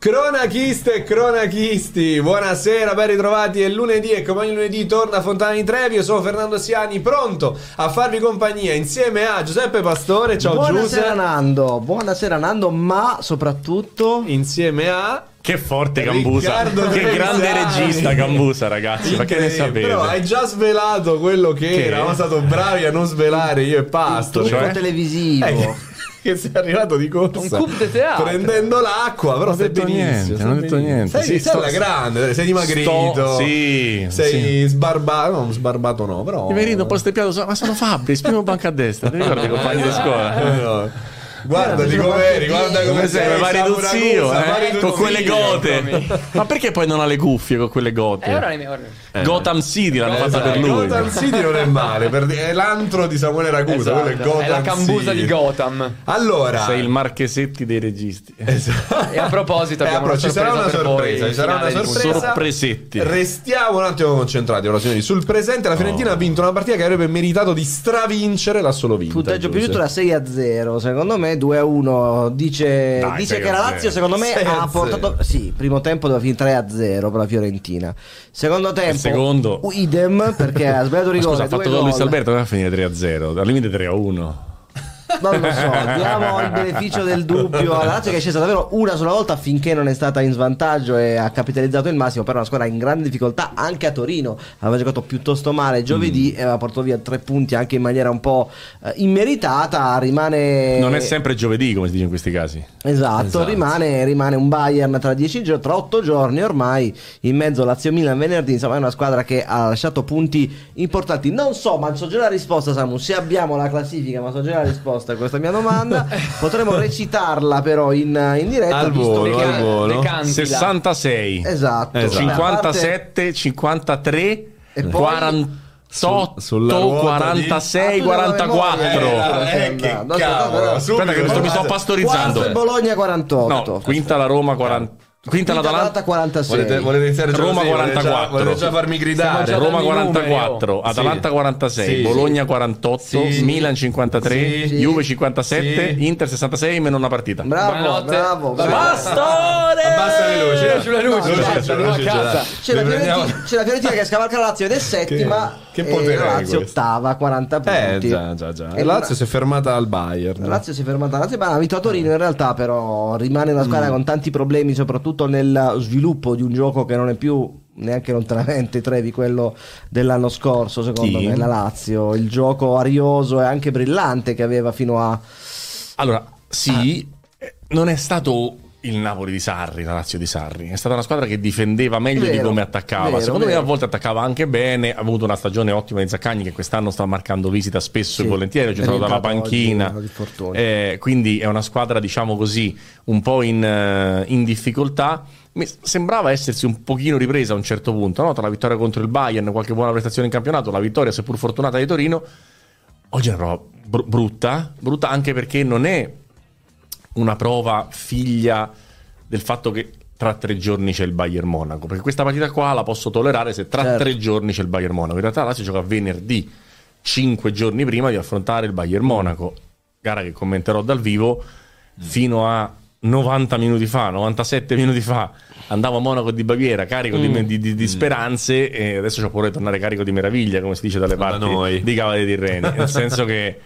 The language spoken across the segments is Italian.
Cronachiste e cronachisti, buonasera, ben ritrovati. È lunedì e come ogni lunedì torna Fontana di Trevi. Io sono Fernando Siani, pronto a farvi compagnia insieme a Giuseppe Pastore. Ciao Buonasera Giuseppe. Nando, buonasera Nando, ma soprattutto Insieme a Che forte Gambusa. Riccardo Che grande Trevisani. regista Gambusa, ragazzi. Ma che ne sapete? Però hai già svelato quello che, Che? era. Siamo stati bravi a non svelare io e Pasto. trucco Cioè, televisivo. eh, che- sei arrivato di corsa Un théâtre. prendendo l'acqua, però Non ho detto niente, non ho detto niente. Sei, Sì, sei sto- grande, sei dimagrito. Sto- sì, Sei sbarbato, no, sbarbato no, però. Mi un po' steppiato, ma sono Fabri, primo banco a destra. Ti ricordi compagni di scuola? Eh, no. Guarda di com'eri, guarda come Come sei, sei, ma va eh? Con quelle gote. Ma perché poi non ha le cuffie con quelle gote? ora ne ora- Gotham City l'hanno fatta per lui. Gotham City non è male, per- è l'antro di Samuele Ragusa, Esatto, quello è Gotham è la cambusa City. di Gotham. Allora, Sei il Marchesetti dei registi. Esatto. E a proposito, Eh, abbiamo però una ci sarà una sorpresa ci sarà una sorpresa. Sorpresetti. Restiamo un attimo concentrati, ora signori, sul presente. La Fiorentina ha vinto una partita che avrebbe meritato di stravincere l'ha solo vinta. Punteggio più giusto era 6 a 0. Secondo me 2 a 1. Dice, Dai, dice 6 che a la 0. Lazio, secondo me, 6 a ha 0. portato. Sì, primo tempo doveva finire 3 a 0 per la Fiorentina. Secondo tempo, secondo? idem perché ha sbagliato Ma rigore. Scusa, ha fatto gol Luis. Alberto, doveva finire 3-0. Al limite 3-1. Non lo so, diamo il beneficio del dubbio alla Lazio che è scesa davvero una sola volta finché non è stata in svantaggio e ha capitalizzato il massimo, però una squadra in grande difficoltà anche a Torino, aveva giocato piuttosto male Mm. giovedì e aveva portato via tre punti anche in maniera un po' eh, immeritata, rimane... Non è sempre giovedì, come si dice in questi casi. Esatto, Esatto. Rimane, rimane un Bayern tra dieci giorni, tra otto giorni ormai, in mezzo Lazio-Milan venerdì, insomma è una squadra che ha lasciato punti importanti. Non so, ma so già la risposta Samu, se abbiamo la classifica, ma so già la risposta a questa mia domanda, potremo recitarla però in, in diretta. Al visto volo, al volo. Decantila. 66. Esatto. Esatto. Beh, a parte- 57, 53, E poi- 48, Su- sulla ruota di- 46, Ah, memoria, 44. Eh, Eh, che no, cavolo, no, no, subito. Aspetta che mi sto pastorizzando. Bologna 48. No, quinta la Roma 40. Quinta l'Atalanta. 46. Volete, volete iniziare già Roma così? Volete già- 44. Volete già farmi gridare? Roma dando i numeri, 44, oh. Atalanta Sì. 46, Sì. Bologna 48, Sì. Milan 53, Sì. Juve 57, Sì. Inter 66 meno una partita. Bravo, Buonanotte. bravo, bravo. Pastore! Abbassa le luci. Le luci, Luce, dai, luce, andiamo a luce, casa. C'è la, Fiorentina, c'è la Fiorentina che scavalca la Lazio ed è settima. che potere la Lazio questo? ottava, 40 punti. Eh, già, già, già. E Lazio si è fermata al Bayern. La Lazio si è fermata la Lazio, ma ha vinto a Torino in realtà però rimane una squadra Mm. con tanti problemi soprattutto nel sviluppo di un gioco che non è più neanche lontanamente Trevi quello dell'anno scorso secondo Chi? me la Lazio il gioco arioso e anche brillante che aveva fino a Allora, sì, eh, non è stato il Napoli di Sarri, la Lazio di Sarri, è stata una squadra che difendeva meglio di Vero, come attaccava. vero, Secondo me vero. a volte attaccava anche bene, ha avuto una stagione ottima di Zaccagni che quest'anno sta marcando visita spesso Sì, e volentieri, ci sono dalla panchina. oggi, di. Eh, quindi è una squadra, diciamo così, un po' in, eh, in difficoltà. Mi sembrava essersi un pochino ripresa a un certo punto, no? tra la vittoria contro il Bayern, qualche buona prestazione in campionato, la vittoria seppur fortunata di Torino. Oggi è una prova br- brutta, brutta anche perché non è una prova figlia del fatto che tra tre giorni c'è il Bayern Monaco. Perché questa partita qua la posso tollerare se tra Certo. tre giorni c'è il Bayern Monaco. In realtà la Lazio gioca venerdì, cinque giorni prima di affrontare il Bayern Monaco. Gara che commenterò dal vivo fino a 90 minuti fa, 97 minuti fa. Andavo a Monaco di Baviera carico di, di- di- di speranze e adesso c'ho paura di tornare carico di meraviglia, come si dice dalle Da parti noi. di Cava dei Tirreni. Nel senso che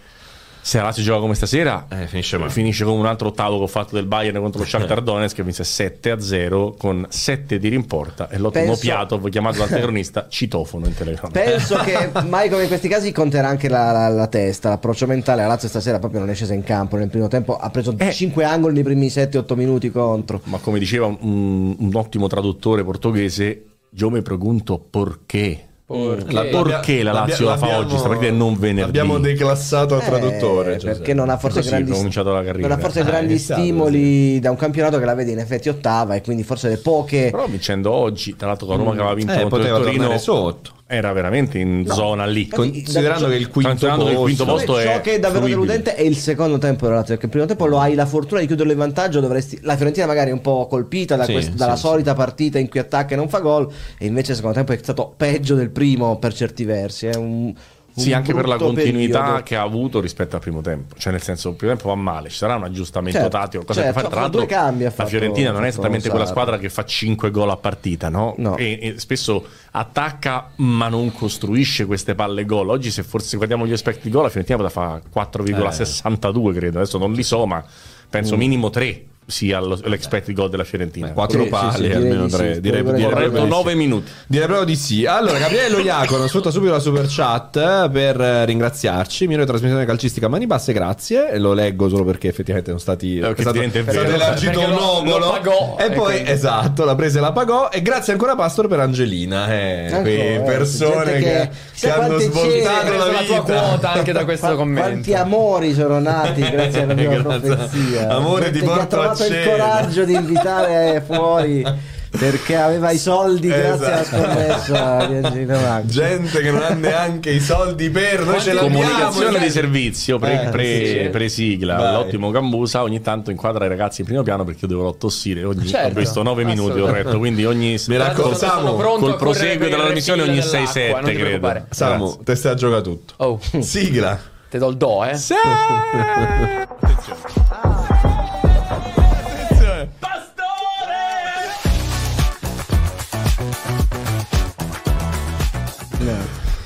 se la Lazio gioca come stasera, Eh, finisce male. finisce come un altro ottavo che ho fatto del Bayern contro lo Shakhtar Donetsk che vinse 7 a 0 con 7 tiri in porta e l'ottimo Penso- Piatov chiamato dal telecronista citofono in telecronaca. penso che mai come in questi casi conterà anche la, la- la testa l'approccio mentale la Lazio stasera proprio non è scesa in campo nel primo tempo ha preso Eh. 5 angoli nei primi 7-8 minuti contro Ma come diceva un, un ottimo traduttore portoghese, io mi pregunto perché. Perché? La- perché la Lazio la fa oggi, sta partita e non venerdì? L'abbiamo declassato al Eh, traduttore. cioè, perché non ha forse grandi, carriera. non ha forse Ah, grandi stimoli da un campionato che la vede in effetti ottava e quindi forse le poche Però vincendo oggi, tra l'altro con Roma che aveva vinto Eh, contro il Torino, sotto. Era veramente in zona lì. Con- Considerando che il quinto che il quinto posto- posto ciò è che è davvero fruibile. deludente è il secondo tempo della perché il primo tempo lo hai la fortuna di chiuderlo in vantaggio dovresti la Fiorentina magari è un po' colpita da Sì, quest- sì, dalla sì. solita partita in cui attacca e non fa gol e invece il secondo tempo è stato peggio del primo per certi versi è un Sì, anche per la continuità periodo. che ha avuto rispetto al primo tempo. Cioè, nel senso, il primo tempo va male, ci sarà un aggiustamento Certo, tattico. Cosa certo, che fa, ha tra l'altro, due cambi, ha la Fiorentina non è esattamente quella squadra che fa 5 gol a partita, no? No. E, e spesso attacca, ma non costruisce queste palle gol. Oggi, se forse guardiamo gli expected goal, la Fiorentina poteva fare 4,62, credo. Adesso non li so, ma penso minimo 3 sia lo- l'expected goal della Fiorentina. Quattro Sì, sì, palle, sì, almeno di sì. tre. Direi, di sì. 9 minuti. Direi proprio di sì. Allora, Gabriele Iacono sfrutta subito la super chat eh, per eh, ringraziarci. Migliore trasmissione calcistica Mani Basse, grazie. Lo leggo solo perché effettivamente sono stati. Eh, è stato, è stato elargito Perché un lo- obolo. pagò. E poi, quindi- esatto, la presa e la pagò. E grazie ancora, Pastor, per Angelina. Eh, Ancora, eh, persone che, che- hanno svoltato la preso la tua vita. quota anche da questo Qua- commento. Quanti amori sono nati grazie alla mia Grazie. profezia. Amore ha porto trovato il cena. coraggio di invitare fuori perché aveva i soldi grazie alla Esatto. scommessa. Gente che non ha neanche i soldi per noi ce. Comunicazione di servizio pre, Eh, pre- sì. pre-sigla. Vai. L'ottimo Gambusa ogni tanto inquadra i ragazzi in primo piano perché io dovrò tossire. Ogni, Certo, ho visto 9 minuti, ho retto. Quindi ogni Mi raccomando, col proseguo della il trasmissione ogni refill 6-7, dell'acqua, non ti credo. Samu, Grazie. te stai a gioca tutto. Oh, Sigla. te do il do, eh.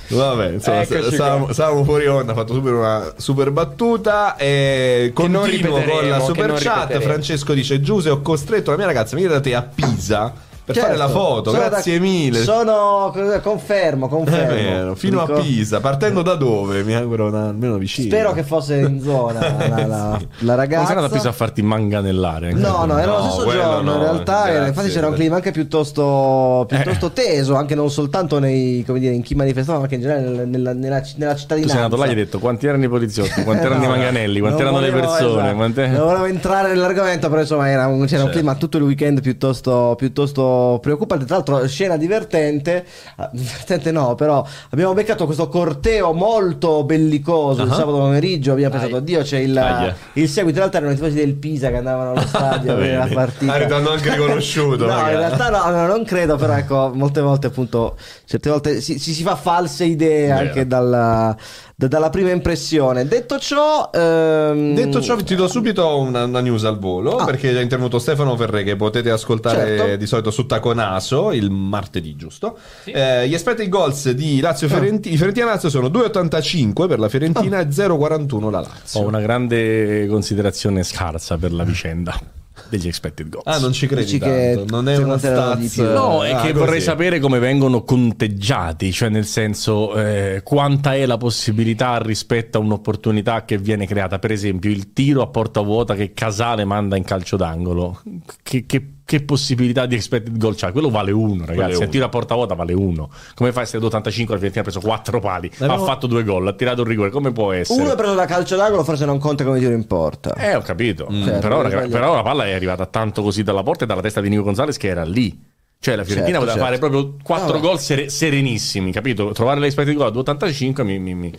Vabbè, insomma, qua. Samu fuori onda ha fatto subito una super battuta e continuo con la super chat. Francesco dice: Giuse, ho costretto la mia ragazza a venire da te a Pisa per Certo, fare la foto. sono Grazie da- mille. Sono confermo, confermo. vero, fino a Dico- Pisa, partendo da dove? Mi auguro una- almeno vicino. Spero che fosse in zona la, la- la Non sei ragazza. andato a Pisa a farti manganellare. No, no, era lo No, stesso quello giorno. no, in realtà, grazie. infatti, c'era un clima anche piuttosto, piuttosto Eh. teso, anche non soltanto nei, come dire, in chi manifestava, ma anche in generale nel- nella, nella, nella Tu cittadinanza. sei andato là e gli hai detto quanti erano i poliziotti, quanti Eh, erano i no, manganelli, quante non erano le volevo- persone. esatto. quante- Non volevo entrare nell'argomento, però insomma era un- c'era un Certo. clima tutto il weekend piuttosto, piuttosto preoccupante. Tra l'altro, scena divertente, ah, divertente no, però abbiamo beccato questo corteo molto bellicoso il Ah. sabato pomeriggio. Abbiamo Dai. pensato, oddio, c'è il, il seguito. In realtà erano i tifosi del Pisa che andavano allo stadio a vedere la partita. Ah, hanno anche riconosciuto. No, magari. in realtà no, no, non credo, però ecco, molte volte appunto, certe volte si, si- si fa false idee Vero. anche dalla, da- dalla prima impressione. Detto ciò, ehm, Detto ciò, ti do subito una, una news al volo Ah. perché è intervenuto Stefano Ferre che potete ascoltare Certo. di solito su Taconaso il martedì, giusto? Eh, gli expected goals di Lazio Ah. Fiorentina, Fiorentina Lazio sono 2,85 per la Fiorentina Ah. e 0,41 la Lazio. Ho una grande considerazione scarsa per la vicenda degli expected goals. Ah, non ci credi Dici che tanto, non è una stats. No, è Ah, che così. vorrei sapere come vengono conteggiati, cioè nel senso eh, quanta è la possibilità rispetto a un'opportunità che viene creata. Per esempio, il tiro a porta vuota che Casale manda in calcio d'angolo. Che, che- che possibilità di expected goal c'ha? Quello vale uno, ragazzi. uno. Il tiro a porta vuota vale uno. Come fai se ad 85 la Fiorentina ha preso quattro pali? Ma no. Ha fatto due gol, ha tirato un rigore. Come può essere? uno è preso da calcio d'angolo, forse non conta come tiro in porta. Eh, ho capito. Certo, però, però la palla è arrivata tanto così dalla porta e dalla testa di Nico Gonzalez che era lì. Cioè la Fiorentina Certo, poteva certo. fare proprio 4 Ah, gol sere- serenissimi, capito? Trovare l'expected goal ad 85 mi, mi- mi-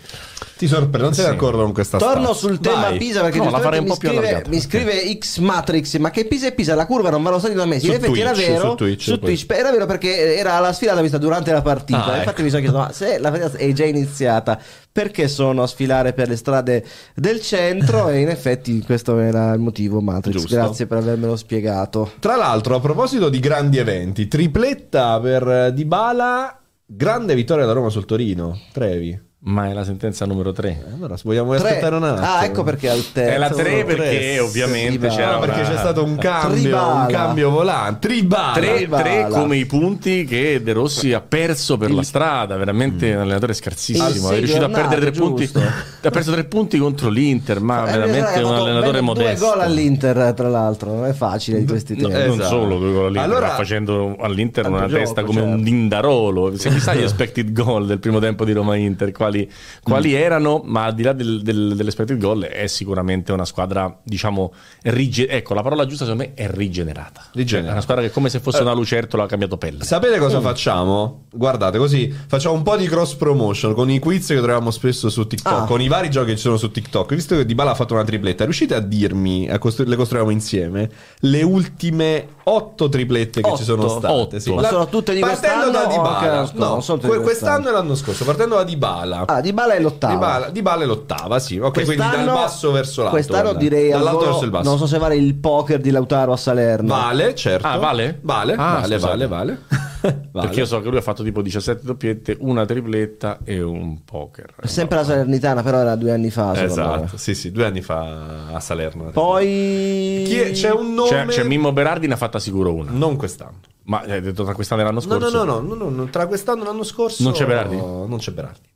Ti sorprende, non sei Sì. d'accordo con questa Torno stats? sul tema Vai. Pisa perché No, la farei un mi po' più scrive, allargata. mi scrive X Matrix ma che Pisa e Pisa la curva non vanno stati da mesi Su in effetti era Twitch, vero su Twitch, poi. Beh, era vero perché era la sfilata vista durante la partita Ah, infatti ecco. mi sono chiesto ma se la partita è già iniziata perché sono a sfilare per le strade del centro e in effetti questo era il motivo Matrix Giusto. grazie per avermelo spiegato Tra l'altro, a proposito di grandi eventi, tripletta per Dybala, grande vittoria da Roma sul Torino. Trevi. Ma è la sentenza numero 3. Allora, vogliamo Tre. aspettare un attimo. ah ecco perché al terzo È la 3 tre, perché ovviamente c'era perché una- c'è stato un cambio, Tribala. un cambio volante. Tribala. 3, Dybala. come i punti che De Rossi ha perso per la strada, veramente un allenatore scarsissimo. È riuscito a giornate, perdere tre punti. giusto? Ha perso tre punti contro l'Inter, ma Eh, veramente ha un allenatore modesto. due gol all'Inter tra l'altro non è facile di questi No, tempi eh, non Esatto. solo due gol all'Inter, Allora- facendo all'Inter una gioco, testa come un certo. dindarolo. Se chissà gli expected goal del primo tempo di Roma Inter, quali, quali erano, ma al di là del, del, dell'expected goal è sicuramente una squadra, diciamo, rige- ecco, la parola giusta secondo me è rigenerata. Rigenerata. È una squadra che è come se fosse una lucertola ha cambiato pelle. Sapete cosa Mm. facciamo? Guardate, così facciamo un po' di cross promotion con i quiz che troviamo spesso su TikTok, Ah. con i vari giochi che ci sono su TikTok. Visto che Dybala ha fatto una tripletta, riuscite a dirmi, a costru- le costruiamo insieme, le ultime otto triplette che ci sono Otto? state. Otto. sì. Ma sono tutte di partendo quest'anno da Dybala. scorso? No, Sono tutte que- di quest'anno quest'anno. e l'anno scorso, partendo da Dybala. Ah, Di Bala è l'ottava. Dybala, Dybala è l'ottava, sì. Ok, quindi dal basso verso l'alto. Quest'anno guarda. direi al dall'alto volo- verso il basso. Non so se vale il poker di Lautaro a Salerno. Vale, certo. Ah, vale? Vale, Ah, vale, vale, vale. Vale. Perché io so che lui ha fatto tipo 17 doppiette, una tripletta e un poker. Sempre la Salernitana, però era due anni fa. secondo me. Esatto, sì, sì, due anni fa a Salerno. Poi Chi è- c'è un nome... C'è, c'è Mimmo Berardi ne ha fatta sicuro una. Non quest'anno. Ma hai detto tra quest'anno e l'anno No, scorso? no, no, no, no, no, tra quest'anno e l'anno scorso... Non c'è Berardi? Non c'è Berardi.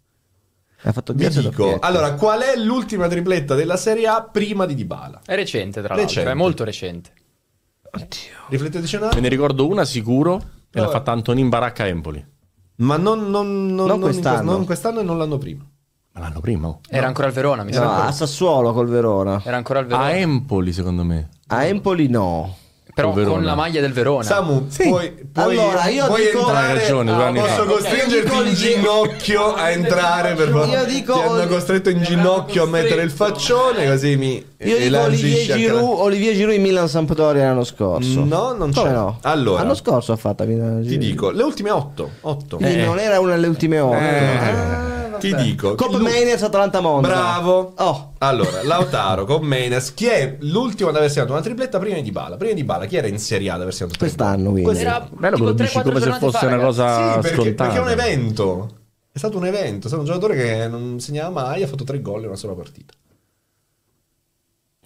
ha fatto Vi diverse dico, doppiette. allora, qual è l'ultima tripletta della Serie A prima di Dybala? È recente, tra l'altro, Recente. è molto recente. Rifletteteci un Me attimo. ne ricordo una sicuro e l'ha fatta Antonin Baracca a Empoli. Ma non, non, non, non in quest'anno. quest- non quest'anno e non l'anno prima. Ma l'anno prima? oh. Era ancora al Verona, mi No, sa. a Sassuolo col Verona. Era ancora al A Verona. Empoli, secondo me. A Empoli no. Però con la maglia del Verona. Samu, puoi, puoi, Allora, io puoi dico- entrare, Hai ragione, anni posso fa. costringerti in ginocchio a entrare per favore. Io dico- Ti hanno costretto in ginocchio a mettere il faccione così mi Io dico Olivier Giroud, Olivier Giroud in Milan Sampdoria l'anno scorso. No, non c'è. no? Allora. L'anno scorso ha fatto Milan Ti dico, le ultime otto. otto. Quindi non era una delle ultime ore. Ti dico. Coppa Lu- Mainers Atalanta Monza. Bravo. Oh. Allora, Lautaro con Menes. Chi è l'ultimo ad aver segnato una tripletta prima di Bala? Prima di Bala, chi era in Serie A ad aver segnato Quest'anno, quindi. Quest'anno. Era Bello che lo dici 3-4 come se fosse fa, una ragazzi. cosa Sì, perché, scontata. perché è un evento. È stato un evento. È stato un giocatore che non segnava mai. Ha fatto tre gol in una sola partita.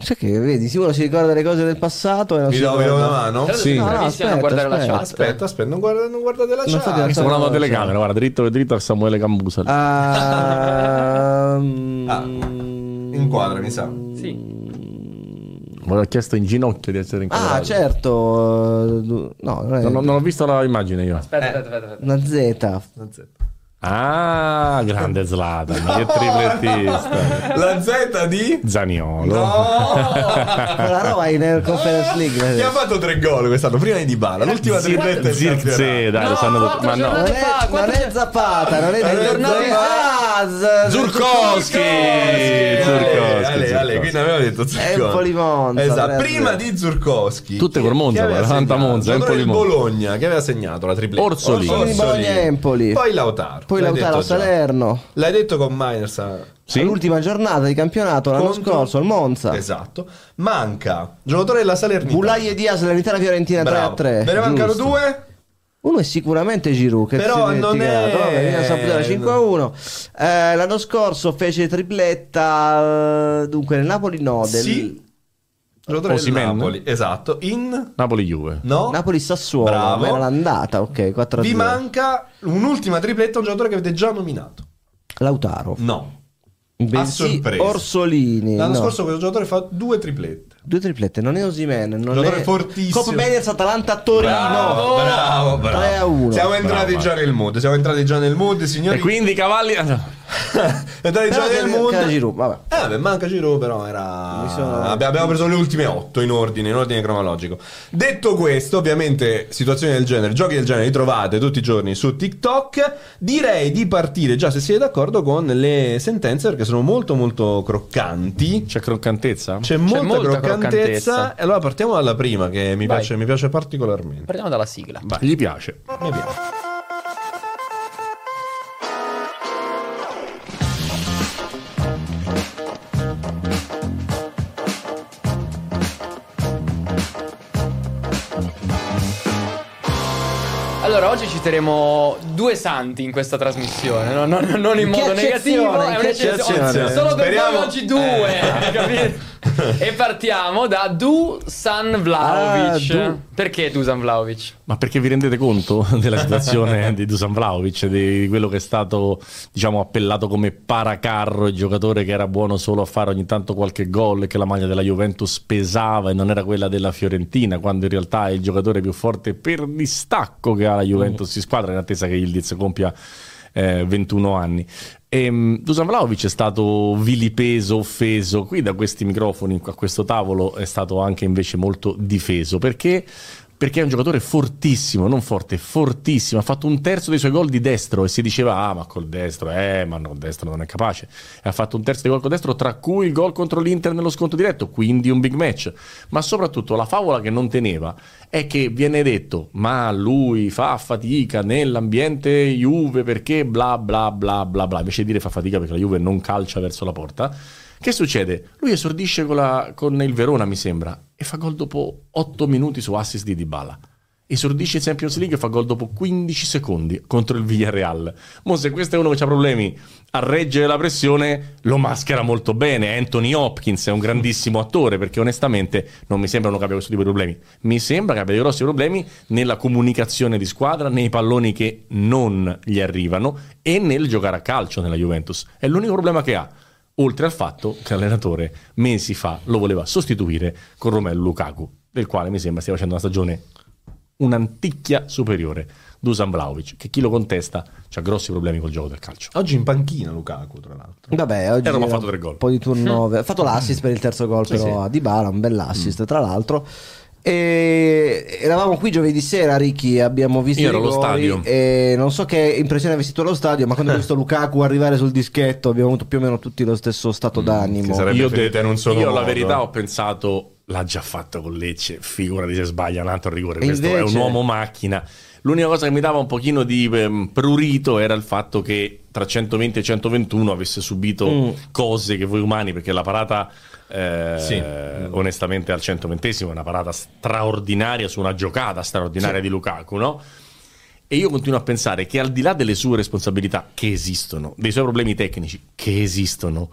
Sai che vedi, sicuro si ricorda le cose del passato e non Vi si do, ricorda- una mano? Sì. No, no, aspetta, guardare la aspetta. chat. Aspetta, aspetta, non, guarda- non guardate la Non fate chat. la Stiamo guardando la Sì. telecamera, guarda, dritto dritto a Samuele Cambusa. Ehm, Ah, inquadra, mi sa. Sì. Mi ha chiesto in ginocchio di essere inquadrato. Ah, certo. eh, No, non è Non, non ho visto l'immagine io. Aspetta, aspetta, aspetta. aspetta. una Z. La Z. Ah, grande Zlatan, che triplettista. La Z di... Zaniolo. La Roma è in Conference League. Chi ha fatto tre gol quest'anno? Prima di Dybala. L'ultima Zir- tripletta è Zirkzee, dai, lo sanno tutti. Ma no. Non è, non è Zapata, non è Non è Zapata. Ah, Z- Zurkowski! Ale, Zurkowski, Ale, quindi aveva detto Zurkowski. Empoli Monza, Esatto, prima di Zurkowski. Tutte col Monza, segnato? Monza, Empoli, Monza. Bologna che aveva segnato la tripletta. Orsolini. Orsolini, Bologna, Empoli. Poi Lautaro. Poi L'hai Lautaro. Salerno. L'hai detto con Miners a- Sì? L'ultima giornata di campionato l'anno contro- scorso, il Monza. Esatto. Manca giocatore della Salernitana. Bulai e Diaz, Salernitana Fiorentina 3 a Bravo. 3. Ve ne mancano giusto. due? Uno è sicuramente Giroud che Però si è non è- Vabbè, Milan Sampdoria 5 a 1. Eh, l'anno scorso fece tripletta. eh, dunque, nel Napoli no. Del Sì. Osimhen? Napoli. Esatto. In... Napoli-Juve. No. Napoli Sassuolo. Bravo. Era l'andata, ok. 4 a Vi 0. manca un'ultima tripletta, un giocatore che avete già nominato. Lautaro. No. Bensì sorpresa. Orsolini. L'anno no. scorso questo giocatore fa due triplette. Due triplette, non è Osimen, non Giocatore è fortissimo. Coppa Mainers Atalanta Torino. Bravo, bravo, bravo. 3 a 1. Siamo entrati Bravo. già nel mood. Siamo entrati già nel mood, signori. E quindi cavalli... entrati già Però nel che- mood. che Giroud, vabbè. Eh, vabbè, manca Giroud, però era. Sono- Abbi- Abbiamo preso le ultime otto in ordine, in ordine cronologico. Detto questo, ovviamente, situazioni del genere, giochi del genere li trovate tutti i giorni su TikTok. Direi di partire già, se siete d'accordo, con le sentenze, perché sono molto, molto croccanti. C'è croccantezza? C'è molta, molta croccantezza. E allora partiamo dalla prima, che mi, Vai. piace, mi piace particolarmente. Partiamo dalla sigla. Gli piace. Mi piace. Allora, oggi citeremo due santi in questa trasmissione, no? non, non in modo negativo, è un'eccezione. Solo per Speriamo- voi oggi due, capito? E partiamo da Dusan Vlaovic. Ah, Du- Perché Dusan Vlaovic? Ma perché vi rendete conto della situazione di Dusan Vlaovic, di quello che è stato, diciamo, appellato come paracarro, il giocatore che era buono solo a fare ogni tanto qualche gol e che la maglia della Juventus pesava e non era quella della Fiorentina, quando in realtà è il giocatore più forte per distacco che ha la Juventus in squadra, in attesa che Ildiz compia eh, 21 anni. E, mh, Dusan Vlaovic è stato vilipeso, offeso, qui da questi microfoni, a questo tavolo è stato anche invece molto difeso, perché perché è un giocatore fortissimo, non forte, fortissimo. Ha fatto un terzo dei suoi gol di destro e si diceva, ah, ma col destro, eh, ma no, il destro non è capace. E ha fatto un terzo dei gol col destro, tra cui il gol contro l'Inter nello sconto diretto, quindi un big match. Ma soprattutto la favola che non teneva è che viene detto, ma lui fa fatica nell'ambiente Juve perché bla bla bla bla bla. Invece di dire fa fatica perché la Juve non calcia verso la porta. Che succede? Lui esordisce con, la- con il Verona, mi sembra, e fa gol dopo 8 minuti su assist di Dybala. Esordisce in Champions League e fa gol dopo 15 secondi contro il Villarreal. Mo se questo è uno che ha problemi a reggere la pressione, lo maschera molto bene. Anthony Hopkins è un grandissimo attore perché onestamente non mi sembrano che abbia questo tipo di problemi. Mi sembra che abbia dei grossi problemi nella comunicazione di squadra, nei palloni che non gli arrivano e nel giocare a calcio nella Juventus. È l'unico problema che ha. Oltre al fatto che l'allenatore mesi fa lo voleva sostituire con Romelu Lukaku, del quale mi sembra stia facendo una stagione un'anticchia superiore. Dusan Vlaovic, che chi lo contesta ha grossi problemi col gioco del calcio. Oggi in panchina Lukaku, tra l'altro. Vabbè, oggi E Roma ha fatto tre gol. Un po' di turnover. Ha fatto l'assist per il terzo gol, però sì. a Dybala, un bell'assist, tra l'altro. E eravamo qui giovedì sera, Ricky. Abbiamo visto Io ero allo stadio. E non so che impressione avessi tu allo stadio, ma quando ho visto Lukaku arrivare sul dischetto, abbiamo avuto più o meno tutti lo stesso stato d'animo. che sarebbe- Io, in un solo io la verità ho pensato, l'ha già fatto con Lecce, figurati se sbaglia un altro rigore. Questo è invece- un uomo macchina. L'unica cosa che mi dava un pochino di ehm, prurito era il fatto che tra 120 e 121 avesse subito Mm. cose che voi umani, perché la parata, eh, Sì. onestamente, al 120 è una parata straordinaria su una giocata straordinaria di Lukaku, no? E io continuo a pensare che al di là delle sue responsabilità, che esistono, dei suoi problemi tecnici, che esistono,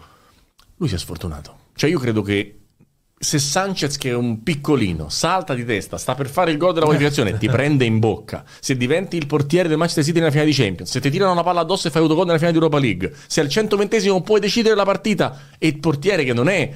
lui si è sfortunato. Cioè io credo che se Sanchez che è un piccolino salta di testa, sta per fare il gol della qualificazione, ti prende in bocca, se diventi il portiere del Manchester City nella finale di Champions, se ti tirano una palla addosso e fai autogol nella finale di Europa League, se al 120 puoi decidere la partita e il portiere che non è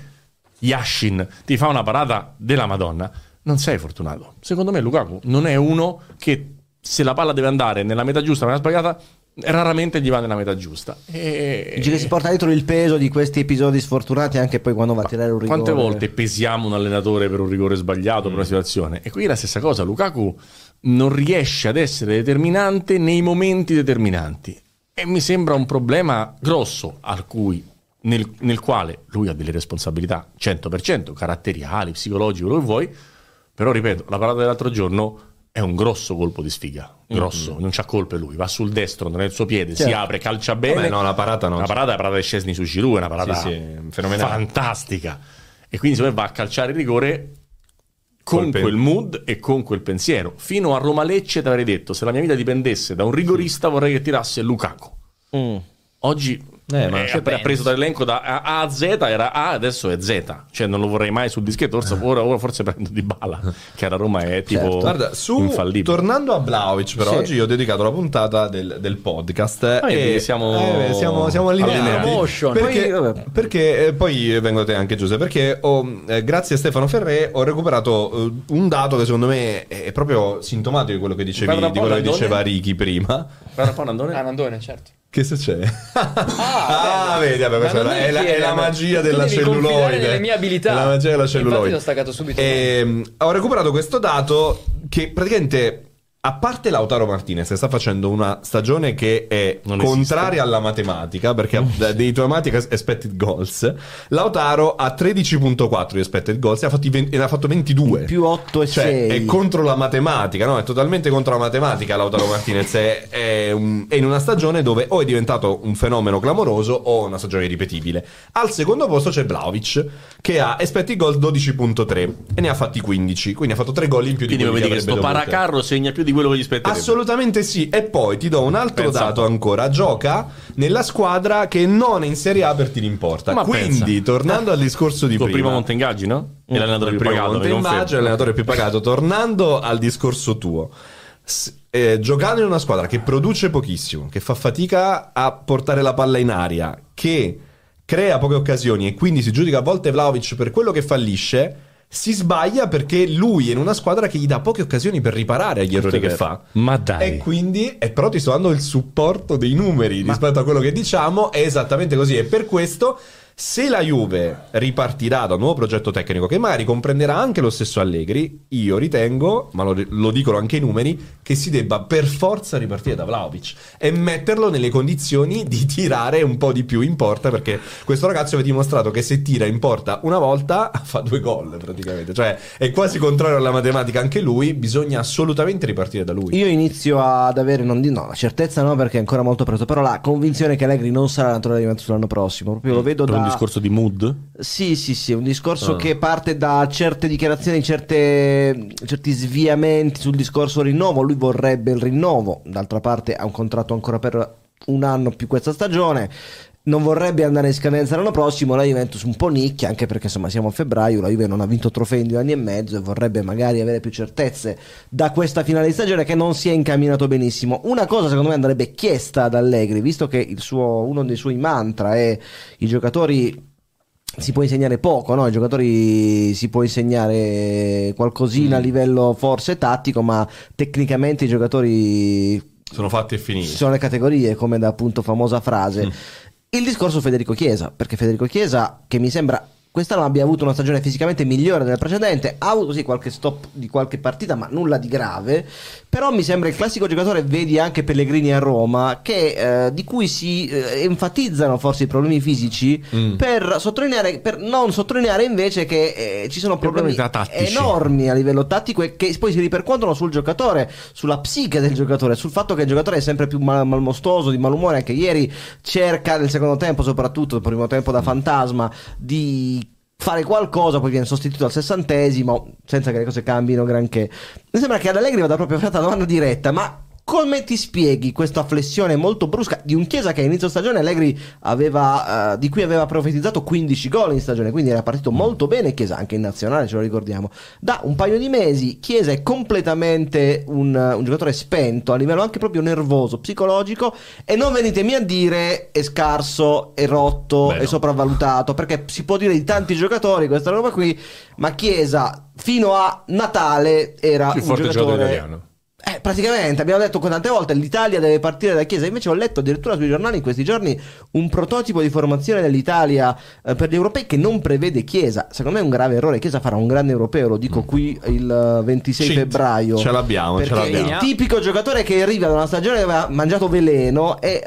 Yashin ti fa una parata della Madonna, non sei fortunato. Secondo me Lukaku non è uno che se la palla deve andare nella metà giusta nella sbagliata, raramente gli va nella metà giusta. E... Dici che si porta dietro il peso di questi episodi sfortunati anche poi quando va a tirare un rigore. Quante volte pesiamo un allenatore per un rigore sbagliato, per una situazione? E qui è la stessa cosa, Lukaku non riesce ad essere determinante nei momenti determinanti. E mi sembra un problema grosso al cui, nel, nel quale lui ha delle responsabilità 100%, caratteriali, psicologiche, quello che vuoi, però ripeto, la parata dell'altro giorno è un grosso colpo di sfiga, grosso, non c'ha colpe lui, va sul destro, non è il suo piede, si Certo. apre, calcia bene. Vabbè, no, la parata no. La parata è la parata di Scesni su Giroud, è una parata Sì, sì, fenomenale. fantastica. E quindi secondo me va a calciare il rigore con Col pen- quel mood e con quel pensiero. Fino a Roma Lecce ti avrei detto, se la mia vita dipendesse da un rigorista vorrei che tirasse Lukaku. Mm. Oggi Eh, ma eh, ci ha penso. preso dall'elenco da A a Z, era A, adesso è Z. Cioè non lo vorrei mai sul dischetto, forse, ora, ora forse prendo di bala, che a Roma è tipo Certo. Guarda, su, infallibile. tornando a Vlaovic, però Sì. oggi ho dedicato la puntata del, del podcast. Ah, e siamo- eh, siamo, siamo allineati. Perché, Poi, perché eh, poi vengo a te anche Giuseppe, perché ho, eh, grazie a Stefano Ferré ho recuperato eh, un dato che secondo me è proprio sintomatico di quello che dicevi, di quello che diceva Ricky prima. Guarda un po' Nandone. Ah, Nandone, certo. Che succede? Ah, vedi, vabbè, questa non è, la, è la magia della celluloide. nelle mie abilità. È la magia della Infatti celluloide. l'ho staccato subito. Ehm, ho recuperato questo dato che praticamente. A parte Lautaro Martinez che sta facendo una stagione che è Non contraria alla matematica, perché ha dei tuoi amati expected goals, Lautaro ha 13.4 di expected goals e ha, fatti 20 e ne ha fatto 22. Più 8 e Cioè, 6. è contro la matematica, no? È totalmente contro la matematica. Lautaro Martinez è, è un- è in una stagione dove o è diventato un fenomeno clamoroso o una stagione ripetibile. Al secondo posto c'è Vlaovic, che ha expected goals 12.3 e ne ha fatti 15. Quindi ha fatto 3 gol in più di Quindi quelli che avrebbe sto dovute. paracarro segna più di quello che gli spetterebbe. Assolutamente sì. E poi ti do un altro Pensa dato ancora. Gioca nella squadra che non è in Serie A per tiri in porta. Ma Quindi, pensa. tornando al discorso di tuo prima, primo Montengaggi, no? È l'allenatore più pagato, mi Montemaggi, confermo. l'allenatore più pagato. Tornando al discorso tuo, eh, giocando in una squadra che produce pochissimo, che fa fatica a portare la palla in aria, che crea poche occasioni e quindi si giudica a volte Vlaovic per quello che fallisce. Si sbaglia perché lui è in una squadra che gli dà poche occasioni per riparare agli errori che fa. Ma dai. E quindi, e però ti sto dando il supporto dei numeri rispetto a quello che diciamo, è esattamente così. E per questo Se la Juve ripartirà da un nuovo progetto tecnico che magari comprenderà anche lo stesso Allegri, io ritengo, ma lo, lo dicono anche i numeri, che si debba per forza ripartire da Vlaovic e metterlo nelle condizioni di tirare un po' di più in porta perché questo ragazzo vi ha dimostrato che se tira in porta una volta fa due gol praticamente, cioè è quasi contrario alla matematica anche lui, bisogna assolutamente ripartire da lui. Io inizio ad avere, non di no, la certezza no perché è ancora molto presto, però la convinzione che Allegri non sarà naturale di Juventus l'anno prossimo, proprio lo vedo da... discorso di mood? Sì, sì, sì, un discorso Ah. che parte da certe dichiarazioni, certe, certi sviamenti sul discorso rinnovo. Lui vorrebbe il rinnovo, d'altra parte ha un contratto ancora per un anno più questa stagione. Non vorrebbe andare in scadenza l'anno prossimo. La Juventus un po' nicchia, anche perché insomma siamo a febbraio. La Juve non ha vinto trofei in due anni e mezzo e vorrebbe magari avere più certezze da questa finale di stagione che non si è incamminato benissimo. Una cosa secondo me andrebbe chiesta ad Allegri, visto che il suo, uno dei suoi mantra è i giocatori si può insegnare poco, no? Ai giocatori si può insegnare qualcosina a livello forse tattico, ma tecnicamente i giocatori Sono fatti e finiti. sono le categorie, come da appunto famosa frase. Il discorso Federico Chiesa, perché Federico Chiesa, che mi sembra quest'anno abbia avuto una stagione fisicamente migliore della precedente, ha avuto sì qualche stop di qualche partita, ma nulla di grave. Però mi sembra il classico giocatore, vedi anche Pellegrini a Roma, che, eh, di cui si eh, enfatizzano forse i problemi fisici Mm. per sottolineare, per non sottolineare invece che eh, ci sono problemi, enormi a livello tattico e che poi si ripercuotono sul giocatore, sulla psiche del giocatore, sul fatto che il giocatore è sempre più mal- malmostoso, di malumore. Anche ieri cerca nel secondo tempo, soprattutto il primo tempo da fantasma, di fare qualcosa, poi viene sostituito al sessantesimo, senza che le cose cambino granché. Mi sembra che ad Allegri vada proprio fatta la domanda diretta, ma come ti spieghi questa flessione molto brusca di un Chiesa che a inizio stagione Allegri aveva, eh, di cui aveva profetizzato 15 gol in stagione, quindi era partito molto bene Chiesa anche in nazionale, ce lo ricordiamo. Da un paio di mesi Chiesa è completamente un, un giocatore spento a livello anche proprio nervoso, psicologico e non venitemi a dire è scarso, è rotto, Beh, è no. sopravvalutato, perché si può dire di tanti giocatori questa roba qui, ma Chiesa fino a Natale era Più un forte giocatore giocatore italiano. Eh, praticamente abbiamo detto tante volte l'Italia deve partire da Chiesa. Invece ho letto addirittura sui giornali in questi giorni un prototipo di formazione dell'Italia eh, per gli europei che non prevede Chiesa. Secondo me è un grave errore. Chiesa farà un grande europeo, lo dico qui il eh, 26 Sì, febbraio. ce l'abbiamo, ce perché è l'abbiamo. il tipico giocatore che arriva da una stagione che aveva mangiato veleno e,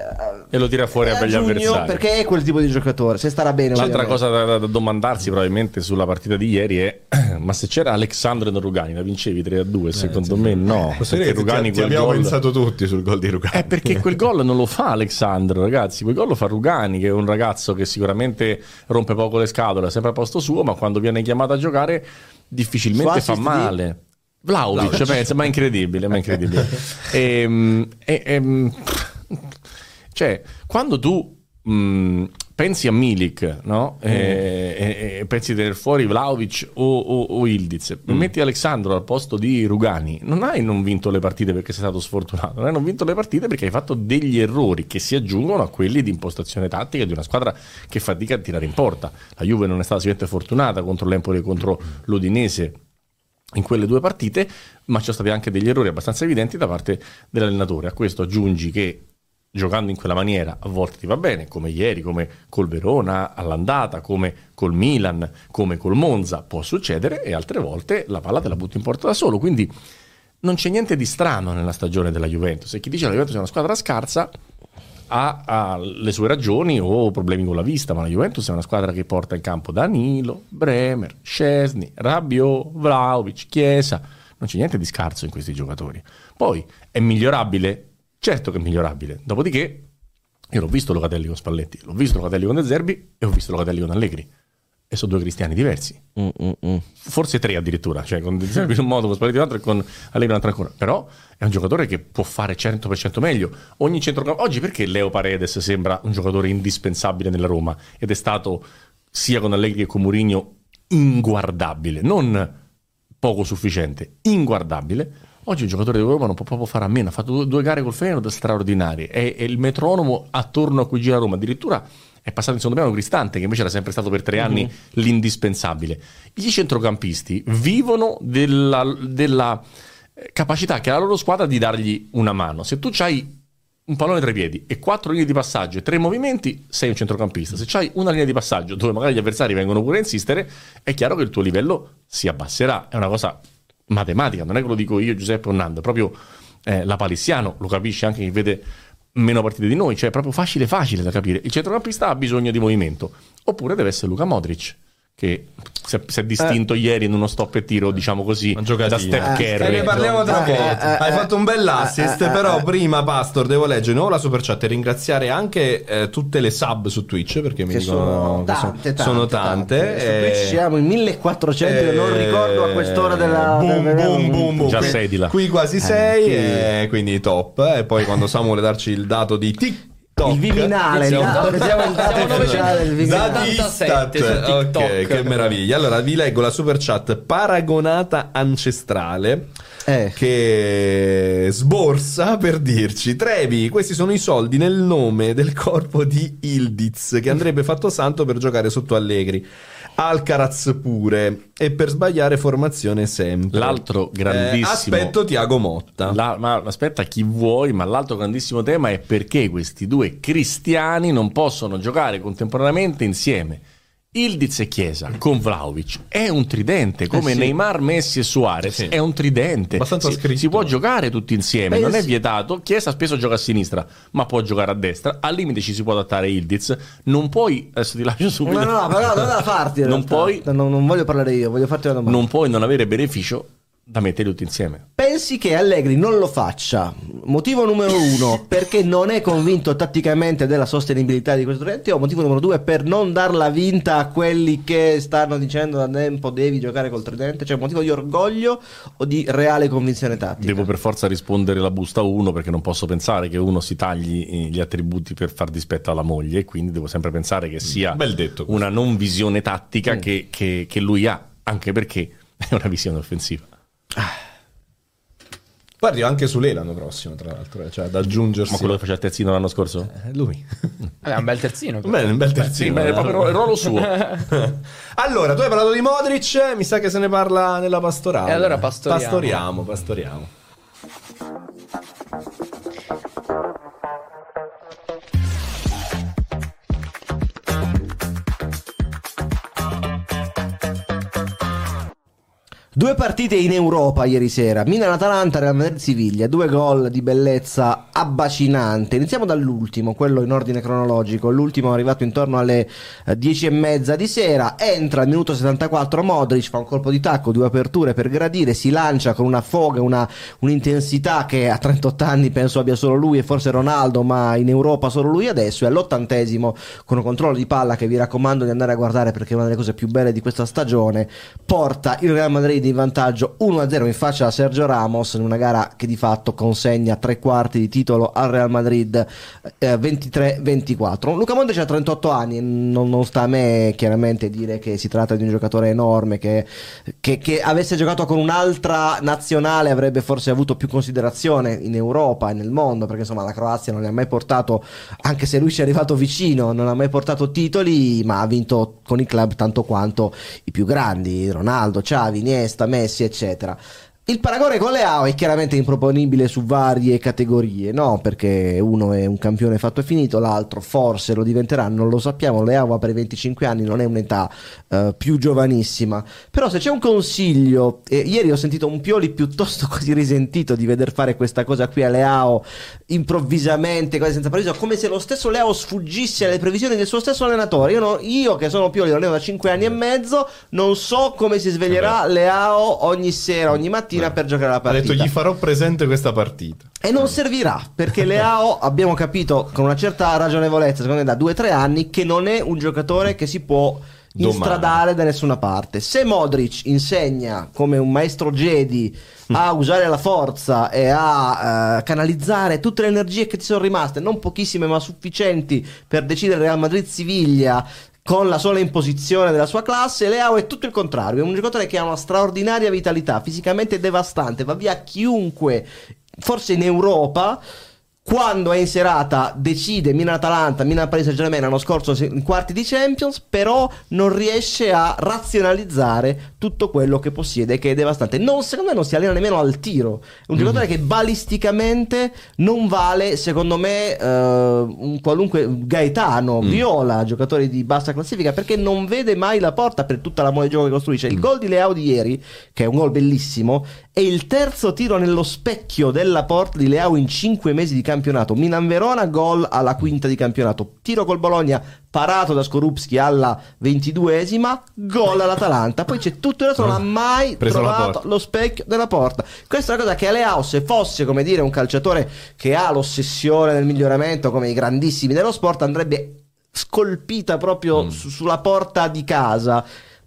E lo tira fuori a begli giugno, avversari. Perché è quel tipo di giocatore. Se starà bene, L'altra ovviamente. cosa da, da domandarsi probabilmente sulla partita di ieri è ma se c'era Alexandro e Rugani la vincevi 3 a 2 secondo me no Posso perché Rugani ti, ti abbiamo gol pensato tutti sul gol di Rugani. è perché quel gol non lo fa Alexandro ragazzi quel gol lo fa Rugani che è un ragazzo che sicuramente rompe poco le scatole è sempre a posto suo ma quando viene chiamato a giocare difficilmente fa assist di- male Vlaovic, pensa, ma è incredibile, ma è incredibile. Ehm, e- ehm, cioè, quando tu mh, pensi a Milik, no? E, e- e pensi di tenere fuori Vlaovic o, o, o Ildiz, e metti Alessandro al posto di Rugani, non hai non vinto le partite perché sei stato sfortunato, non hai non vinto le partite perché hai fatto degli errori che si aggiungono a quelli di impostazione tattica di una squadra che fatica a tirare in porta. La Juve non è stata sicuramente fortunata contro l'Empoli e contro l'Udinese in quelle due partite, ma ci sono stati anche degli errori abbastanza evidenti da parte dell'allenatore. A questo aggiungi che giocando in quella maniera a volte ti va bene, come ieri, come col Verona all'andata, come col Milan, come col Monza, può succedere e altre volte la palla te la butti in porta da solo. Quindi non c'è niente di strano nella stagione della Juventus. E chi dice che la Juventus è una squadra scarsa ha, ha le sue ragioni o problemi con la vista, ma la Juventus è una squadra che porta in campo Danilo, Bremer, Scesni, Rabiot, Vlaovic, Chiesa. Non c'è niente di scarso in questi giocatori. Poi è migliorabile? Certo che è migliorabile. Dopodiché io l'ho visto Locatelli con Spalletti, l'ho visto Locatelli con De Zerbi e ho visto Locatelli con Allegri. E sono due cristiani diversi Mm, mm, mm. forse tre addirittura, cioè con De Zerbi in un modo, con Spalletti in un altro e con Allegri in un altro ancora. Però è un giocatore che può fare 100% meglio. Ogni centrocampo oggi perché Leo Paredes sembra un giocatore indispensabile nella Roma ed è stato sia con Allegri che con Mourinho inguardabile, non poco sufficiente, inguardabile. Oggi un giocatore di Roma non può proprio fare a meno, ha fatto due, gare col Feyenoord straordinarie, è, è il metronomo attorno a cui gira Roma, addirittura è passato in secondo piano Cristante che invece era sempre stato per tre anni l'indispensabile. I centrocampisti vivono della, della eh, capacità che ha la loro squadra di dargli una mano. Se tu hai un pallone tra i piedi e quattro linee di passaggio e tre movimenti, sei un centrocampista. Se hai una linea di passaggio dove magari gli avversari vengono pure a insistere, è chiaro che il tuo livello si abbasserà. È una cosa matematica, non è che lo dico io, Giuseppe o Nando, è proprio eh, la palissiano, lo capisce anche chi vede meno partite di noi, cioè è proprio facile facile da capire. Il centrocampista ha bisogno di movimento, oppure deve essere Luca Modric che si è, si è distinto ieri in uno stop e tiro, diciamo così, da Steph Eh, E Curry. ne parliamo tra Eh, poco. eh, eh, Hai eh, fatto un bel assist, eh, eh, però eh. prima, Pastor, devo leggere nuovo la super chat e ringraziare anche eh, tutte le sub su Twitch perché mi dicono sono tante, tante, sono tante. Su Twitch eh, siamo in 1400, non eh, ricordo a quest'ora della... boom, della- boom, boom, boom. Già Qui- sei di là. Qui quasi sei, eh, quindi top. E poi quando Samu vuole darci il dato di TikTok. Il Viminale, Siamo- dato- vediamo il dato siamo ufficiale del Viminale. Dati 77 Istat. su TikTok. Ok, che meraviglia. Allora vi leggo la super chat paragonata ancestrale. Eh. Che sborsa per dirci Trevi, questi sono i soldi nel nome del corpo di Ildiz che andrebbe fatto santo per giocare sotto Allegri Alcaraz pure. E per sbagliare formazione sempre. L'altro Eh, grandissimo aspetto Tiago Motta. La- ma aspetta chi vuoi, ma l'altro grandissimo tema è perché questi due cristiani non possono giocare contemporaneamente insieme. Ildiz e Chiesa con Vlaovic è un tridente come Eh sì. Neymar, Messi e Suarez Sì. è un tridente Abbastanza si, si può giocare tutti insieme non è vietato Chiesa spesso gioca a sinistra ma può giocare a destra al limite ci si può adattare Ildiz non puoi adesso ti lascio subito No, no, però non da farti. Non realtà. puoi- Non, non voglio parlare io, voglio farti una domanda. non puoi non avere beneficio da mettere tutti insieme Pensi che Allegri non lo faccia? Motivo numero uno, perché non è convinto tatticamente della sostenibilità di questo tridente, o motivo numero due, per non darla vinta a quelli che stanno dicendo da tempo devi giocare col tridente? Cioè, motivo di orgoglio o di reale convinzione tattica? Devo per forza rispondere la busta a uno perché non posso pensare che uno si tagli eh, gli attributi per far dispetto alla moglie e quindi devo sempre pensare che sia Bel detto. una non visione tattica che, che- che lui ha, anche perché è una visione offensiva. Guardi anche su lei l'anno prossimo tra l'altro eh, Cioè da aggiungersi Ma quello che faceva il terzino l'anno scorso? Eh, Lui Vabbè, è un bel terzino. Bene, un bel terzino beh, è proprio il ruolo suo. Allora, tu hai parlato di Modric, mi sa che se ne parla nella pastorale. E allora pastoriamo. Pastoriamo, pastoriamo. Due partite in Europa ieri sera, Milan-Atalanta, Real Madrid-Siviglia, due gol di bellezza abbacinante. Iniziamo dall'ultimo, quello in ordine cronologico. L'ultimo è arrivato intorno alle eh, 10 e mezza di sera, entra al minuto 74 Modric, fa un colpo di tacco, due aperture per gradire, si lancia con una foga, una, un'intensità che a 38 anni penso abbia solo lui e forse Ronaldo, ma in Europa solo lui adesso. E all'ottantesimo, con un controllo di palla che vi raccomando di andare a guardare perché è una delle cose più belle di questa stagione, porta il Real Madrid in vantaggio 1-0 in faccia a Sergio Ramos in una gara che di fatto consegna tre quarti di titolo al Real Madrid eh, 23-24. Luca Modric ha 38 anni, non, non sta a me chiaramente dire che si tratta di un giocatore enorme che, che- che avesse giocato con un'altra nazionale avrebbe forse avuto più considerazione in Europa e nel mondo perché insomma la Croazia non ne ha mai portato, anche se lui ci è arrivato vicino, non ha mai portato titoli ma ha vinto con i club tanto quanto i più grandi, Ronaldo, Xavi, Iniesta, Messi eccetera. Il paragone con Leao è chiaramente improponibile su varie categorie, no? Perché uno è un campione fatto e finito, l'altro forse lo diventerà, non lo sappiamo. Leao ha per i 25 anni, non è un'età eh, più giovanissima. Però se c'è un consiglio, e ieri ho sentito un Pioli piuttosto così risentito di veder fare questa cosa qui a Leao improvvisamente, quasi senza previso, come se lo stesso Leao sfuggisse alle previsioni del suo stesso allenatore. Io, no- io che sono Pioli, lo alleno da 5 anni e mezzo, non so come si sveglierà Leao ogni sera, ogni mattina per giocare la Ha partita. detto gli farò presente questa partita. E non servirà perché Leao abbiamo capito con una certa ragionevolezza, secondo me da 2-3 anni, che non è un giocatore che si può Domani. instradare da nessuna parte. Se Modric insegna come un maestro Jedi a usare la forza e a eh, canalizzare tutte le energie che ti sono rimaste, non pochissime ma sufficienti per decidere Real Madrid-Siviglia con la sola imposizione della sua classe, Leao è tutto il contrario, è un giocatore che ha una straordinaria vitalità, fisicamente devastante, va via chiunque, forse in Europa, quando è in serata decide Milan-Atalanta, Milan-Paris Saint-Germain l'anno scorso in quarti di Champions, però non riesce a razionalizzare tutto quello che possiede, che è devastante. Non, secondo me non si allena nemmeno al tiro. È un giocatore che balisticamente non vale, secondo me, eh, un qualunque Gaetano, Viola, giocatori di bassa classifica, perché non vede mai la porta per tutta la mole di gioco che costruisce. Il gol di Leao di ieri, che è un gol bellissimo, è il terzo tiro nello specchio della porta di Leao in 5 mesi di campionato. Milan-Verona, gol alla quinta di campionato. Tiro col Bologna, parato da Skorupski alla 22esima, gol all'Atalanta. Poi c'è tutto il resto, non ha mai Preso trovato lo specchio della porta. Questa è una cosa che a Leao, se fosse, come dire, un calciatore che ha l'ossessione del miglioramento, come i grandissimi dello sport, andrebbe scolpita proprio su- sulla porta di casa.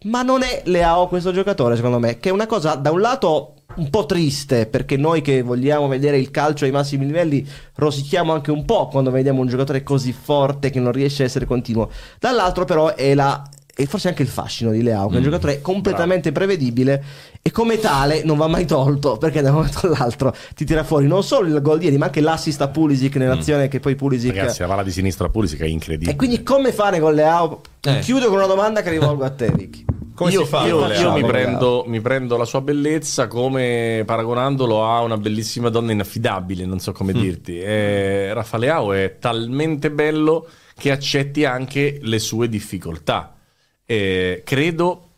Ma non è Leao questo giocatore, secondo me, che è una cosa da un lato un po' triste, perché noi che vogliamo vedere il calcio ai massimi livelli rosichiamo anche un po' quando vediamo un giocatore così forte che non riesce a essere continuo. Dall'altro però è la e forse anche il fascino di Leao, che è un giocatore completamente prevedibile e come tale non va mai tolto, perché da un momento all'altro ti tira fuori non solo il gol di ieri, ma anche l'assist a Pulisic nell'azione che poi Pulisic Ragazzi, la palla di sinistra a Pulisic è incredibile. e quindi come fare con Leao? Eh. Chiudo con una domanda che rivolgo a te, Vicky. Come io, si fa? io- io mi, prendo, mi prendo la sua bellezza come paragonandolo a una bellissima donna inaffidabile, non so come dirti. Eh, Rafa Leao è talmente bello che accetti anche le sue difficoltà. Eh, credo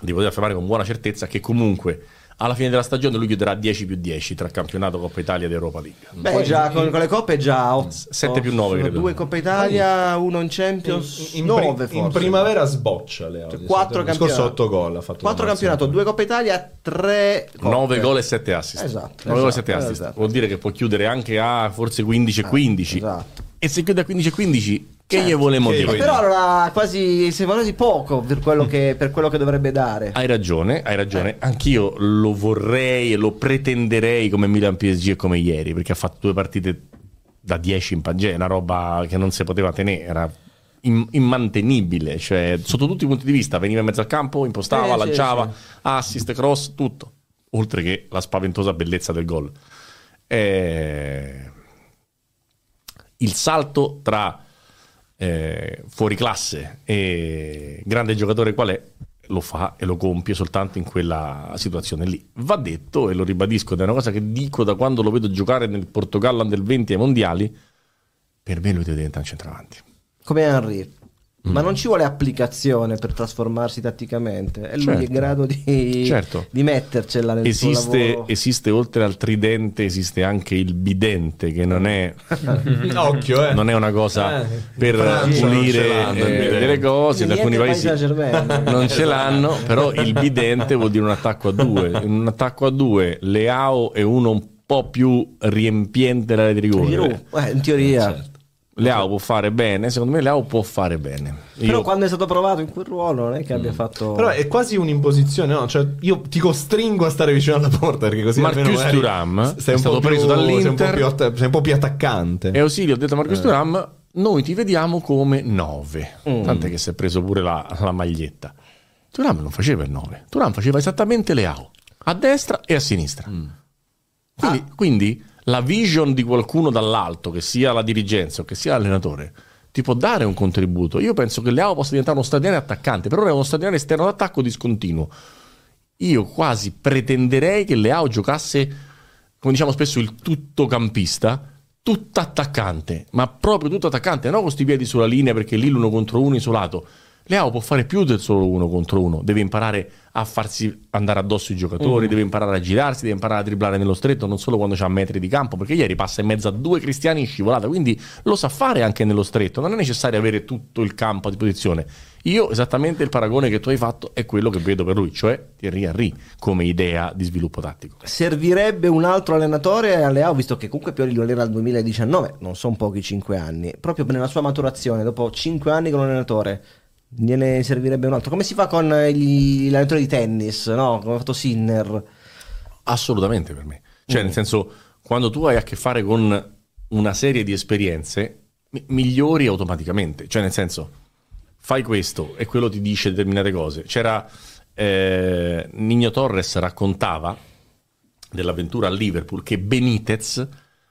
di poter affermare con buona certezza che comunque alla fine della stagione lui chiuderà 10 più 10 tra campionato, Coppa Italia ed Europa League. Beh, Poi già con, con le coppe è già 8. Sette più nove, credo. Due Coppa Italia, uno in Champions, in, in, 9 pri- forse. in primavera sboccia Leao. Cioè, di quattro solito. L'anno scorso campionati. 8 gol ha fatto 4 la campionato. 2 Coppa Italia, 3 9 gol e 7 assist. Esatto, 9 gol e esatto, 7 assist. esatto. Vuol dire che può chiudere anche a forse 15 e 15. Esatto. E se chiude a 15 e 15, che gli volemo che dire? Però allora quasi sembra quasi poco per quello che, per quello che dovrebbe dare. Hai ragione, hai ragione. Anch'io lo vorrei e lo pretenderei come Milan PSG e come ieri, perché ha fatto due partite da 10 in Pangea, una roba che non si poteva tenere, era im- immantenibile, cioè sotto tutti i punti di vista, veniva in mezzo al campo, impostava, Sì, sì, lanciava, sì. assist, cross, tutto, oltre che la spaventosa bellezza del gol. Eh, Il salto tra eh, fuori classe e grande giocatore qual è, lo fa e lo compie soltanto in quella situazione lì. Va detto, e lo ribadisco, ed è una cosa che dico da quando lo vedo giocare nel Portogallo under 20 ai mondiali, per me lui deve diventare un centravanti. Come Henry. Mm. Ma non ci vuole applicazione per trasformarsi tatticamente. E lui Certo. è in grado di, Certo. di mettercela nel suo Esiste, lavoro. esiste oltre al tridente, esiste anche il bidente, che non è, Occhio, eh. non è una cosa Eh, per Francia pulire eh, delle cose, in alcuni paesi non ce l'hanno, però il bidente vuol dire un attacco a due. In un attacco a due, Leao è uno un po' più riempiente l'area di rigore. Eh, in teoria. Certo. Leao può fare bene, secondo me Leao può fare bene. Però Io- quando è stato provato in quel ruolo non è che abbia fatto... Però è quasi un'imposizione, no? Cioè, io ti costringo a stare vicino alla porta perché così Marcus sei è un stato po' più- preso dall'Inter. Sei un po' più, sei un po' più attaccante. E Ausilio ha detto a Marcus Thuram, noi ti vediamo come 9. Tant'è che si è preso pure la, la maglietta. Thuram non faceva il 9. Thuram faceva esattamente Leao, a destra e a sinistra. Quindi, quindi la vision di qualcuno dall'alto, che sia la dirigenza o che sia l'allenatore, ti può dare un contributo. Io penso che Leao possa diventare uno straordinario attaccante, però è uno straordinario esterno d'attacco discontinuo. Io quasi pretenderei che Leao giocasse, come diciamo spesso, il tuttocampista, tutto attaccante, ma proprio tutto attaccante, non con questi piedi sulla linea perché lì l'uno contro uno isolato. Leao può fare più del solo uno contro uno, deve imparare a farsi andare addosso i giocatori, deve imparare a girarsi, deve imparare a dribblare nello stretto, non solo quando c'ha metri di campo, perché ieri passa in mezzo a due cristiani in scivolata, quindi lo sa fare anche nello stretto, non è necessario avere tutto il campo a disposizione. Io esattamente il paragone che tu hai fatto è quello che vedo per lui, cioè Thierry Henry come idea di sviluppo tattico. Servirebbe un altro allenatore a Leao, visto che comunque Pioli lo era al 2019, non sono pochi 5 anni, proprio nella sua maturazione, dopo 5 anni con allenatore, gliene servirebbe un altro. Come si fa con gli, allenatori di tennis, no? Come ha fatto Sinner? Assolutamente per me. Cioè, nel senso, quando tu hai a che fare con una serie di esperienze, mi- migliori automaticamente. Cioè, nel senso, fai questo e quello ti dice determinate cose. C'era eh, Nino Torres raccontava dell'avventura a Liverpool che Benitez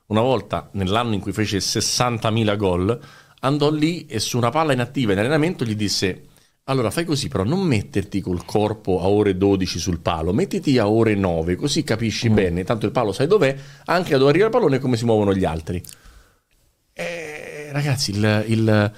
una volta nell'anno in cui fece 60.000 gol, andò lì e su una palla inattiva in allenamento gli disse allora fai così però non metterti col corpo a ore 12 sul palo, mettiti a ore 9 così capisci bene, tanto il palo sai dov'è, anche da dove arriva il pallone e come si muovono gli altri. Eh, ragazzi, il, il-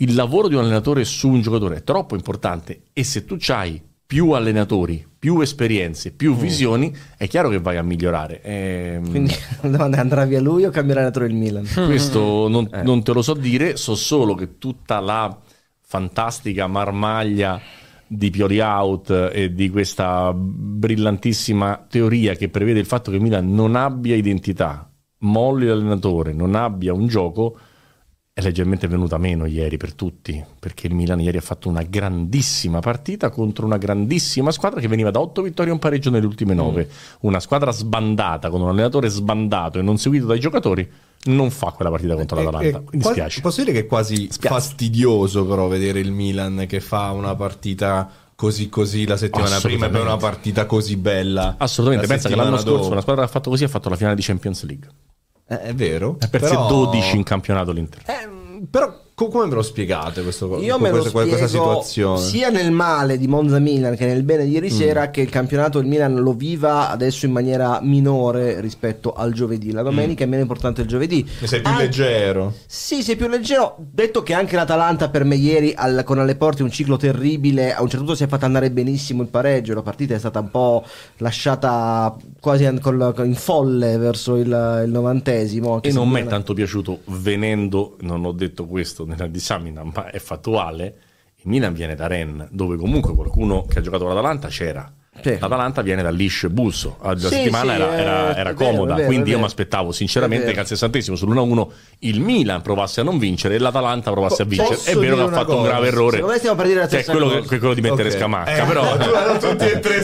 il lavoro di un allenatore su un giocatore è troppo importante e se tu hai più allenatori, più esperienze, più visioni, è chiaro che vai a migliorare. Ehm, Quindi la domanda è andrà via lui o cambierà allenatore il Milan? questo non, non te lo so dire, so solo che tutta la fantastica marmaglia di Pioli out e di questa brillantissima teoria che prevede il fatto che Milan non abbia identità, molli l'allenatore, non abbia un gioco, è leggermente venuta meno ieri per tutti, perché il Milan ieri ha fatto una grandissima partita contro una grandissima squadra che veniva da 8 vittorie e un pareggio nelle ultime 9. Una squadra sbandata, con un allenatore sbandato e non seguito dai giocatori, non fa quella partita contro l'Atalanta. Eh, Mi qua- dispiace. Posso dire che è quasi fastidioso però vedere il Milan che fa una partita così così la settimana prima e Assolutamente. una partita così bella. Assolutamente, pensa che l'anno settimana scorso dopo. una squadra che ha fatto così ha fatto la finale di Champions League. Eh, è vero. Ha perso però... 12 in campionato l'Inter. Eh, però come ve lo spiegate questo, Io me lo questa, questa situazione? sia nel male di Monza Milan che nel bene di Mm. ieri sera che il campionato il Milan lo viva adesso in maniera minore rispetto al giovedì. La domenica è meno importante il giovedì. Mm. E sei più Anche- leggero. Sì, sei più leggero. Detto che anche l'Atalanta per me ieri al- con alle porte un ciclo terribile. A un certo punto si è fatta andare benissimo il pareggio. La partita è stata un po' lasciata quasi in folle verso il, il novantesimo. E non mi è tanto piaciuto, venendo, non ho detto questo nella disamina, ma è fattuale. Il Milan viene da Rennes, dove comunque qualcuno che ha giocato con l'Atalanta c'era. Sì. L'Atalanta viene da Lisce Busso, la Sì, settimana sì, era, eh, era- era è vero, comoda, è vero, quindi è io mi aspettavo È sinceramente che al sessantesimo sull'1-1 il Milan provasse a non vincere e l'Atalanta provasse a vincere. posso È vero che ha fatto un cosa? grave errore, che è stessa quello, cosa. che, quello di mettere Ok. Scamacca, Eh, però... tutti e tre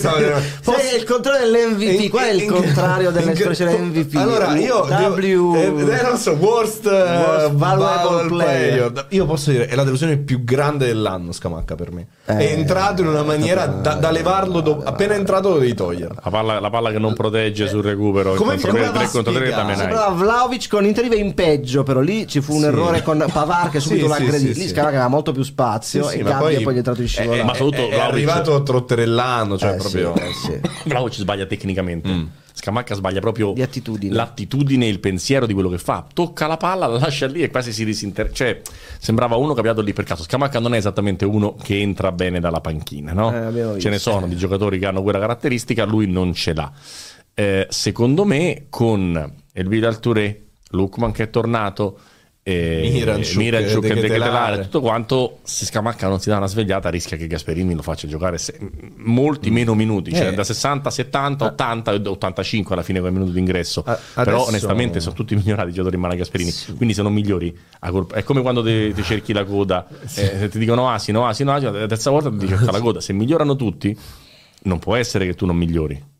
che il contrario dell'MVP, In- qual è il in- contrario in- dell'espressione MVP? Allora, io W eh, eh, non so, worst, eh, Worst valuable valuable player. player. Io posso dire, è la delusione più grande dell'anno Scamacca per me. Eh, è entrato in una maniera da, levarlo, do- male, appena entrato lo devi togliere. La palla, la palla che non protegge sul recupero, Come- contro come 3 va a contro 3 da? Menai. Sembrava Vlaovic con Interiva in peggio, però lì ci fu un Sì. errore con Pavar che subito Sì, l'ha sì, aggredito. sì, lì sì. Scala che aveva molto più spazio Sì, sì, e ma Gabbia poi, gli è entrato in scivolata. Ma soprattutto è- è Vlahovic- arrivato trotterellando, cioè Eh, proprio... sì, eh, sì. Vlahovic sbaglia tecnicamente. Scamacca sbaglia proprio Di attitudine. l'attitudine e il pensiero di quello che fa. Tocca la palla, la lascia lì e quasi si disinter... Cioè, sembrava uno capiato lì per caso. Scamacca non è esattamente uno che entra bene dalla panchina, no? Eh, Ce ne sono di giocatori che hanno quella caratteristica, lui non ce l'ha. Eh, secondo me, con Elvira Touré, Lukman che è tornato, eh, Miranchuk, Miranchuk e De Ketelare. Ketelare, tutto quanto, se Scamacca non si dà una svegliata, rischia che Gasperini lo faccia giocare se- molti meno minuti, cioè Eh. da 60, 70, 80 e 85 alla fine con il minuto d'ingresso. A- Però adesso- onestamente sono tutti migliorati i giocatori in mano a Gasperini. Quindi se non migliori, colpa- è come quando ti cerchi la coda, eh, ti dicono asino, asino, asino, la terza volta ti cerca la coda. Se migliorano tutti, non può essere che tu non migliori.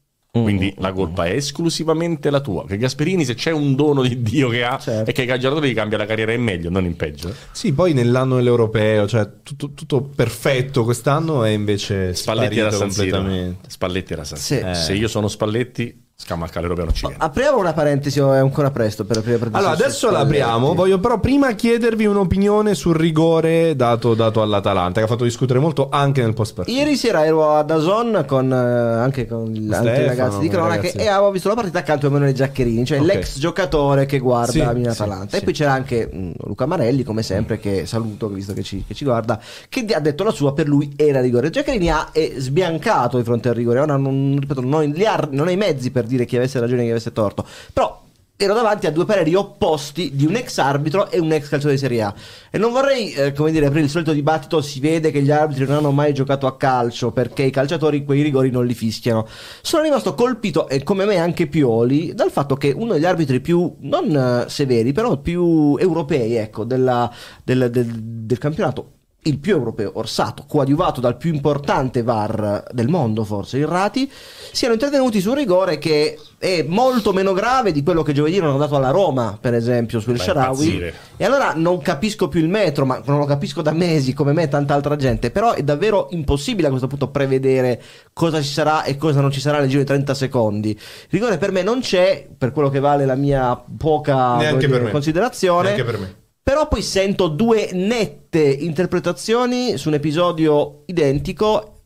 Quindi la colpa è esclusivamente la tua. Che Gasperini, se c'è un dono di Dio che ha, Certo. è che i calciatori gli cambia la carriera in meglio, non in peggio. Sì, poi nell'anno dell'europeo, cioè tutto, tutto perfetto quest'anno è invece Spalletti era San Siro. Spalletti era San Siro. Sì. Se io sono Spalletti, Non ci viene. Apriamo una parentesi, è ancora presto per aprire per Allora, adesso l'apriamo. Voglio però prima chiedervi un'opinione sul rigore dato, dato all'Atalanta, che ha fatto discutere molto anche nel post partita. Ieri sera ero a Dazon con, eh, anche con gli altri ragazzi di ragazzi. e avevo visto la partita accanto a Emanuele Giaccherini, cioè Ok. l'ex giocatore che guarda Sì, sì, Atalanta. sì. E poi c'era anche mh, Luca Marelli, come sempre, che saluto, visto che ci, che ci guarda, che ha detto la sua, per lui era rigore. Giaccherini ha eh, sbiancato di fronte al rigore. Ora non, ripeto, non ar- non ho i mezzi per dire chi avesse ragione e chi avesse torto. Però ero davanti a due pareri opposti di un ex arbitro e un ex calciatore di Serie A. E non vorrei, eh, come dire, aprire il solito dibattito, si vede che gli arbitri non hanno mai giocato a calcio perché i calciatori quei rigori non li fischiano. Sono rimasto colpito, e come me anche Pioli, dal fatto che uno degli arbitri più, non eh, severi, però più europei, ecco, della- del, del- del campionato il più europeo Orsato, coadiuvato dal più importante VAR del mondo, forse il Rati, siano intervenuti su un rigore che è molto meno grave di quello che giovedì hanno dato alla Roma, per esempio, sul Beh, Sharawi. impazzire. E allora non capisco più il metro, ma non lo capisco da mesi come me e tanta altra gente, però è davvero impossibile a questo punto prevedere cosa ci sarà e cosa non ci sarà nel giro di 30 secondi. Il rigore per me non c'è, per quello che vale la mia poca dire, considerazione. Neanche per me. Però poi sento due nette interpretazioni su un episodio identico.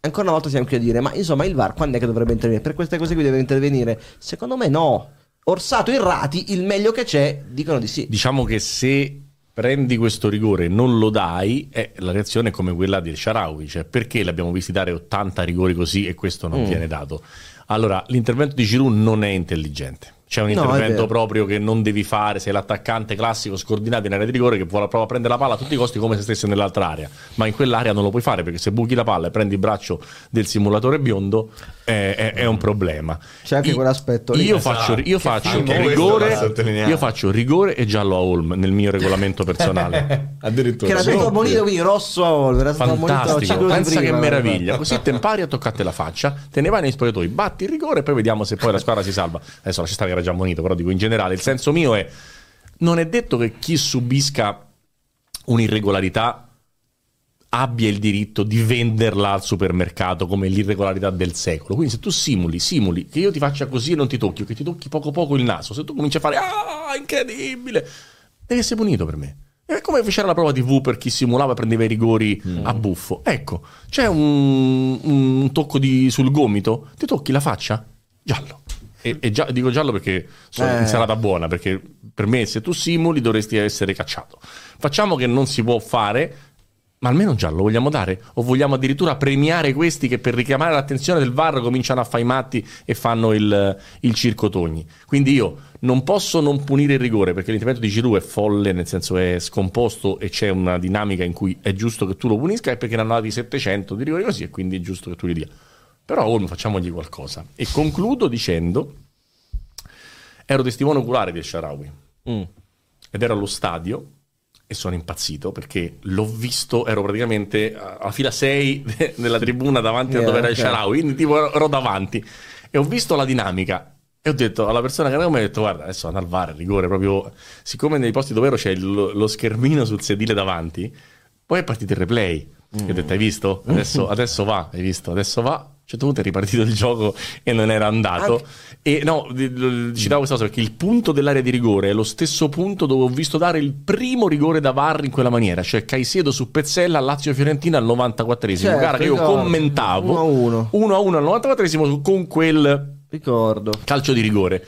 Ancora una volta siamo qui a dire, ma insomma il VAR quando è che dovrebbe intervenire? Per queste cose qui deve intervenire? Secondo me no. Orsato e Rati, il meglio che c'è, dicono di sì. Diciamo che se prendi questo rigore e non lo dai, eh, la reazione è come quella del Sharawi, cioè perché l'abbiamo visti dare 80 rigori così e questo non viene dato? Allora, l'intervento di Giroud non è intelligente. C'è un No, è intervento vero. proprio che non devi fare, sei l'attaccante classico scordinato in area di rigore che vuole prova a prendere la palla a tutti i costi come se stesse nell'altra area, ma in quell'area non lo puoi fare perché se buchi la palla e prendi il braccio del simulatore biondo eh, è, è un problema. C'è anche Io- quell'aspetto lì. Io faccio, io Che faccio rigore, io faccio rigore e giallo a Holm nel mio regolamento personale. Addirittura. Che era stato ammonito quindi rosso a Olver, era stato Fantastico, pensa che prima, meraviglia. Così te impari a toccarte la faccia, te ne vai nei spogliatoi, batti il rigore e poi vediamo se poi la squadra si salva. Adesso lascia stare che era già ammonito, però dico in generale, il senso mio è non è detto che chi subisca un'irregolarità abbia il diritto di venderla al supermercato come l'irregolarità del secolo. Quindi se tu simuli, simuli che io ti faccia così e non ti tocchi, o che ti tocchi poco poco il naso, se tu cominci a fare ah, incredibile, devi essere punito per me. È come fecero la prova TV per chi simulava e prendeva i rigori a buffo. Ecco, c'è un, un tocco di- sul gomito, ti tocchi la faccia? Giallo. E, e già- dico giallo perché sono Eh. insalata buona, perché per me se tu simuli dovresti essere cacciato. Facciamo che non si può fare, ma almeno giallo vogliamo dare? O vogliamo addirittura premiare questi che per richiamare l'attenzione del VAR cominciano a fare i matti e fanno il, il circo Togni? Quindi io non posso non punire il rigore perché l'intervento di Giroud è folle, nel senso è scomposto e c'è una dinamica in cui è giusto che tu lo punisca e perché ne hanno dati 700 di rigori così e quindi è giusto che tu li dia. Però Olmo facciamogli qualcosa. E concludo dicendo, ero testimone oculare del Sharawi Mm. ed ero allo stadio e sono impazzito perché l'ho visto, ero praticamente alla fila 6 della tribuna davanti a Yeah, dove era il. Sharawi, quindi tipo ero davanti e ho visto la dinamica e ho detto alla persona che era come ho detto guarda adesso andare al VAR, rigore proprio siccome nei posti dove ero c'è il- lo schermino sul sedile davanti poi è partito il replay e ho detto hai visto? Adesso, adesso va, hai visto? Adesso va a un certo punto è ripartito il gioco e non era andato Anche- e no, citavo questa cosa perché il punto dell'area di rigore è lo stesso punto dove ho visto dare il primo rigore da VAR in quella maniera, cioè Caicedo su Pezzella, Lazio-Fiorentina al 94esimo, Certo, gara che io ricordo. commentavo 1-1. 1-1 al 94esimo con quel Ricordo. calcio di rigore.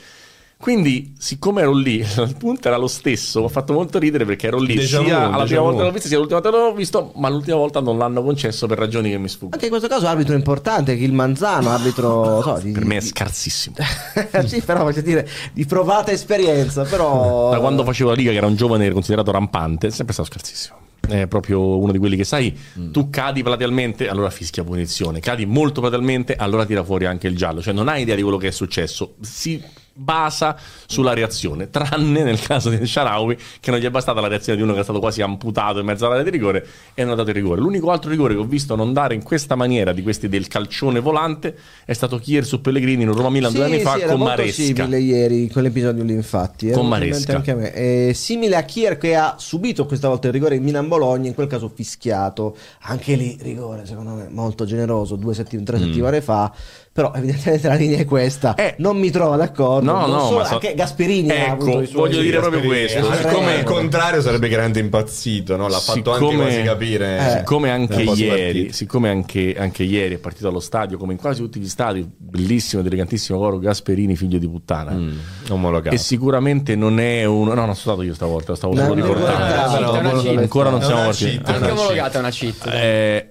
Quindi, siccome ero lì, il punto era lo stesso, mi ha fatto molto ridere perché ero lì Déjà vu, sia alla déjà prima vu. volta che l'ho visto, sia l'ultima volta che l'ho visto, ma l'ultima volta non l'hanno concesso per ragioni che mi sfuggono. Anche in questo caso arbitro importante, il Manzano, arbitro... so, di- Per me è scarsissimo. sì, però voglio dire, di provata esperienza, però... Da quando facevo la Liga, che era un giovane considerato rampante, è sempre stato scarsissimo. È proprio uno di quelli che sai, tu cadi platealmente, allora fischia punizione, cadi molto platealmente, allora tira fuori anche il giallo. Cioè non hai idea di quello che è successo. Si basa sulla reazione, tranne nel caso di Sharawi, che non gli è bastata la reazione di uno che è stato quasi amputato in mezzo all'area di rigore e non ha dato il rigore. L'unico altro rigore che ho visto non dare in questa maniera di questi del calcione volante è stato Kier su Pellegrini in Roma Milan Sì, due anni fa sì, era con Maresca. simile ieri quell'episodio lì infatti eh, Con Maresca. anche a me. Eh, simile a Kier che ha subito questa volta il rigore in Milan-Bologna in quel caso fischiato anche lì rigore secondo me molto generoso due settim- tre settimane fa però evidentemente la linea è questa. Eh. non mi trovo d'accordo No, non no, solo- ma so- anche Gasperini ha Ecco, avuto i suoi voglio dire proprio questo. Siccome Siccome- al contrario sarebbe chiaramente impazzito, no? l'ha fatto anche quasi capire. eh, siccome anche nel post ieri, siccome anche, anche ieri è partito allo stadio, come in quasi tutti gli stadi, bellissimo ed elegantissimo coro Gasperini, figlio di puttana. Mm, omologato. E sicuramente non è un. No, non sono stato io stavolta, stavo No, solo ricordando. Ancora non siamo è Anche una omologata è una cheat. Eh,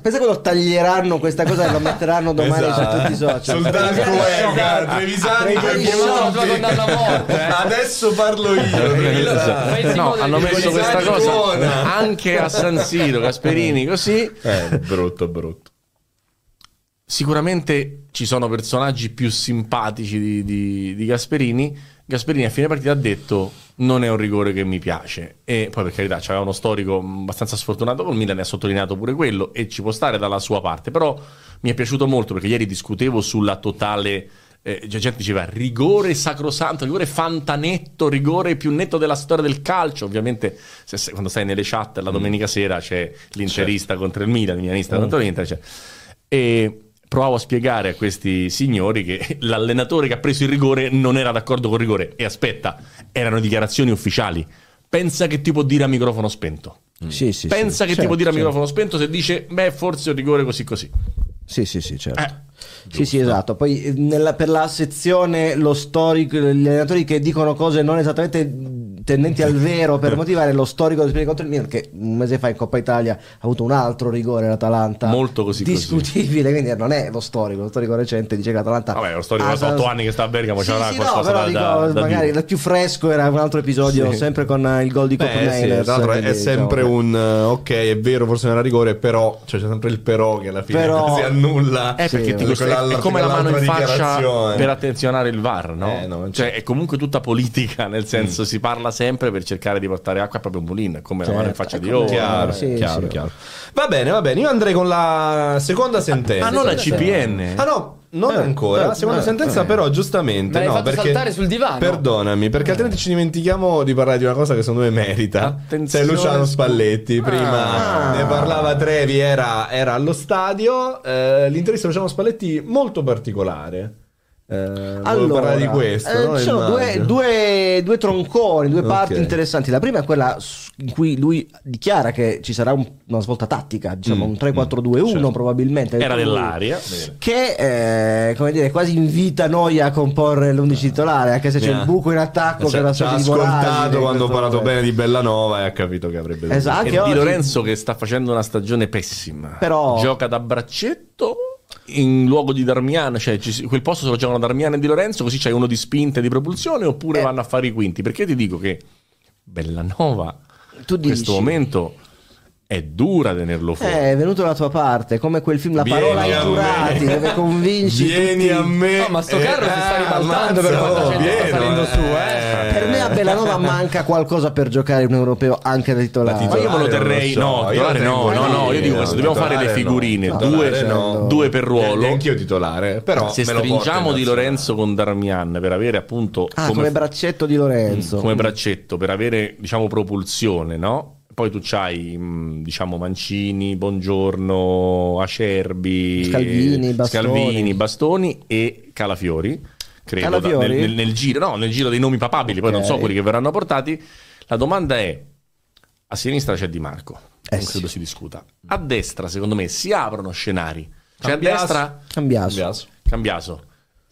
pensa lo taglieranno questa cosa e lo metteranno domani Esatto. su tutti i social Sul dark web, Trevisani la morte, eh. Adesso parlo io. No, hanno messo questa cosa buona. anche a San Siro, Gasperini così. Eh, brutto, brutto. Sicuramente ci sono personaggi più simpatici di, di- di Gasperini. Gasperini a fine partita ha detto non è un rigore che mi piace e poi per carità c'era uno storico abbastanza sfortunato col Milan e ha sottolineato pure quello e ci può stare dalla sua parte però mi è piaciuto molto perché ieri discutevo sulla totale eh, già gente diceva rigore sacrosanto, rigore fantanetto, rigore più netto della storia del calcio. Ovviamente, se- se- quando stai nelle chat la domenica sera c'è l'interista contro il Milan, il milanista contro l'Inter. cioè. E provavo a spiegare a questi signori che l'allenatore che ha preso il rigore non era d'accordo col rigore. E aspetta, erano dichiarazioni ufficiali. Pensa che ti può dire a microfono spento. Sì, sì, Pensa sì. che ti può Certo, dire a certo. microfono spento se dice, beh, forse un rigore così così. Sì, sì, sì, certo. Eh, Sì, sì, esatto. Poi eh, nella- per la sezione lo storico, gli allenatori che dicono cose non esattamente tendenti al vero per motivare lo storico del Spirito contro il Milan, che un mese fa in Coppa Italia ha avuto un altro rigore l'Atalanta. Molto così, così. Discutibile, quindi non è lo storico, lo storico recente dice che l'Atalanta... Vabbè, lo storico ha- da otto anni che sta a Bergamo, Sì, c'avrà sì, no, però da- dico, da- da magari il più fresco era un altro episodio, Sì. sempre con eh, il gol di Coppa sì, l'altro è, sempre diciamo, un eh, ok, è vero, forse non era rigore, però cioè, c'è sempre il però che alla fine Però- si annulla. Eh, perché ti costa- quella- è come la mano in faccia per attenzionare il VAR, no? Eh, no, cioè, certo. è comunque tutta politica, nel senso Mm. si parla sempre per cercare di portare acqua a proprio un mulino, è come la mano in Certo, faccia è di oh, Chiaro, Sì, chiaro, sì. chiaro. Va bene, va bene. Io andrei con la seconda sentenza. Ah, non la CPN? Ah, no, non Eh, ancora. La eh, seconda eh, sentenza, eh. però, giustamente. Me l'hai no, fatto perché... saltare sul divano. Perdonami, perché altrimenti ci dimentichiamo di parlare di una cosa che secondo me merita. Attenzione. Sei Luciano Spalletti. Prima Ah. ne parlava Trevi, era, era allo stadio. Eh, l'intervista di Luciano Spalletti molto particolare. Eh, parlare di questo. eh, no? ci sono due, due- due tronconi, due parti Ok. interessanti. La prima è quella in cui lui dichiara che ci sarà un- una svolta tattica, diciamo Mm, un 3-4-2-1 certo. probabilmente. Era dell'aria. Che eh, come dire, quasi invita noi a comporre l'11 titolare, anche se c'è Yeah. il buco in attacco. Ci che ha- era ci ha stato ascoltato quando ho questo parlato bene di Bellanova e ha capito che avrebbe. Esatto. E Di Lorenzo che sta facendo una stagione pessima. Però- Gioca da braccetto in luogo di Darmian, cioè ci quel posto se lo giocano Darmian e Di Lorenzo, così c'hai uno di spinta e di propulsione, oppure Eh. vanno a fare i quinti. Perché ti dico che Bellanova Tu in questo momento è dura tenerlo fuori. Eh, è venuto dalla tua parte, come quel film La parola ai a giurati, me. dove convinci Vieni tutti. a me. No, ma sto carro si sta Eh, ribaltando per oh, gente sta salendo su, eh. Per me a Bellanova manca qualcosa per giocare un europeo anche da titolare. Ma io me lo terrei, so, no, io titolare no, no, no, io dico questo, dobbiamo fare le figurine, No, due, no. due per ruolo. Neanch'io titolare, però Se me lo porto stringiamo in di. Lorenzo con Darmian per avere appunto Ah, come, braccetto di Lorenzo. come braccetto, per avere diciamo propulsione, no? Poi tu c'hai, mh, diciamo, Mancini, Bongiorno, Acerbi, Scalvini, eh, Bastoni. Scalvini, Bastoni e Calafiori. Credo da- nel, nel- nel giro, no, nel giro dei nomi papabili, poi non so quelli che verranno portati. La domanda è: a sinistra c'è Di Marco, Eh non sì. credo si discuta. A destra, secondo me, si aprono scenari. Cioè a Cambiaso. destra, Cambiaso. Cambiaso. Cambiaso.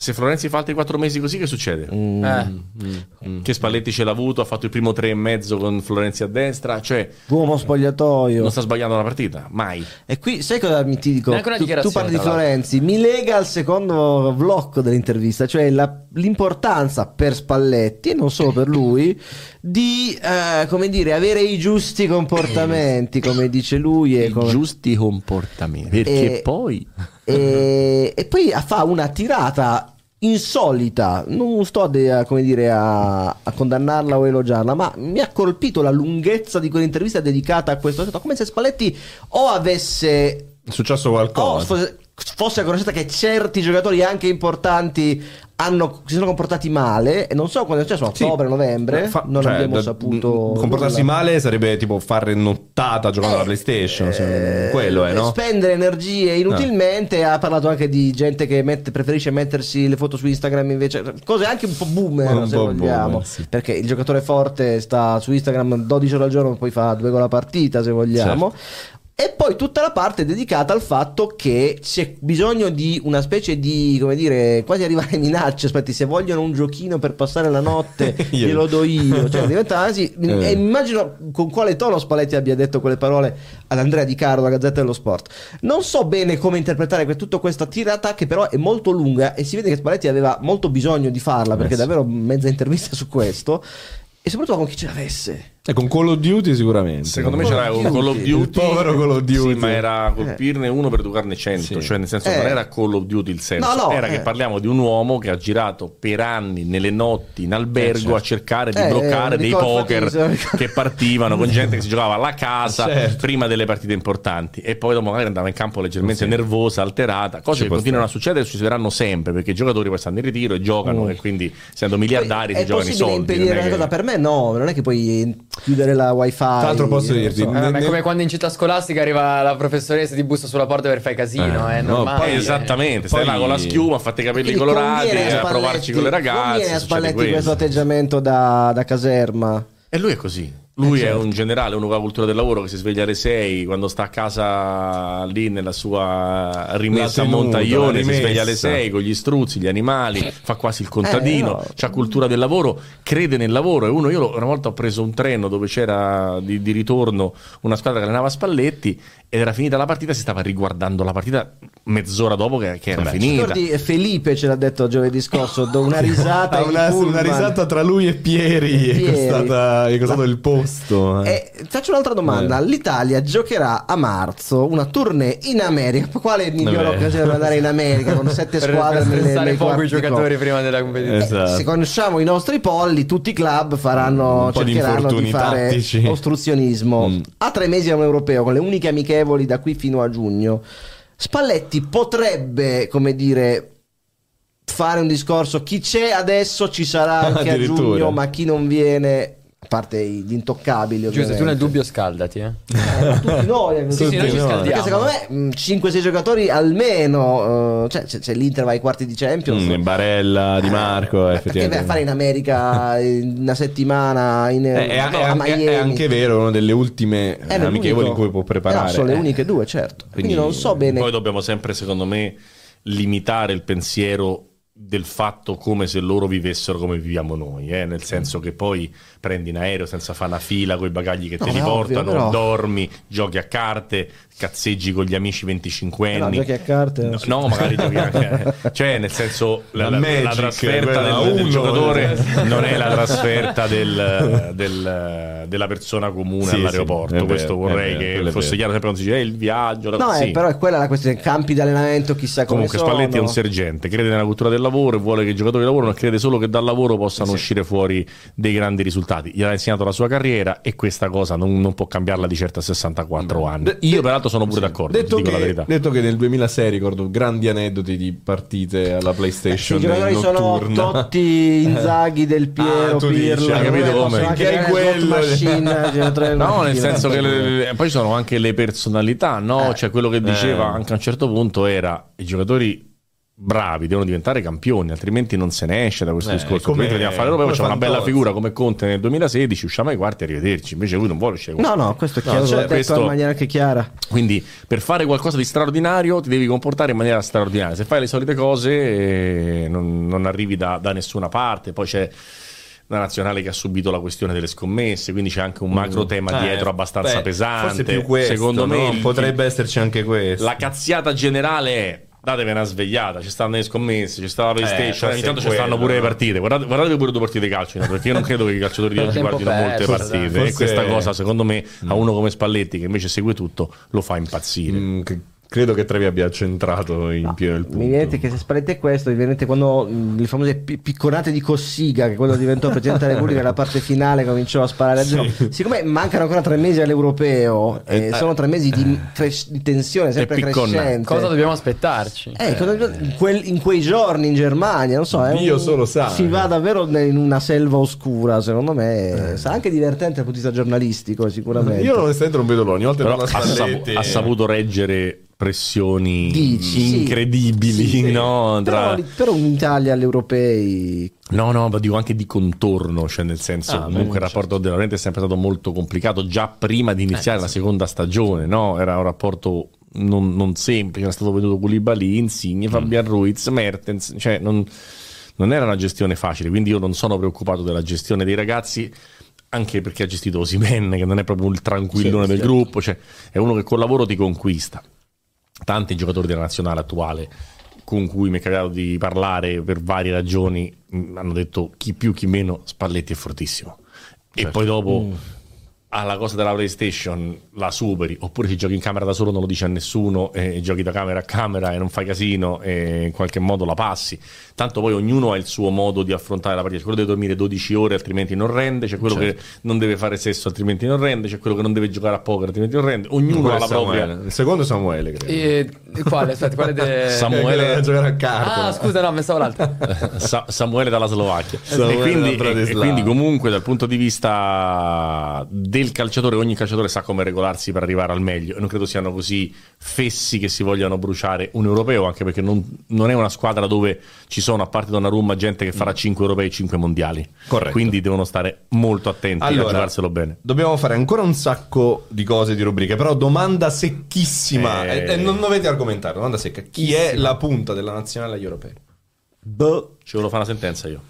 Se Florenzi fa altri quattro mesi così, che succede? Mm. Eh. Che Spalletti ce l'ha avuto, ha fatto il primo tre e mezzo con Florenzi a destra, cioè Uomo spogliatoio. non sta sbagliando la partita, mai. E qui sai cosa mi ti dico? Tu, tu parli di. Florenzi, mi lega al secondo blocco dell'intervista, cioè la- l'importanza per Spalletti e non solo per lui di eh, come dire avere i giusti comportamenti, come dice lui e I come- giusti comportamenti. Perché E- poi e, e poi fa una tirata insolita. Non sto a, dire, a, a condannarla o elogiarla, ma mi ha colpito la lunghezza di quell'intervista dedicata a questo aspetto. Come se Spalletti o avesse È successo o qualcosa. fosse, fosse a conoscenza che certi giocatori anche importanti hanno- si sono comportati male. E non so quando è successo, a Sì. ottobre, novembre. Fa- non cioè, abbiamo da- saputo. Comportarsi nulla. male sarebbe tipo fare nottata giocando alla PlayStation. se- quello è, no? Spendere energie inutilmente. Ha parlato anche di gente che mette- preferisce mettersi le foto su Instagram invece. Cose anche un po' boomer, Un se po' vogliamo. boomer, sì. Perché il giocatore forte sta su Instagram 12 ore al giorno, poi fa due gol a partita, se vogliamo. Certo. E poi tutta la parte dedicata al fatto che c'è bisogno di una specie di, come dire, quasi arrivare a minacce. Aspetti, se vogliono un giochino per passare la notte, glielo do io. Cioè, diventa quasi. Eh. E immagino con quale tono Spalletti abbia detto quelle parole ad Andrea Di Caro, la Gazzetta dello Sport. Non so bene come interpretare tutta questa tirata, che però è molto lunga e si vede che Spalletti aveva molto bisogno di farla, perché Eh davvero mezza intervista su questo. E soprattutto con chi ce l'avesse. E con Call of Duty sicuramente. Secondo me c'era un Call of Duty. Il povero Call of Duty. Sì, ma era colpirne uno per educarne cento. Sì. Cioè, nel senso, Eh. non era Call of Duty il senso. No, no, era eh. che parliamo di un uomo che ha girato per anni nelle notti in albergo certo. a cercare di Eh, bloccare mi dei poker che partivano con gente che si giocava alla casa Certo. prima delle partite importanti. E poi dopo magari andava in campo leggermente nervosa, alterata. Cose Ci che continuano a succedere e succederanno sempre perché i giocatori poi stanno in ritiro e giocano. E quindi, essendo miliardari, si giocano i soldi. non è una che- cosa? Per me no, non è che puoi chiudere la wifi. Tra l'altro posso non dirti, so. Eh, ma è Nel- come quando in città scolastica arriva la professoressa e ti bussa sulla porta per fare casino, Eh, è no, normale. poi Esattamente, stai Poi- là con la schiuma, fate i capelli colorati a Spalletti- provarci con le ragazze. Conviene a Spalletti questo. questo atteggiamento da, da caserma. E lui è così. Lui Eh, certo. è un generale, uno con la cultura del lavoro che si sveglia alle 6, quando sta a casa lì nella sua rimessa tenuta, montaglione, la si sveglia alle rimessa. 6 con gli struzzi, gli animali, fa quasi il contadino, Eh, no. c'ha cultura del lavoro, crede nel lavoro. E uno, io una volta ho preso un treno dove c'era di, di ritorno una squadra che allenava Spalletti ed era finita la partita, si stava riguardando la partita mezz'ora dopo che, che era Vabbè, finita. Ricordi eh, Felipe ce l'ha detto giovedì scorso, do una risata una, una risata tra lui e Pieri, Pieri. è costata, è costato il posto. eh. Eh, faccio un'altra domanda. L'Italia giocherà a marzo una tournée in America. Quale migliore Vabbè. occasione per andare in America con sette per, squadre per nelle, nei poco i di giocatori prima della competizione. Esatto. Se conosciamo i nostri polli, tutti i club faranno, di cercheranno di, infortuni fare tattici. ostruzionismo. Mm. A tre mesi a un europeo, con le uniche amichevoli da qui fino a giugno. Spalletti potrebbe, come dire, fare un discorso. Chi c'è adesso ci sarà anche a giugno, ma chi non viene, parte gli intoccabili. Giusto, tu nel dubbio scaldati, eh. Eh, tutti noi, eh, Sì, sì, noi ci scaldiamo. secondo me 5-6 giocatori almeno, eh, cioè c'è, c'è l'Inter va ai quarti di Champions. Mm, Barella, Di Marco, Eh, effettivamente. Perché vai a fare in America una settimana in, Eh, è, no, è- a è- Miami? è anche vero, una delle ultime È amichevoli in cui può preparare. Eh, no, sono le Eh. uniche due, certo. Quindi, Quindi- non so bene. Poi dobbiamo sempre, secondo me, limitare il pensiero del fatto come se loro vivessero come viviamo noi, eh? nel senso che poi prendi in aereo senza fare una fila con i bagagli che No, te li è ovvio, portano, però. dormi, giochi a carte, cazzeggi con gli amici 25 Eh no, anni. giochi a carte, No, no, magari giochi anche. Cioè, nel senso, la, La la- la Magic, trasferta del, del uno, giocatore eh. non è la trasferta del- del- della persona comune Sì, all'aeroporto. sì, Questo vero, vorrei vero, che fosse vero. chiaro. Sempre non si dice, eh, il viaggio. la- No, eh, sì. però è quella la questione. Campi di allenamento, chissà come Comunque sono. Spalletti è un sergente, crede nella cultura del lavoro e vuole che i giocatori lavorino e crede solo che dal lavoro possano uscire fuori dei grandi risultati. Gli ha insegnato la sua carriera e questa cosa non, non può cambiarla di certo a 64 anni. De- Io peraltro sono pure sì. d'accordo, Detto che, la verità. detto che nel 2006 ricordo grandi aneddoti di partite alla Sì, PlayStation I giocatori sono. Totti, Inzaghi, Del Piero, Ah, tu dici, Pirlo. hai capito come? Anche Che è giocare quello. machine, giocatore No, nel senso che le- poi ci sono anche le personalità, no? Cioè quello che diceva Eh. anche a un certo punto era i giocatori bravi devono diventare campioni, altrimenti non se ne esce da questo Eh, discorso. come- a fare l'Europa, facciamo una bella figura come Conte nel 2016, usciamo ai quarti e arrivederci. Invece lui non vuole uscire. No, no, questo è chiaro, No, l'ho cioè, detto questo- in maniera anche chiara. Quindi per fare qualcosa di straordinario ti devi comportare in maniera straordinaria. Se fai le solite cose eh, non, non arrivi da, da nessuna parte. Poi c'è la nazionale che ha subito la questione delle scommesse, quindi c'è anche un macro tema Eh, dietro abbastanza beh, pesante. Forse più questo, Secondo me no? il- potrebbe esserci anche questo. la cazziata generale è datevi una svegliata, ci stanno le scommesse, ci sta la PlayStation, forse ogni tanto è ci stanno pure le partite. Guardate, guardate pure due partite di calcio, no? perché io non credo che i calciatori di oggi guardino molte perso, partite. forse- e questa cosa, secondo me, a uno come Spalletti, che invece segue tutto, lo fa impazzire. Mm, che- credo che Trevi abbia centrato in pieno il punto. Mi viene che se Spalletti è questo, mi viene quando le famose pi- picconate di Cossiga, che quando diventò Presidente della Repubblica, nella parte finale cominciò a sparare a giro. Siccome mancano ancora tre mesi all'europeo, e Eh, sono tre mesi di, cres- di tensione sempre crescente. Cosa dobbiamo aspettarci? Eh, cosa- in, quel- in quei giorni in Germania, non so, è Dio un- solo sa. si va davvero in una selva oscura. Secondo me sarà anche divertente dal punto di vista giornalistico, sicuramente. Io onestamente non vedo l'ora. Ogni volta ha, sapu- ha saputo reggere pressioni Dici, sì. incredibili, Sì, sì. no? Tra- Però, però in Italia agli europei No, no, ma dico anche di contorno, cioè nel senso Ah, comunque il rapporto De Laurenti è sempre stato molto complicato già prima di iniziare la seconda stagione, no? Era un rapporto non, non semplice, era stato venuto Koulibaly, Insigne, Fabian Ruiz, Mertens, cioè non, non era una gestione facile, quindi io non sono preoccupato della gestione dei ragazzi anche perché ha gestito Osimen, che non è proprio il tranquillone del gruppo, cioè è uno che col lavoro ti conquista. Tanti giocatori della nazionale attuale con cui mi è capitato di parlare per varie ragioni mh, hanno detto chi più chi meno Spalletti è fortissimo. E poi dopo alla cosa della PlayStation la superi, oppure ti giochi in camera da solo, non lo dici a nessuno, e, giochi da camera a camera e non fai casino e in qualche modo la passi. Tanto poi ognuno ha il suo modo di affrontare la partita. C'è quello deve dormire 12 ore altrimenti non rende, c'è quello Certo. che non deve fare sesso altrimenti non rende, c'è quello che non deve giocare a poker altrimenti non rende. Ognuno ha la propria. Samuele. Il secondo Samuele, credo. E, quale? Aspetta, quale de... Samuele- da giocare a carte. Ah, scusa, no, pensavo l'altro. Sa- Samuele dalla Slovacchia. Samuele e, quindi, e- e quindi comunque dal punto di vista del calciatore, ogni calciatore sa come regolarsi per arrivare al meglio e non credo siano così fessi che si vogliano bruciare un europeo, anche perché non, non è una squadra dove ci sono, a parte Donnarumma, gente che farà 5 europei e 5 mondiali. Corretto. Quindi devono stare molto attenti a Allora, giocarselo bene. Dobbiamo fare ancora un sacco di cose, di rubriche, però domanda secchissima. Eh. E, e non dovete argomentare, domanda secca. Chi è la punta della nazionale agli europei? Boh. Ci volevo fare una sentenza io.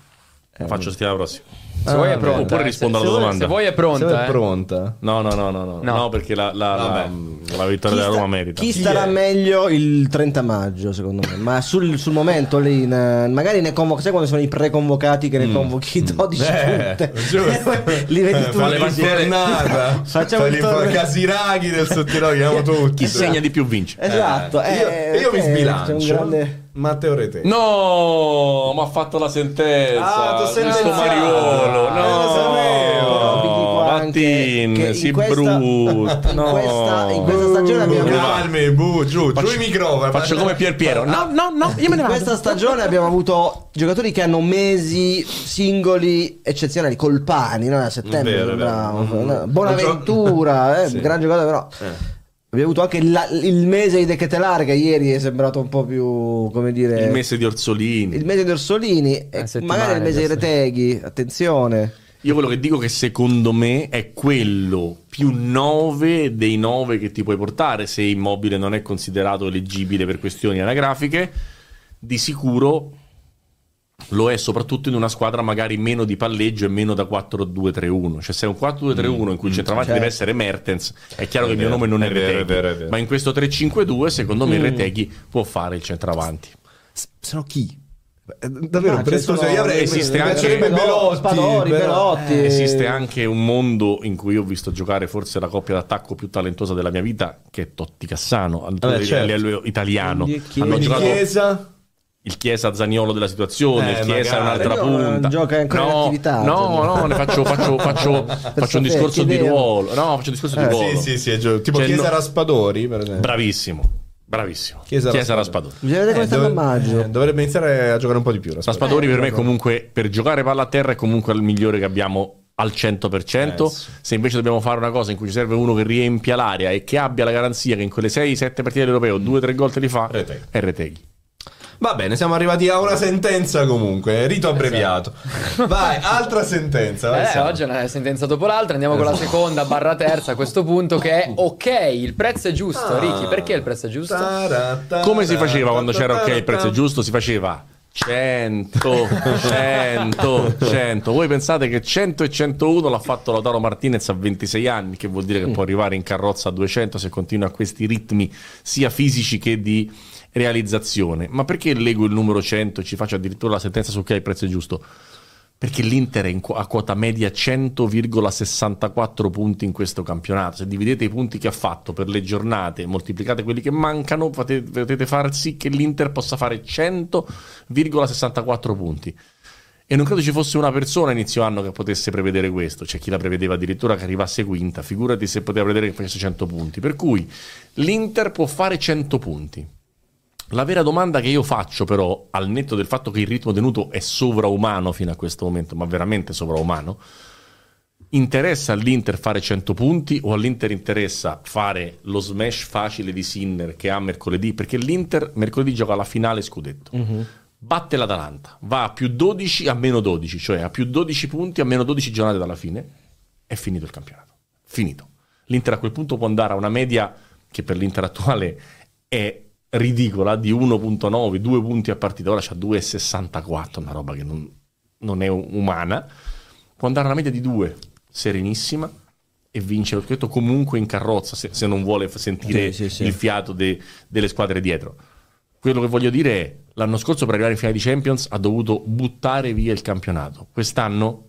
La faccio settimana prossima. Se vuoi è pronta. Oppure eh. rispondo Se- alla se vuoi- domanda. Se vuoi è Se pronta. è eh. pronta? No, no, no, no, no, No. no perché la, la- la- Vabbè. la vittoria della Roma merita. chi Chi starà è? meglio il 30 maggio, secondo me? Ma sul, sul momento lì, in- magari ne convochi, sai quando sono i preconvocati che ne convochi 12 Eh, punte? giusto. Li vedi Eh, tutti. fa l'infornata. Facciamo fa il Casiraghi del Sottirò, chiamiamo tutti. Chi segna di più vince. Esatto. Eh, io, eh, mi sbilancio. c'è un grande... Matteo Rete. No, ma ha fatto la sentenza. Ah, t'ho Questo sentenziato. Mariuolo. Eh, lo sapevo. Però vi dico No, anche che Vattin, in si questa- brutta. in No. questa- in questa stagione abbiamo avuto- Calmi, bu, giù, giù i microfoni. Faccio come Pier Piero. No, no, no, io me ne In questa stagione abbiamo avuto giocatori che hanno mesi singoli eccezionali, Colpani, no? a settembre, Vero, vero. bravo, Mm. no? Bonaventura, eh, Sì. gran giocatore però. Abbiamo avuto anche la- il mese di De Ketelare che ieri è sembrato un po' più, come dire, Il mese di Orsolini. il mese di Orsolini e settimane magari il mese di. Reteghi, attenzione. Io quello che dico che secondo me è quello più 9 dei 9 che ti puoi portare se Immobile non è considerato eleggibile per questioni anagrafiche. Di sicuro lo è soprattutto in una squadra magari meno di palleggio e meno da 4-2-3-1. Cioè se è un 4-2-3-1 in cui il centravanti deve essere Mertens, è chiaro che il mio vero, nome non è, è vero, è vero, è vero. Ma in questo 3-5-2 secondo me Retegui può fare il centravanti. Se no chi? Eh, Davvero, esempio, sono- io avrei esiste anche- Belotti, Spadori, però- Belotti. Eh, Esiste anche un mondo in cui ho visto giocare forse la coppia d'attacco più talentuosa della mia vita, che è Totti Cassano, a certo. livello italiano. Quindi chi- Hanno giocato Chiesa il Chiesa Zaniolo della situazione, Eh, il Chiesa è un'altra punta. gioca ancora in no, attività, no, no, ne faccio, faccio, faccio, faccio un discorso di ruolo. No, faccio un discorso di Eh, ruolo. Sì, sì, sì, è giusto. Tipo Cioè, Chiesa no- Raspadori, per esempio. Bravissimo, bravissimo. Chiesa Chiesa, Raspadori. Raspadori. Bisogna vedere come Eh, dove- maggio. eh, dovrebbe iniziare a giocare un po' di più. Raspadori. Raspadori per me Eh, comunque per giocare palla a terra è comunque il migliore che abbiamo al 100%. Eh, sì. Se invece dobbiamo fare una cosa in cui ci serve uno che riempia l'area e che abbia la garanzia che in quelle 6-7 partite dell'Europeo 2-3 gol te li fa, Retegui. è Retegui. Va bene, siamo arrivati a una sentenza comunque, rito abbreviato. Vai, altra sentenza. vai, Eh, oggi è una sentenza dopo l'altra, andiamo con la seconda barra terza a questo punto che è ok, il prezzo è giusto. Ah. Ricky, perché il prezzo è giusto? Come si faceva quando c'era ok il prezzo giusto? Si faceva 100, 100, 100. Voi pensate che 100 e 101 l'ha fatto Lautaro Martinez a 26 anni, che vuol dire che può arrivare in carrozza a 200 se continua a questi ritmi sia fisici che di realizzazione. Ma perché leggo il numero 100 e ci faccio addirittura la sentenza su ok il prezzo giusto? Perché l'Inter è a quota media 100,64 punti in questo campionato. Se dividete i punti che ha fatto per le giornate, moltiplicate quelli che mancano, potete far sì che l'Inter possa fare 100,64 punti. E non credo ci fosse una persona inizio anno che potesse prevedere questo. C'è chi la prevedeva addirittura che arrivasse quinta. Figurati se poteva prevedere che facesse 100 punti. Per cui l'Inter può fare 100 punti. La vera domanda che io faccio, però, al netto del fatto che il ritmo tenuto è sovraumano fino a questo momento, ma veramente sovraumano, interessa all'Inter fare 100 punti o all'Inter interessa fare lo smash facile di Sinner che ha mercoledì? Perché l'Inter mercoledì gioca la finale scudetto. Batte l'Atalanta, va a più 12 a meno 12, cioè a più 12 punti a meno 12 giornate dalla fine, è finito il campionato. Finito. L'Inter a quel punto può andare a una media che per l'Inter attuale è ridicola di 1.9, 2 punti a partita, ora c'ha 2.64, una roba che non, non è umana, può andare a una media di 2, serenissima, e vince lo scudetto comunque in carrozza, se, se non vuole sentire Sì, sì, sì. il fiato de- delle squadre dietro. Quello che voglio dire è, l'anno scorso per arrivare in finale di Champions ha dovuto buttare via il campionato, quest'anno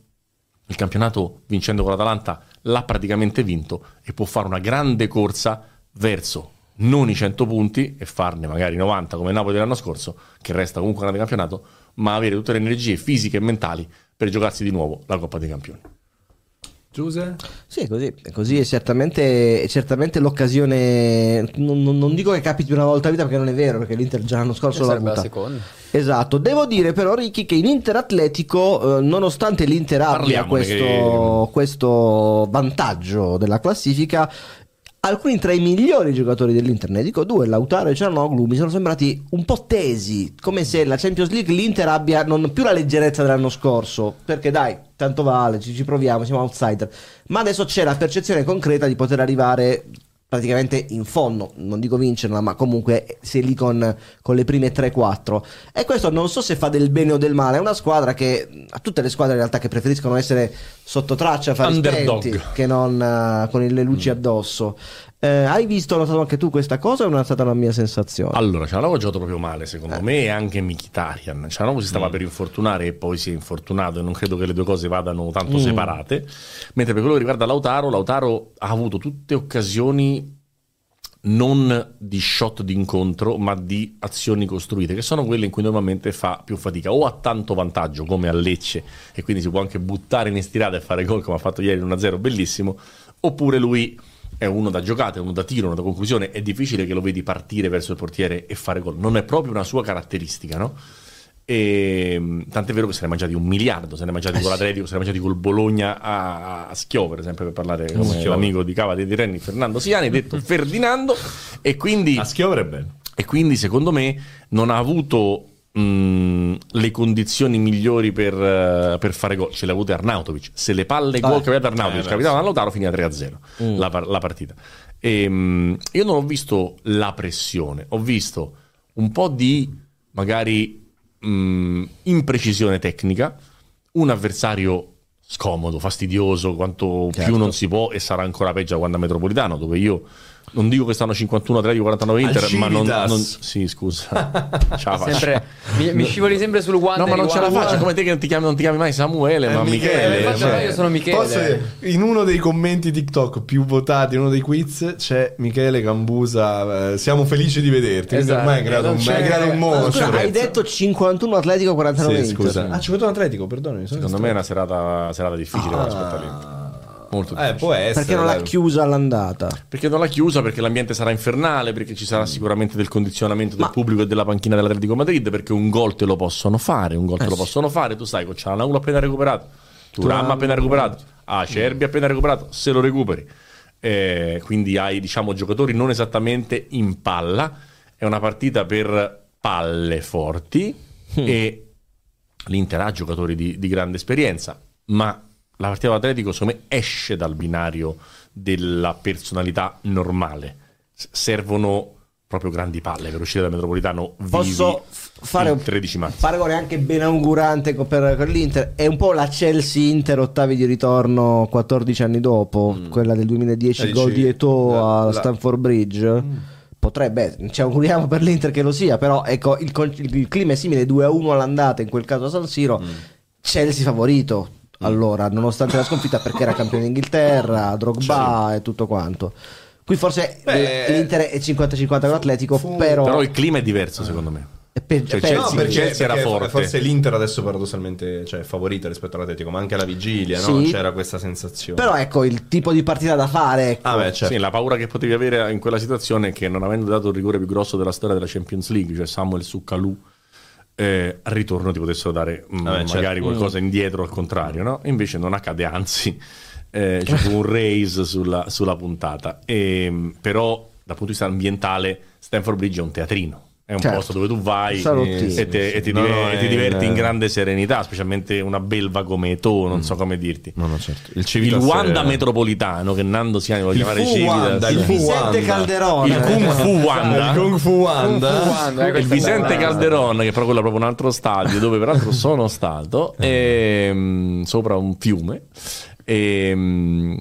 Il campionato, vincendo con l'Atalanta, l'ha praticamente vinto e può fare una grande corsa verso non i 100 punti e farne magari 90 come Napoli dell'anno scorso, che resta comunque un grande campionato, ma avere tutte le energie fisiche e mentali per giocarsi di nuovo la Coppa dei Campioni. Giuse? Sì, così, è così, è certamente, è certamente l'occasione. Non, non- non dico che capiti una volta a vita perché non è vero, perché l'Inter già l'anno scorso l'ha sarebbe la avuta. seconda. Esatto, devo dire però Ricky che in Inter Atletico, eh, nonostante l'Inter abbia questo, questo vantaggio della classifica, alcuni tra i migliori giocatori dell'Inter, ne dico due, Lautaro e Cianoglu, mi sono sembrati un po' tesi, come se la Champions League l'Inter abbia non più la leggerezza dell'anno scorso, perché dai, tanto vale, ci, ci proviamo, siamo outsider, ma adesso c'è la percezione concreta di poter arrivare praticamente in fondo, non dico vincerla, ma comunque sei lì con, con le prime 3-4. E questo non so se fa del bene o del male, è una squadra che, a tutte le squadre in realtà che preferiscono essere sotto traccia, fare che non eh, con le luci addosso. Eh, hai visto, notato anche tu questa cosa o non è stata una mia sensazione? Allora, Cianova ha giocato proprio male, secondo me, e anche Mkhitaryan. Cianova si stava per infortunare e poi si è infortunato e non credo che le due cose vadano tanto separate. Mentre per quello che riguarda Lautaro, Lautaro ha avuto tutte occasioni non di shot d'incontro, ma di azioni costruite, che sono quelle in cui normalmente fa più fatica, o ha tanto vantaggio come a Lecce, e quindi si può anche buttare in estirata e fare gol come ha fatto ieri 1-0, bellissimo, oppure lui è uno da giocata, è uno da tiro, uno da conclusione, è difficile che lo vedi partire verso il portiere e fare gol, non è proprio una sua caratteristica, no? E, mh, tant'è vero che se ne è mangiati un miliardo, se ne è mangiati con l'Atletico, se ne è mangiati col Bologna a, a Schio, per esempio, per parlare come Schio. l'amico di Cava di Renni, Fernando Siani, detto Ferdinando, e quindi, A schiovere è bello. e quindi secondo me non ha avuto mh, le condizioni migliori per, eh, per fare gol. Ce le ha avute Arnautovic. Se le palle gol che aveva Arnautovic Eh, capitavano a Lautaro finiva 3-0 la, par- la partita. E, mh, io non ho visto la pressione, ho visto un po' di magari mh, imprecisione tecnica, un avversario scomodo, fastidioso, quanto Certo. più non si può e sarà ancora peggio quando a Metropolitano, dove io non dico che stanno 51 Atletico 49 Inter, ma non, non- sì, scusa. Ce la faccio. Sempre, mi, mi scivoli sempre sul guante. No, ma non ce la faccio, come te che non ti chiami, non ti chiami mai Samuele, Eh, ma Michele, Michele. Infatti, cioè. io sono Michele. Posso in uno dei commenti TikTok più votati, in uno dei quiz, c'è Michele Cambusa. eh, siamo felici di vederti. Esatto. ormai hai creato Non un, hai creato un mostro. scusa, hai detto 51 Atletico 49 Sì, Inter. scusa. Ah, 51 Atletico, perdonami. Secondo me è una serata, serata difficile da aspettare l'Inter. Molto Eh, difficile. può essere. Perché non l'ha chiusa all'andata? Perché non l'ha chiusa, perché l'ambiente sarà infernale, perché ci sarà sicuramente del condizionamento del Ma- pubblico e della panchina dell'Atletico Madrid, perché un gol te lo possono fare, un gol te lo sì. possono fare, tu sai, con Cialanoglu appena recuperato, Turam appena recuperato, Acerbi appena recuperato, se lo recuperi. Eh, quindi hai, diciamo, giocatori non esattamente in palla, è una partita per palle forti e l'Inter ha giocatori di, di grande esperienza, ma la partita dell'Atletico secondo me esce dal binario della personalità normale. Servono proprio grandi palle per uscire dal metropolitano Posso fare il un 13 marzo. paragone anche benaugurante per, per l'Inter? È un po' la Chelsea-Inter ottavi di ritorno 14 anni dopo, quella del 2010, Eh, gol di Eto'o la- a Stamford Bridge. Potrebbe, ci auguriamo per l'Inter che lo sia, però ecco, il, con- il clima è simile 2-1 all'andata, in quel caso a San Siro, Chelsea favorito. Allora, nonostante la sconfitta perché era campione d'Inghilterra, Drogba e tutto quanto. Qui forse Beh, l'Inter è 50-50 con l'Atletico, fu- però, Però il clima è diverso secondo me. è pe- cioè, pe- Chelsea- No, perché, Chelsea era forte. forse l'Inter adesso paradossalmente cioè, è favorita rispetto all'Atletico, ma anche alla vigilia no? Sì. c'era questa sensazione. Però ecco il tipo di partita da fare. Ecco. ah, beh, certo. Sì, la paura che potevi avere in quella situazione è che non avendo dato il rigore più grosso della storia della Champions League, cioè Samuel su eh, al ritorno ti potessero dare mm, Vabbè, certo. magari qualcosa indietro al contrario, no? Invece non accade, anzi eh, c'è un raise sulla, sulla puntata. E, però dal punto di vista ambientale Stanford Bridge è un teatrino. È un Certo. posto dove tu vai e, te- e ti, No, diver- no, e ti diverti in- in grande serenità, specialmente una belva come Eto'o, non so come dirti. No, no, certo. Il Il Wanda è- metropolitano che Nando Siani vuole Il chiamare Fu Civitas. Wanda, il Vicente. Calderone. Il Kung Fu Wanda. Il Kung Fu Wanda. Eh, il Vicente bella. Calderon, che però quello è proprio un altro stadio, dove peraltro sono stato, ehm, sopra un fiume. ehm,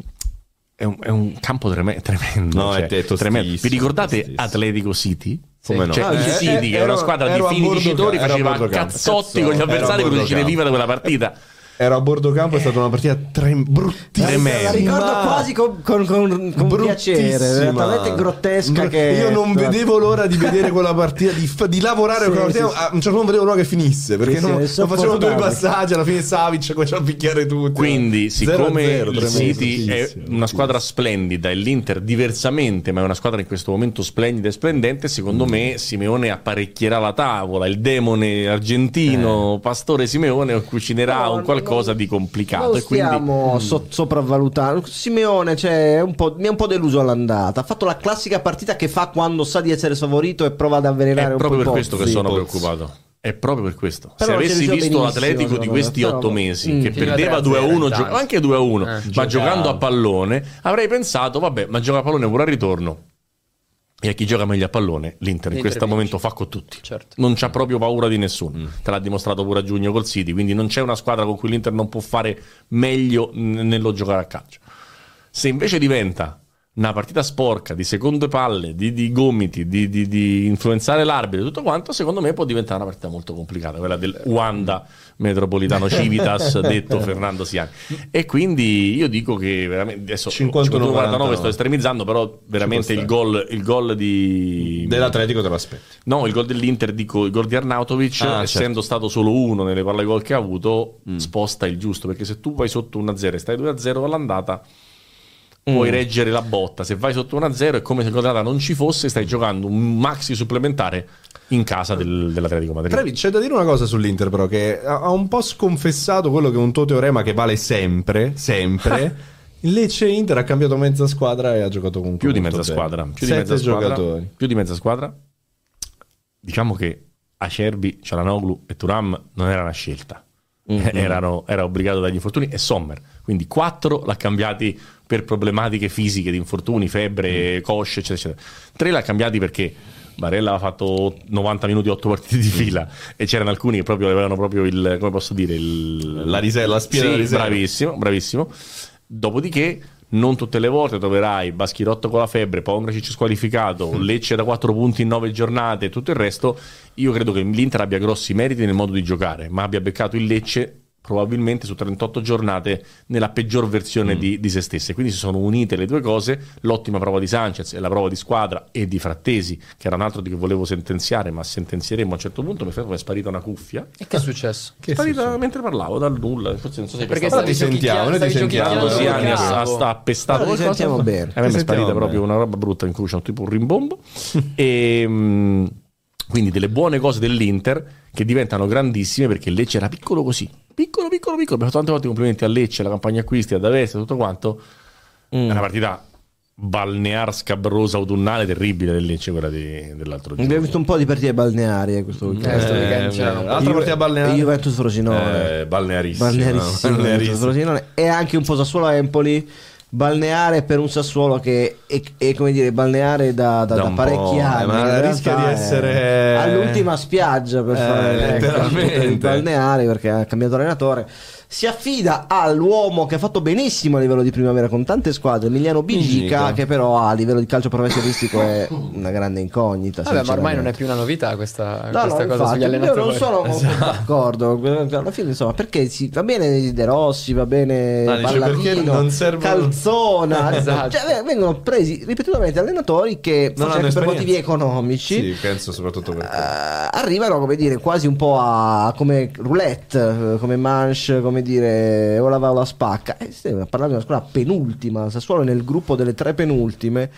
è, un, è un campo treme- tremendo. No, cioè, è tostissimo, tremendo. Vi ricordate. Atletico City? Come no? Cioè, Eh, il eh, City, che è una squadra di ero a fini bordo dicitori, ca- ero a faceva cazzotti Cazzo, con gli avversari bordo quando ci campo. veniva da quella partita. Ero a bordo campo, è stata una partita trem- bruttissima. La ricordo quasi con, con, con, con piacere, talmente grottesca Bru- che... Io non vedevo l'ora di vedere quella partita, di, di lavorare Sì, con quella sì, partita. sì. A un certo punto vedevo l'ora che finisse, perché Sì, non, non facevano due passaggi, alla fine Savic cominciava a picchiare tutti. Quindi, 0-0, siccome il City è una squadra splendida e l'Inter diversamente, ma è una squadra in questo momento splendida e splendente, secondo me Simeone apparecchierà la tavola, il demone argentino, Pastore Simeone cucinerà No, un qualcosa non- di complicato. Non e quindi stiamo so- sopravvalutando. Simeone cioè, è un po'- mi ha un po' deluso all'andata. Ha fatto la classica partita che fa quando sa di essere favorito e prova ad avvelenare è un po' proprio i per questo che sono pozzi. preoccupato. È proprio per questo. Però Se è avessi visto l'Atletico di questi otto mesi Mm. che perdeva 3-0 2-1, intanto. gio- anche 2-1, Eh, ma giocando a pallone, avrei pensato, vabbè, ma gioca a pallone pure al ritorno. E a chi gioca meglio a pallone, l'Inter in questo momento fa con tutti. Certo. Non c'ha proprio paura di nessuno. Mm. Te l'ha dimostrato pure a giugno col City. Quindi non c'è una squadra con cui l'Inter non può fare meglio nello giocare a calcio. Se invece diventa una partita sporca di seconde palle, di, di gomiti, di, di- di influenzare l'arbitro e tutto quanto, secondo me può diventare una partita molto complicata, quella del Wanda Metropolitano Civitas, detto Fernando Siani. E quindi io dico che veramente adesso 51, 49 sto estremizzando, però veramente il gol, il gol di Dell'Atletico te lo aspetti. No, il gol dell'Inter, dico il gol di Arnautovic, Ah, certo. essendo stato solo uno nelle palle gol che ha avuto, sposta il giusto, perché se tu vai sotto 1-0 e stai 2-0 all'andata, puoi reggere la botta. Se vai sotto 1-0 è come se d'andata non ci fosse, stai giocando un maxi supplementare in casa del- dell'Atletico Madrid. Trevi, c'è da dire una cosa sull'Inter, però, che ha un po' sconfessato quello che è un tuo teorema che vale sempre, sempre. Lecce Inter ha cambiato mezza squadra e ha giocato con più di mezza squadra, più di mezza squadra, più di mezza squadra. Diciamo che Acerbi, Cialanoglu e Turam non era una scelta. Erano, era obbligato dagli infortuni e Sommer. Quindi quattro l'ha cambiati per problematiche fisiche di infortuni, febbre, cosce, eccetera, eccetera. Tre l'ha cambiati perché Barella aveva fatto 90 minuti, 8 partite di fila e c'erano alcuni che proprio avevano proprio il, come posso dire, il, La riserva, la spia sì, della riserva. bravissimo, bravissimo. Dopodiché, non tutte le volte troverai Baschirotto con la febbre, Pongracic squalificato, Lecce da 4 punti in 9 giornate e tutto il resto. Io credo che l'Inter abbia grossi meriti nel modo di giocare, ma abbia beccato il Lecce probabilmente su 38 giornate nella peggior versione di, di se stesse. Quindi si sono unite le due cose, l'ottima prova di Sanchez e la prova di squadra e di Frattesi, che era un altro di che volevo sentenziare, ma sentenzieremo a un certo punto, mi fa è sparita una cuffia. E che è successo? È sparita mentre parlavo dal nulla, forse non so se Perché Però ti stavi sentiamo, noi ti stavi sentiamo. Sì, anni sta appestato ti qualcosa. sentiamo bene. A me Ti mi è sparita sentiamo proprio bene. una roba brutta in cui c'è tipo un rimbombo. e mm, quindi delle buone cose dell'Inter che diventano grandissime perché il Lecce era piccolo così. Piccolo, piccolo, piccolo. Abbiamo fatto tante volte i complimenti a Lecce, alla campagna acquisti, ad Avesta, tutto quanto. È una partita balnear scabrosa autunnale terribile del Lecce quella di- dell'altro giorno. Abbiamo visto un po' di partite balneari eh, questo weekend. Eh, weekend c'erano un po' Altra Juve- partita balneare. Juventus Frosinone. Eh, balnearissima. balnearissimo, balnearissima. Frosinone. e anche un po' Sassuolo Empoli balneare per un Sassuolo che è, è, come dire balneare da, da, Da da parecchi po', anni eh, ma rischia di essere- all'ultima spiaggia per Eh, fare letteralmente. i balneari perché ha cambiato allenatore si affida all'uomo che ha fatto benissimo a livello di primavera con tante squadre Emiliano Bigica che però a livello di calcio professionistico è una grande incognita Vabbè, ma ormai non è più una novità questa, No, questa no, cosa infatti, sugli io allenatori. non sono molto d'accordo. Alla fine, insomma, perché si, va bene De Rossi, va bene No, perché servono- Calzona, Esatto. cioè, vengono presi ripetutamente allenatori che Non anche per motivi economici Sì, penso soprattutto per eh, arrivano come dire quasi un po' a come roulette, eh, come manche, come dire o la va o la spacca. E stiamo parlando di una squadra penultima, Sassuolo nel gruppo delle tre penultime.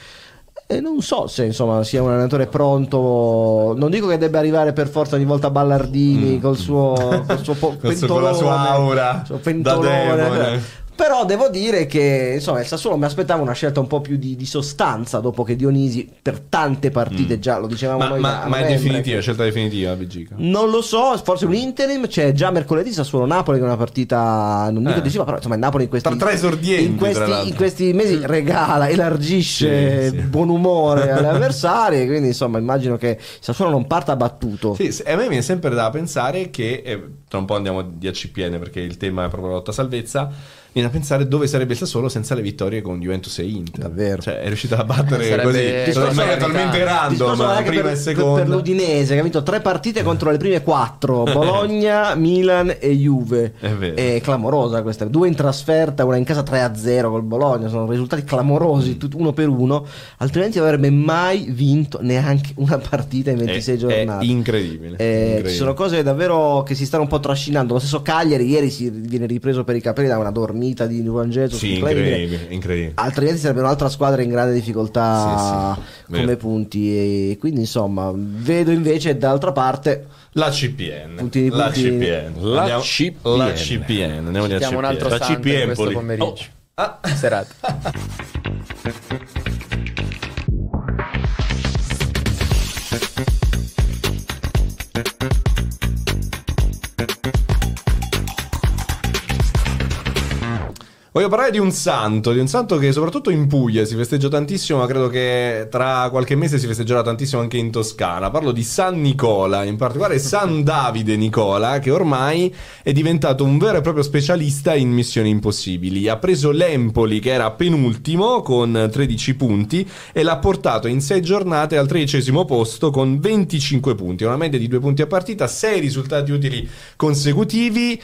E non so se insomma sia un allenatore pronto. Non dico che debba arrivare per forza ogni volta Ballardini col suo, col suo po- Mm. Suo- con la sua pentolone, aura suo da pentolone. demone. Però devo dire che insomma il Sassuolo mi aspettava una scelta un po' più di, di sostanza dopo che Dionisi per tante partite già lo dicevamo Ma, noi ma- a ma è definitiva, che- scelta definitiva Bigica. non lo so, forse un interim. C'è già mercoledì Sassuolo-Napoli, che è una partita non dico Eh. decisiva, però insomma il Napoli in questi, Tra tre esordienti, in questi, in questi mesi regala, elargisce Sì, sì. buon umore alle avversarie. Quindi insomma immagino che Sassuolo non parta battuto. Sì, a me viene sempre da pensare che, eh, tra un po' andiamo di ACPN perché il tema è proprio la lotta salvezza, Viene a pensare dove sarebbe il Sassuolo senza le vittorie con Juventus e Inter. Davvero. Cioè, è riuscito a battere Sarebbe- così. Discorso in maniera anche- talmente random, prima per, e seconda. per l'Udinese che ha vinto tre partite contro le prime quattro Bologna, Milan e Juve È vero. è clamorosa questa due in trasferta una in casa 3-0 col Bologna sono risultati Mm. clamorosi tut- uno per uno altrimenti non avrebbe mai vinto neanche una partita in 26 È- giornate È incredibile. Eh, incredibile. ci sono cose davvero che si stanno un po' trascinando. Lo stesso Cagliari ieri si viene ripreso per i capelli da una dormita di Juan Jesus. Sì, incredibile. incredibile. Altrimenti sarebbe un'altra squadra in grande difficoltà Sì, sì, come punti. E quindi, insomma, vedo invece d'altra parte. La CPN. Puntini, la puntini. CPN. La Andiamo- CPN. La CPN. Andiamo alla Mettiamo un altro La CPM questo pomeriggio. Oh. Ah. Serata. Voglio parlare di un santo, di un santo che soprattutto in Puglia si festeggia tantissimo, ma credo che tra qualche mese si festeggerà tantissimo anche in Toscana. Parlo di San Nicola, in particolare San Davide Nicola, che ormai è diventato un vero e proprio specialista in missioni impossibili. Ha preso l'Empoli, che era penultimo, con 13 punti, e l'ha portato in 6 giornate al tredicesimo posto con 25 punti, una media di 2 punti a partita, 6 risultati utili consecutivi.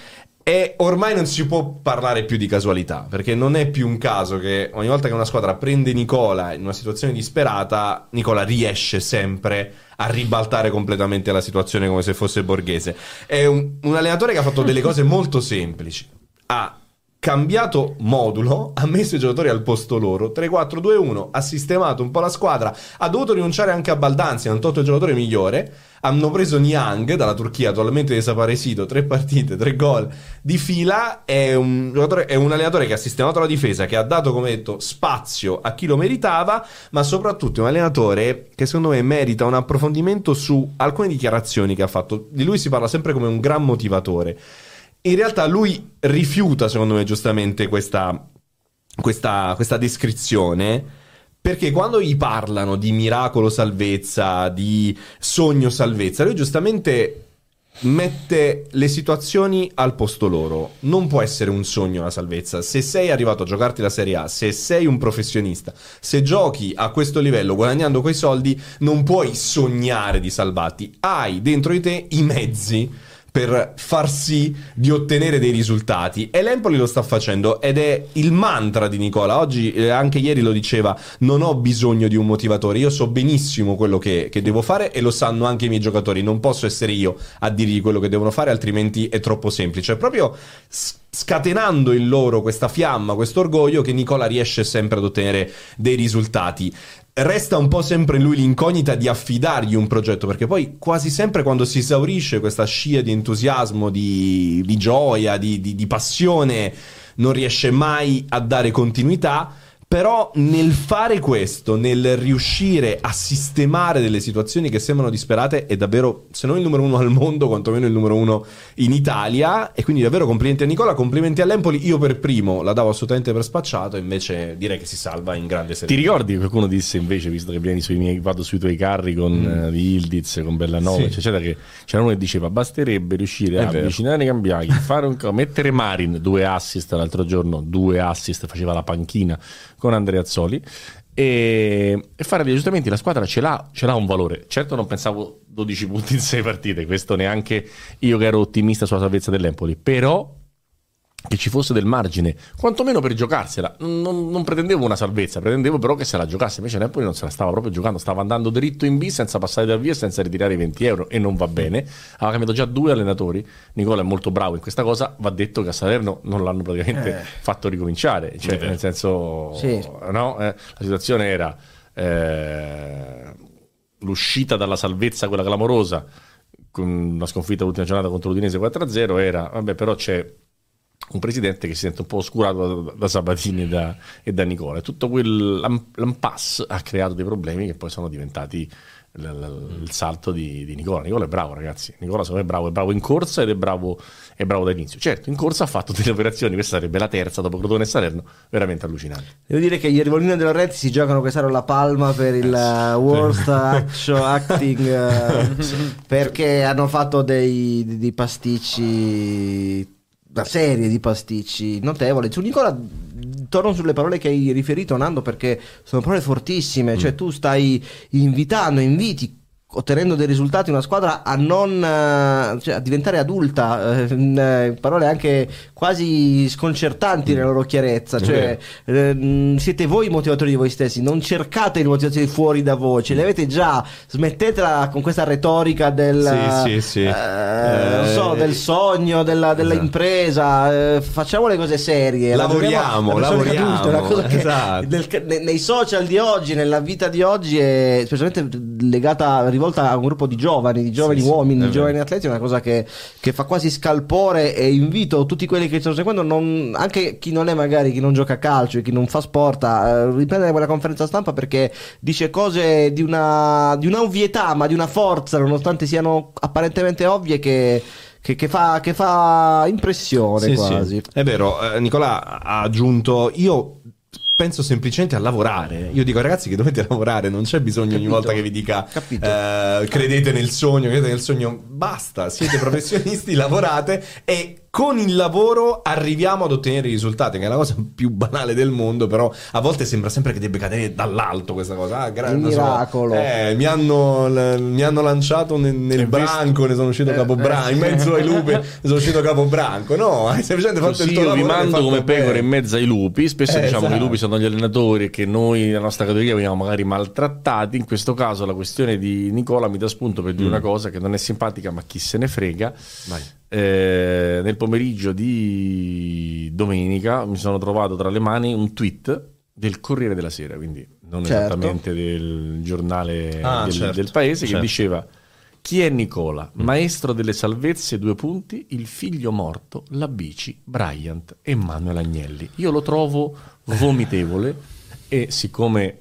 E ormai non si può parlare più di casualità, perché non è più un caso che ogni volta che una squadra prende Nicola in una situazione disperata, Nicola riesce sempre a ribaltare completamente la situazione come se fosse borghese. È un, un allenatore che ha fatto delle cose molto semplici. Ha cambiato modulo, ha messo i giocatori al posto loro, 3-4-2-1, ha sistemato un po' la squadra, ha dovuto rinunciare anche a Baldanzi, hanno tolto il giocatore migliore, hanno preso Niang dalla Turchia, attualmente desaparecido, tre partite, tre gol di fila, è un, è un allenatore che ha sistemato la difesa, che ha dato, come detto, spazio a chi lo meritava, ma soprattutto è un allenatore che secondo me merita un approfondimento su alcune dichiarazioni che ha fatto. Di lui si parla sempre come un gran motivatore. In realtà lui rifiuta, secondo me, giustamente questa, questa, questa descrizione. Perché quando gli parlano di miracolo salvezza, di sogno salvezza, lui giustamente mette le situazioni al posto loro. Non può essere un sogno la salvezza. Se sei arrivato a giocarti la Serie A, se sei un professionista, se giochi a questo livello guadagnando quei soldi, non puoi sognare di salvarti. Hai dentro di te i mezzi per far sì di ottenere dei risultati. E l'Empoli lo sta facendo ed è il mantra di Nicola. Oggi eh, anche ieri lo diceva non ho bisogno di un motivatore. Io so benissimo quello che, che devo fare e lo sanno anche i miei giocatori. Non posso essere io a dirgli quello che devono fare altrimenti è troppo semplice. Proprio s- scatenando in loro questa fiamma questo orgoglio che Nicola riesce sempre ad ottenere dei risultati Resta un po' sempre lui l'incognita di affidargli un progetto, perché poi quasi sempre quando si esaurisce questa scia di entusiasmo, di, di gioia, di, di- di passione, non riesce mai a dare continuità. Però nel fare questo, nel riuscire a sistemare delle situazioni che sembrano disperate, è davvero, se non il numero uno al mondo, quantomeno il numero uno in Italia. E quindi davvero complimenti a Nicola, complimenti all'Empoli. Io per primo la davo assolutamente per spacciato, invece direi che si salva in grande serie. Ti ricordi che qualcuno disse invece, visto che vieni sui miei, vado sui tuoi carri con eh, di Ildiz, con Bellanova, Sì. eccetera, che c'era uno che diceva basterebbe riuscire È a vero. avvicinare i cambiaghi, fare un mettere Marin, due assist l'altro giorno, due assist, faceva la panchina con Andrea Azzoli e, e fare gli aggiustamenti. La squadra ce l'ha, ce l'ha un valore. Certo non pensavo 12 punti in 6 partite, questo neanche io che ero ottimista sulla salvezza dell'Empoli, però che ci fosse del margine, quantomeno per giocarsela. Non, non- pretendevo una salvezza, pretendevo però che se la giocasse. Invece Napoli non se la stava proprio giocando, stava andando dritto in B senza passare dal via e senza ritirare i 20 euro e non va bene. Aveva cambiato già due allenatori. Nicola è molto bravo in questa cosa. Va detto che a Salerno non l'hanno praticamente fatto ricominciare, cioè, nel senso, Sì. no? Eh, la situazione era eh, l'uscita dalla salvezza, quella clamorosa. Con una sconfitta l'ultima giornata contro l'Udinese 4-0 era, vabbè, però c'è un presidente che si sente un po' oscurato da, da Sabatini e da, e da Nicola. E tutto quell'impasse ha creato dei problemi che poi sono diventati l- l- il salto di, di Nicola. Nicola è bravo, ragazzi. Nicola secondo me è bravo, è bravo in corsa ed è bravo, è bravo da inizio. Certo, in corsa ha fatto delle operazioni, questa sarebbe la terza dopo Crotone e Salerno, veramente allucinante. Devo dire che gli Rivolino della Rete si giocano quest'anno la palma per il eh, Worst Action Acting eh, perché hanno fatto dei, dei pasticci una serie di pasticci notevole. Su Nicola torno sulle parole che hai riferito Nando perché sono parole fortissime, cioè tu stai invitando, inviti ottenendo dei risultati una squadra a non eh, cioè, a diventare adulta eh, eh, parole anche quasi sconcertanti nella loro chiarezza cioè eh, mh, siete voi i motivatori di voi stessi non cercate le motivazioni fuori da voi ce le avete già smettetela con questa retorica del Sì, sì, sì. eh, non so Eh, del sogno della, della esatto. eh, facciamo le cose serie Lavoriamo, ragioniamo lavoriamo, è una cosa che esatto. nel- ne- nei social di oggi, nella vita di oggi, è specialmente legata, rivolta a un gruppo di giovani, di giovani Sì, sì, uomini, è di giovani atleti, è una cosa che, che fa quasi scalpore e invito tutti quelli che ci stanno seguendo, non- anche chi non è magari, chi non gioca a calcio e chi non fa sport, a eh, riprendere quella conferenza stampa perché dice cose di una, di una ovvietà, ma di una forza, nonostante siano apparentemente ovvie che... che- che fa, che fa impressione Sì, quasi. sì. È vero, eh, Nicola ha aggiunto io penso semplicemente a lavorare. Io dico ragazzi che dovete lavorare, non c'è bisogno ogni Capito. volta che vi dica eh, credete nel sogno, credete nel sogno, basta, siete professionisti, lavorate e con il lavoro arriviamo ad ottenere i risultati, che è la cosa più banale del mondo, però a volte sembra sempre che debba cadere dall'alto questa cosa. Ah, gra- Il non so, miracolo. eh, mi, hanno, l- mi hanno lanciato nel, nel branco, ne sono uscito capobranco, in mezzo ai lupi ne sono uscito capobranco. No, hai semplicemente fatto il Così tuo io lavoro. vi l'hai mando come pecore in mezzo ai lupi. Spesso Eh, diciamo che i esatto. lupi sono gli allenatori e che noi, nella nostra categoria, veniamo magari maltrattati. In questo caso, la questione di Nicola mi dà spunto per dire Mm. una cosa che non è simpatica, ma chi se ne frega. Vai. Eh, nel pomeriggio di domenica mi sono trovato tra le mani un tweet del Corriere della Sera, quindi non Certo. esattamente del giornale Ah, del, certo, del paese, che certo. diceva. Chi è Nicola? Maestro delle salvezze, due punti, il figlio morto, la bici, Bryant e Manuel Agnelli. Io lo trovo vomitevole e siccome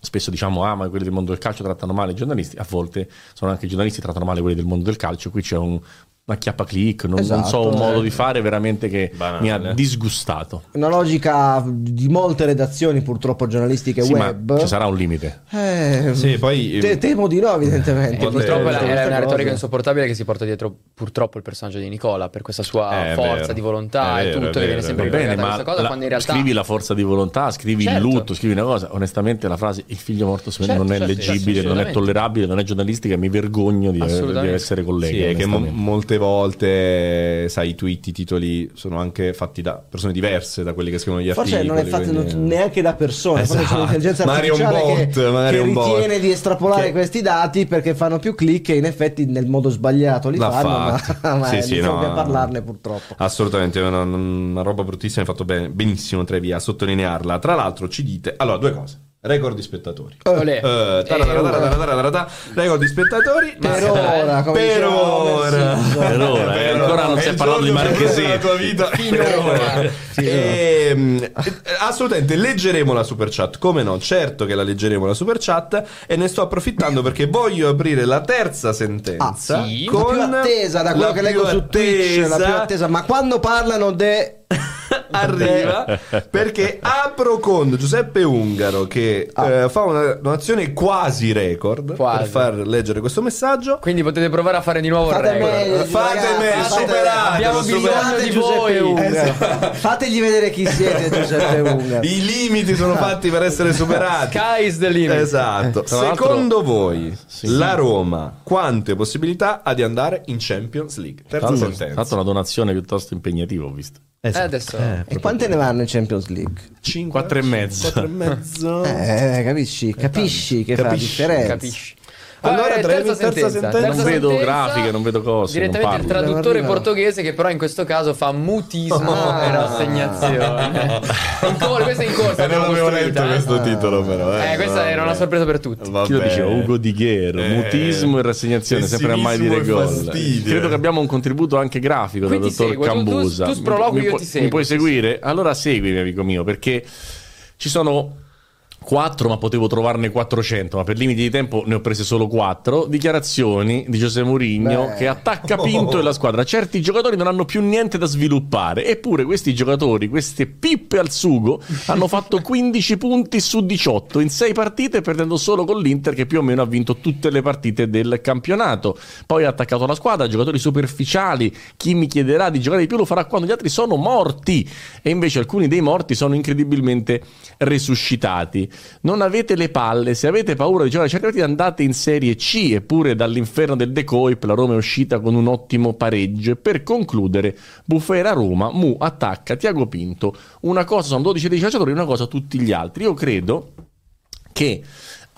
spesso diciamo ah ma quelli del mondo del calcio trattano male i giornalisti, a volte sono anche i giornalisti che trattano male quelli del mondo del calcio, qui c'è un, una chiappa click, non, non so Esatto, un modo eh. di fare veramente che Banale. mi ha disgustato. Una logica di molte redazioni purtroppo giornalistiche Sì, ma web. ci sarà un limite. Eh, Sì, poi- te- temo di no, evidentemente. E Vabbè, purtroppo è, è una retorica insopportabile che si porta dietro purtroppo il personaggio di Nicola per questa sua Eh, è forza vero. di volontà È e vero, tutto che viene vero, sempre vero. bene, ma questa cosa la- quando in realtà scrivi la forza di volontà, scrivi Certo. il lutto, scrivi una cosa. Onestamente, la frase il figlio morto secondo me Certo, non è certo, leggibile, certo, non è tollerabile, non è giornalistica. Mi vergogno di, di essere collega. Sì, è che mo- onestamente. Molte volte, sai, i tweet, i titoli sono anche fatti da persone diverse da quelli che scrivono gli Forse articoli. non è fatto quindi- neanche da persone, forse c'è Esatto. un'intelligenza Magari un artificiale bot, che, magari che un bot. ritiene di estrapolare Che- questi dati perché fanno più click e in effetti nel modo sbagliato li L'ha fanno, fatto. ma, ma Sì, sì, iniziamo no. a parlarne purtroppo. Assolutamente, è una, una roba bruttissima. Hai fatto bene- benissimo, Trevi, a sottolinearla. Tra l'altro, ci dite allora due cose: record di spettatori. Olè. Eh, tarataratarataratara, record di spettatori Per ora, come per diceva ora. Per ora, eh, ancora non si è parlato di Marchesini. della tua vita Finora. Ehm, eh, assolutamente leggeremo la super chat come no certo che la leggeremo la super chat e ne sto approfittando perché voglio aprire la terza sentenza Ah, sì? La con più attesa da quello la che leggo su Twitch, la più attesa attesa, ma quando parlano de arriva perché apro con Giuseppe Ungaro che eh, fa una donazione quasi record Quasi. per far leggere questo messaggio Quindi potete provare a fare di nuovo il Fate record. meglio, Fate meglio, superatelo, abbiamo bisogno di Giuseppe voi. Ungaro. Fategli vedere chi siete Giuseppe Ungaro. i limiti sono fatti per essere superati Sky's the limit. Esatto. Secondo voi, Sì. la Roma quante possibilità ha di andare in Champions League? Terza l'altro, sentenza. tra l'altro una donazione piuttosto impegnativa, ho visto. Eh, adesso E quante ne vanno in Champions League? Cinque, Quattro e mezzo. Quattro e mezzo. Eh, capisci, capisci che fa la Capisci, differenza. capisci. Allora, Eh, Trevi, terza sentenza. Non vedo grafiche, non vedo cose, non Direttamente il traduttore portoghese che però in questo caso fa mutismo Ah. e rassegnazione. In cor- questa è in corsa. Eh, non avevo letto eh. questo titolo, però. Eh, Eh, questa era una sorpresa per tutti. Va Chi lo diceva? Ugo Di Ghero, Eh, mutismo e rassegnazione, sempre a mai dire gol. fastidio. Credo che abbiamo un contributo anche grafico Qui dal dottor seguo, tu- tu- Cambusa. tu sprologhi, mi, io pu- ti seguo, Mi puoi seguire? Allora seguimi, amico mio, perché ci sono 4, ma potevo trovarne 400, ma per limiti di tempo ne ho prese solo 4. Dichiarazioni di Giuseppe Mourinho Beh. che attacca Pinto e la squadra. Certi giocatori non hanno più niente da sviluppare, eppure questi giocatori, queste pippe al sugo, hanno fatto 15 punti su 18 in 6 partite, perdendo solo con l'Inter che più o meno ha vinto tutte le partite del campionato. Poi ha attaccato la squadra, giocatori superficiali. Chi mi chiederà di giocare di più lo farà quando gli altri sono morti. E invece alcuni dei morti sono incredibilmente resuscitati. Non avete le palle, se avete paura di giocare certe partite andate in Serie C, eppure dall'inferno del decoip la Roma è uscita con un ottimo pareggio. Per concludere, Bufera Roma, Mu attacca Tiago Pinto. Una cosa sono 12 dei calciatori, una cosa tutti gli altri. Io credo che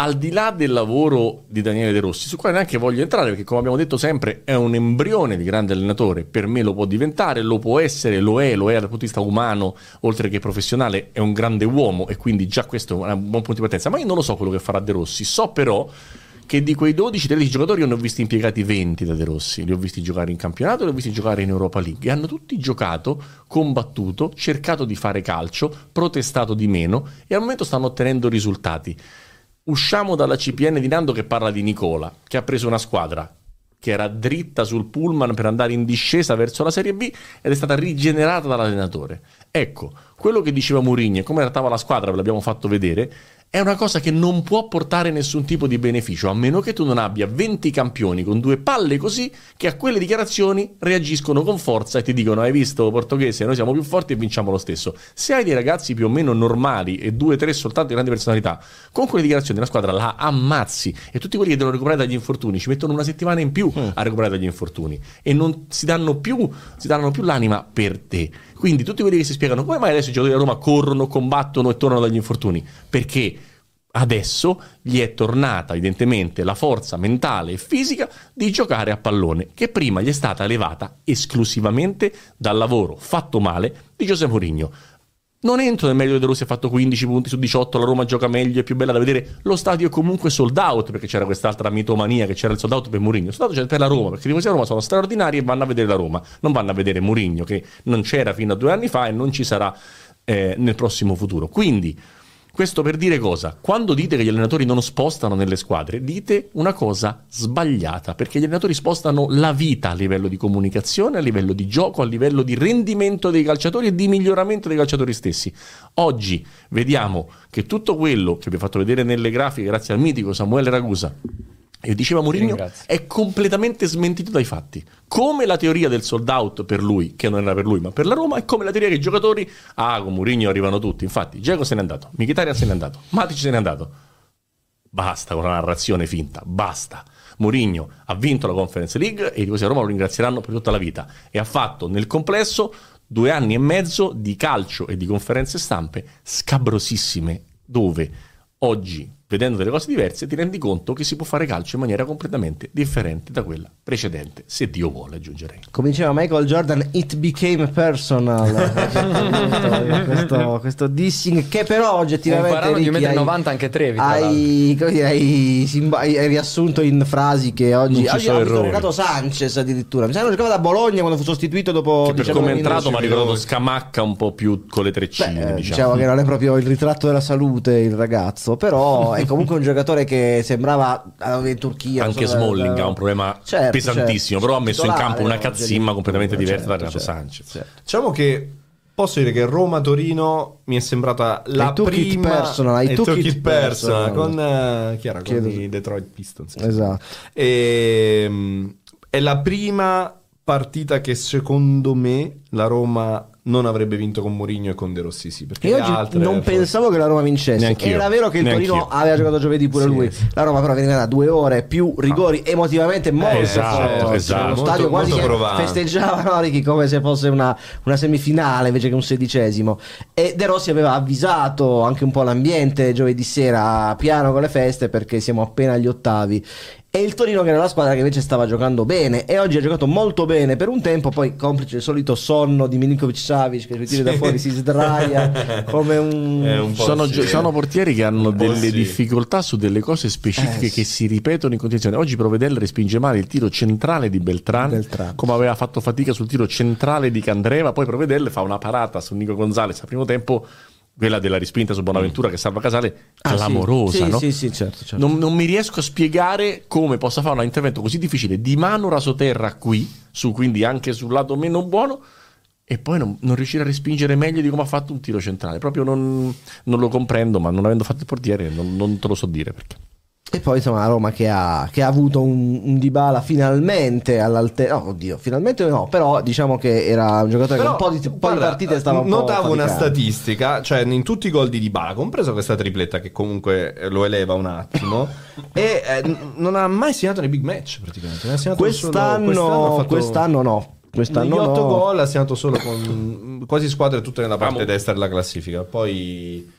al di là del lavoro di Daniele De Rossi, su quale neanche voglio entrare, perché come abbiamo detto sempre è un embrione di grande allenatore, per me lo può diventare, lo può essere, lo è, lo è dal punto di vista umano, oltre che professionale, è un grande uomo e quindi già questo è un buon punto di partenza, ma io non lo so quello che farà De Rossi, so però che di quei 12-13 giocatori io ne ho visti impiegati 20 da De Rossi, li ho visti giocare in campionato, li ho visti giocare in Europa League. E hanno tutti giocato, combattuto, cercato di fare calcio, protestato di meno e al momento stanno ottenendo risultati. Usciamo dalla CPN di Nando che parla di Nicola, che ha preso una squadra che era dritta sul pullman per andare in discesa verso la Serie B ed è stata rigenerata dall'allenatore. Ecco, quello che diceva Mourinho e come trattava la squadra, ve l'abbiamo fatto vedere, è una cosa che non può portare nessun tipo di beneficio, a meno che tu non abbia 20 campioni con due palle così che a quelle dichiarazioni reagiscono con forza e ti dicono hai visto portoghese, noi siamo più forti e vinciamo lo stesso. Se hai dei ragazzi più o meno normali e due o tre soltanto di grande personalità, con quelle dichiarazioni la squadra la ammazzi e tutti quelli che devono recuperare dagli infortuni ci mettono una settimana in più a recuperare dagli infortuni e non si danno più, si danno più l'anima per te. Quindi tutti quelli che si spiegano come mai adesso i giocatori della Roma corrono, combattono e tornano dagli infortuni? Perché adesso gli è tornata evidentemente la forza mentale e fisica di giocare a pallone, che prima gli è stata levata esclusivamente dal lavoro fatto male di Giuseppe Mourinho. Non entro nel merito che De Rossi ha fatto 15 punti su 18, la Roma gioca meglio, è più bella da vedere. Lo stadio è comunque sold out, perché c'era quest'altra mitomania che c'era il sold out per Mourinho. Il sold out c'è per la Roma, perché i tifosi della Roma sono straordinari e vanno a vedere la Roma. Non vanno a vedere Mourinho, che non c'era fino a due anni fa e non ci sarà eh, nel prossimo futuro. Quindi, questo per dire cosa? Quando dite che gli allenatori non spostano nelle squadre, dite una cosa sbagliata, perché gli allenatori spostano la vita a livello di comunicazione, a livello di gioco, a livello di rendimento dei calciatori e di miglioramento dei calciatori stessi. Oggi vediamo che tutto quello che vi ho fatto vedere nelle grafiche, grazie al mitico Samuele Ragusa, e diceva Mourinho, è completamente smentito dai fatti. Come la teoria del sold out per lui, che non era per lui, ma per la Roma, e come la teoria che i giocatori, ah, con Mourinho arrivano tutti. Infatti, Diego se n'è andato, Mkhitaryan se n'è andato, Matic se n'è andato. Basta con la narrazione finta, basta. Mourinho ha vinto la Conference League e i tifosi a Roma lo ringrazieranno per tutta la vita e ha fatto nel complesso due anni e mezzo di calcio e di conferenze stampe scabrosissime dove oggi, vedendo delle cose diverse, ti rendi conto che si può fare calcio in maniera completamente differente da quella precedente, se Dio vuole, aggiungerei. Come diceva Michael Jordan, it became personal. questo, questo, dissing che però oggettivamente Comparavano di Ricky, 1,90 hai- m anche Trevi. tra hai, come dire, hai, hai- hai riassunto in frasi che oggi, Non ci oggi sono ha. Renato Sanchez addirittura mi sa che giocava da Bologna quando fu sostituito dopo Che per 19 come è entrato mi ha ricordato. Scamacca un po' più con le treccine, Beh, eh, diciamo. diciamo che non è proprio il ritratto della salute il ragazzo, però è comunque un giocatore che sembrava in Turchia. Anche so, Smalling da- ha un problema Certo, pesantissimo, certo. però ha messo in campo una cazzimma completamente addirittura, diversa da Renato certo, Sanchez. certo. Diciamo che posso dire che Roma-Torino mi è sembrata la prima personal, I I took took it it personal, personal. con, chi era? con i Detroit Pistons. Esatto. Ehm, è la prima partita che secondo me la Roma non avrebbe vinto con Mourinho e con De Rossi sì, perché Io oggi non forse- pensavo che la Roma vincesse. Neanch'io. Era vero che il Neanch'io. Torino aveva giocato giovedì pure Sì, lui. sì. La Roma però veniva da due ore più rigori emotivamente molto esatto, forti. esatto. Lo Molto- stadio quasi molto che provante. festeggiava no, Ricky, come se fosse una, una semifinale invece che un sedicesimo. E De Rossi aveva avvisato anche un po' l'ambiente giovedì sera piano con le feste perché siamo appena agli ottavi. E il Torino che era la squadra che invece stava giocando bene e oggi ha giocato molto bene per un tempo, poi complice il solito sonno di Milinkovic Savic che si tira da fuori si sdraia come un... Un Sono, sì. gio- sono portieri che hanno delle sì. difficoltà su delle cose specifiche Eh, che sì. si ripetono in continuazione. Oggi Provedel respinge male il tiro centrale di Beltran, Beltran. come aveva fatto fatica sul tiro centrale di Candreva. Poi Provedel fa una parata su Nico Gonzalez al primo tempo quella della rispinta su Bonaventura che salva Casale, Ah, sì. clamorosa, Sì, no? sì, sì, certo, certo. Non, non mi riesco a spiegare come possa fare un intervento così difficile di mano rasoterra qui, su, quindi anche sul lato meno buono, e poi non, non riuscire a respingere meglio di come ha fatto un tiro centrale. Proprio non, non lo comprendo, ma non avendo fatto il portiere non, non te lo so dire perché. E poi insomma la Roma che ha, che ha avuto un, un Dybala finalmente all'altezza. No, oddio, finalmente no, però diciamo che era un giocatore Però, che un po' di, un po' di guarda, partite stava un po' Notavo una statistica, cioè in tutti i gol di Dybala, compreso questa tripletta che comunque eh, lo eleva un attimo, e eh, non ha mai segnato nei big match praticamente. Ne ha segnato Quest'anno, solo, quest'anno, ha fatto- no. Quest'anno Negli 8 no. gol ha segnato solo con quasi squadre tutte nella parte Amo. destra della classifica. Poi,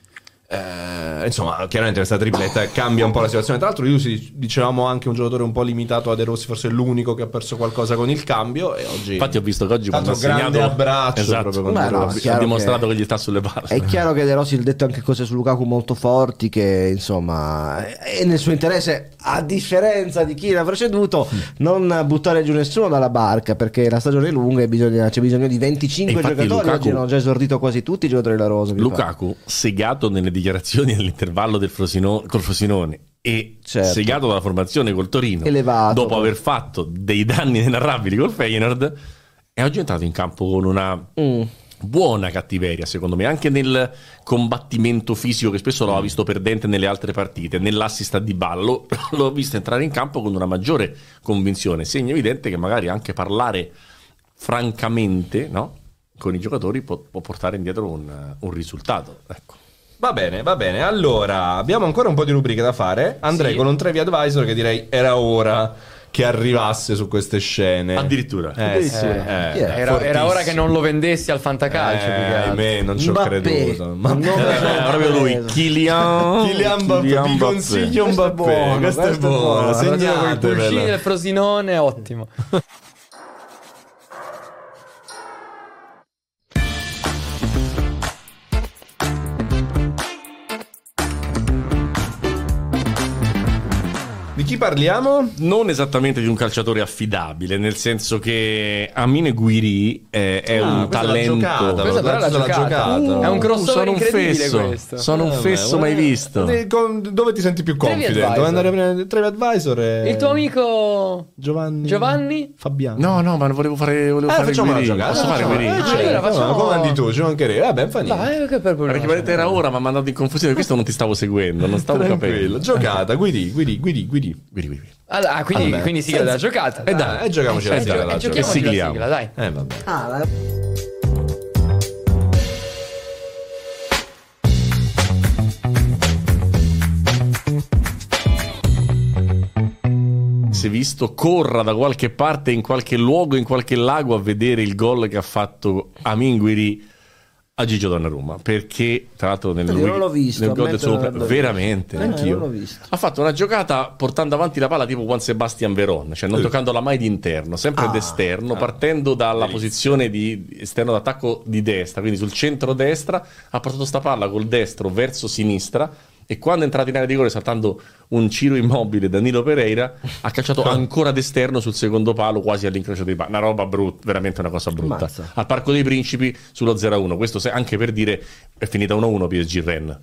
eh, insomma, chiaramente questa tripletta cambia un po' la situazione. Tra l'altro, io si- dicevamo anche un giocatore un po' limitato a De Rossi, forse è l'unico che ha perso qualcosa con il cambio. E oggi, Infatti, ho visto che oggi segnato grande abbraccio esatto, De no, ha dimostrato che- che... gli sta sulle palle. È chiaro che De Rossi ha detto anche cose su Lukaku molto forti che insomma è nel suo interesse a differenza di chi l'ha preceduto non buttare giù nessuno dalla barca perché la stagione è lunga e bisogna- c'è bisogno di 25 E infatti giocatori Lukaku- oggi hanno già esordito quasi tutti i giocatori della Rosa. Lukaku segato nelle dichiarazioni nell'intervallo del Frosino- col Frosinone e Certo. segato dalla formazione col Torino Elevato. dopo aver fatto dei danni inenarrabili col Feyenoord è oggi entrato in campo con una Mm. buona cattiveria secondo me anche nel combattimento fisico che spesso l'ho visto perdente nelle altre partite nell'assist Di Ballo l'ho visto entrare in campo con una maggiore convinzione segno evidente che magari anche parlare francamente no? con i giocatori può, può portare indietro un, un risultato ecco. Va bene, va bene. Allora, abbiamo ancora un po' di rubriche da fare. Andrei Sì. con un Trevi Advisor che direi era ora che arrivasse su queste scene. Addirittura. Eh, Addirittura. sì, eh, Chi era? Era, era ora che non lo vendessi al fantacalcio. più che Eh, altro. ahimè, non ci ho Mbappé. creduto. Ma... Un nome Eh, proprio lui sorpreso. Kylian Kylian Mbappé, vi consiglio Questo è Mbappé. buono, Questo è buono, i pulcini del Frosinone, ottimo. chi parliamo? non esattamente di un calciatore affidabile nel senso che Amine Guiri eh, è Ah, un questa è la talento giocata, Questa però è è la giocata. giocata. È un crossover sono un fesso questo. sono un Eh, fesso beh, mai visto dove ti senti più confident? Dove andare a prendere Trevi Advisor e... Il tuo amico Giovanni Giovanni? Fabiano. no no ma volevo fare volevo Eh, fare facciamo Guiri. giocata. posso fare facciamo- Guiri? eh, Ah, certo, allora facciamo- ma comandi tu, ci mancherebbe. Vabbè, fa niente. Dai, che per problema. perché vedete era ora ma mi ha mandato in confusione questo non ti stavo seguendo non stavo capendo Giocata, guidi, guidi, guidi, guidi. Allora, ah, quindi, Vabbè. quindi sigla della giocata. E dai, e giochiamoci la Eh, sigla gio- della eh, giocata. La sigliamo. sigla, dai. Eh, vabbè. Ah, la- si è visto corra da qualche parte in qualche luogo in qualche lago a vedere il gol che ha fatto Amin Guiri a Gigio Donnarumma perché tra l'altro nel, non l'ho visto, nel gol del suo averlo veramente. Eh, anch'io. non l'ho visto. ha fatto una giocata portando avanti la palla tipo Juan Sebastian Veron cioè non toccandola mai di interno sempre Ah, d'esterno partendo dalla posizione di esterno d'attacco di destra quindi sul centro destra ha portato sta palla col destro verso sinistra e quando è entrato in area di rigore saltando un Ciro Immobile Danilo Pereira ha calciato ancora d'esterno sul secondo palo quasi all'incrocio dei pali. Una roba brutta veramente una cosa brutta. Mazza. al Parco dei Principi sullo 0-1 questo se- anche per dire è finita 1-1 PSG Ren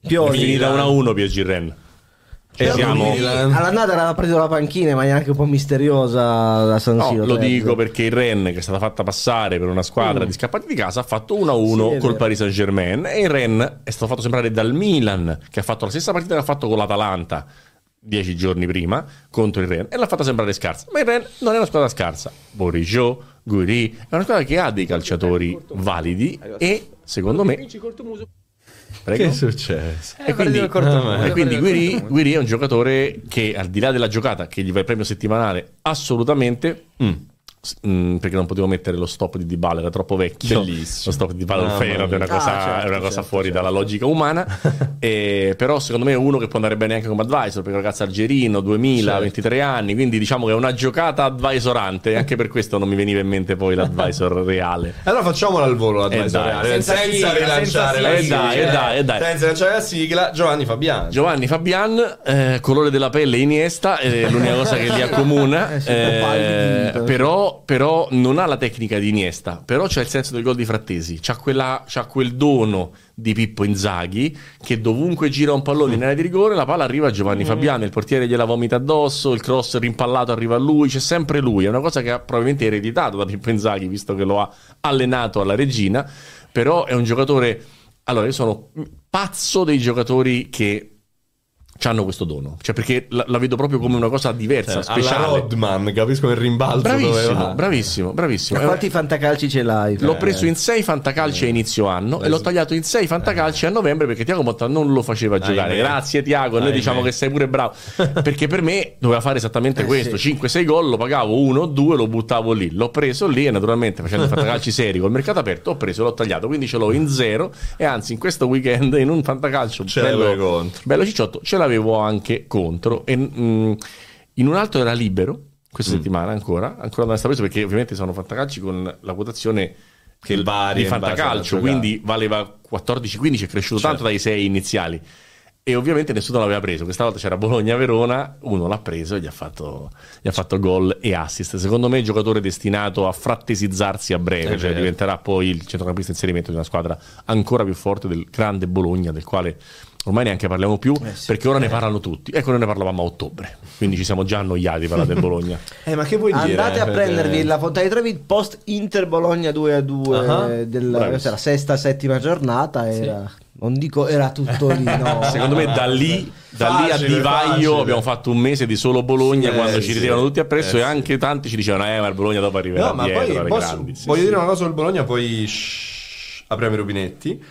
è Pioli. finita 1-1 PSG Ren e Però siamo lui All'andata era preso la panchina in maniera anche un po' misteriosa da San No, Siro. lo Trezzo. dico perché il Ren, che è stata fatta passare per una squadra di scappati di casa, ha fatto 1-1 Sì, è col. Paris Saint Germain. E il Ren è stato fatto sembrare dal Milan, che ha fatto la stessa partita che ha fatto con l'Atalanta dieci giorni prima contro il Ren, e l'ha fatta sembrare scarsa. Ma il Ren non è una squadra scarsa. Borisciò, Guri, è una squadra che ha dei calciatori validi e, secondo me. Prego. Che è successo? E quindi, corto- e quindi Guiri, Guiri è un giocatore che al di là della giocata che gli va il premio settimanale assolutamente mm, mm, perché non potevo mettere lo stop di Dybala era troppo vecchio Bellissimo. lo stop di Dybala Feyenoord è una cosa, Ah, certo, è una cosa certo, fuori certo. dalla logica umana E- però secondo me è uno che può andare bene anche come advisor perché è un ragazzo algerino 2000 Certo. 23 anni quindi diciamo che è una giocata advisorante anche per questo non mi veniva in mente poi l'advisor reale Allora facciamola al volo la Eh, dai. senza, Senza sigla, rilanciare senza la sigla. sigla. Eh, dai, eh, dai, eh, dai. Senza rilanciare la sigla, Giovanni Fabiani. Giovanni Fabian, eh, colore della pelle Iniesta, è l'unica cosa che li accomuna, Eh eh, però. Però non ha la tecnica di Iniesta, però c'ha il senso del gol di Frattesi, c'ha, quella, c'ha quel dono di Pippo Inzaghi che dovunque gira un pallone in area di rigore la palla arriva a Giovanni Fabiani, il portiere gliela vomita addosso, il cross rimpallato arriva a lui, c'è sempre lui, è una cosa che ha probabilmente ereditato da Pippo Inzaghi visto che lo ha allenato alla regina, però è un giocatore... Allora, io sono pazzo dei giocatori che hanno questo dono, cioè perché la, la vedo proprio come una cosa diversa, Cioè, alla speciale. Rodman, capisco il rimbalzo dove Bravissimo, va. bravissimo, bravissimo. Ma quanti fantacalci ce l'hai? L'ho preso in 6 fantacalci a inizio anno e l'ho tagliato in 6 fantacalci a novembre perché Tiago Motta non lo faceva giocare. Ahimè. Grazie Tiago, noi Ahimè. diciamo che sei pure bravo. perché per me doveva fare esattamente questo: 5-6 gol, lo pagavo 1 o 2, lo buttavo lì. L'ho preso lì e naturalmente facendo i fantacalci seri col mercato aperto ho preso, l'ho tagliato, quindi ce l'ho in 0 e anzi in questo weekend in un fantacalcio Ce bello, bello cicciotto ce l'avevo anche contro e mm, in un altro era libero questa settimana ancora, ancora non è stato preso perché ovviamente sono fantacalci con la quotazione Che varia di fantacalcio, quindi valeva 14-15, è cresciuto Certo. tanto dai 6 iniziali. E ovviamente nessuno l'aveva preso. Questa volta c'era Bologna-Verona, uno l'ha preso e gli ha fatto, gli ha fatto gol e assist. Secondo me è giocatore destinato a frattesizzarsi a breve, È cioè diventerà poi il centrocampista inserimento di una squadra ancora più forte del grande Bologna, del quale ormai neanche parliamo più, Eh perché ora ne parlano tutti. Ecco, noi ne parlavamo a ottobre, quindi ci siamo già annoiati di parlare del Bologna. Eh, ma che vuoi dire? Andate a Perché- prendervi la Fontana di Trevi post Inter Bologna 2 a 2 Ah, della era sesta settima giornata era non dico era tutto lì no Secondo me da lì, da lì a Facile, Divaio facile. abbiamo fatto un mese di solo Bologna Sì, quando eh, ci sì. ridevano tutti appresso Eh, e sì. anche tanti ci dicevano eh ma il Bologna dopo arriverà No, ma dietro poi alle posso- grandi. Sì, voglio sì. dire una cosa sul Bologna, poi shh, apriamo i rubinetti.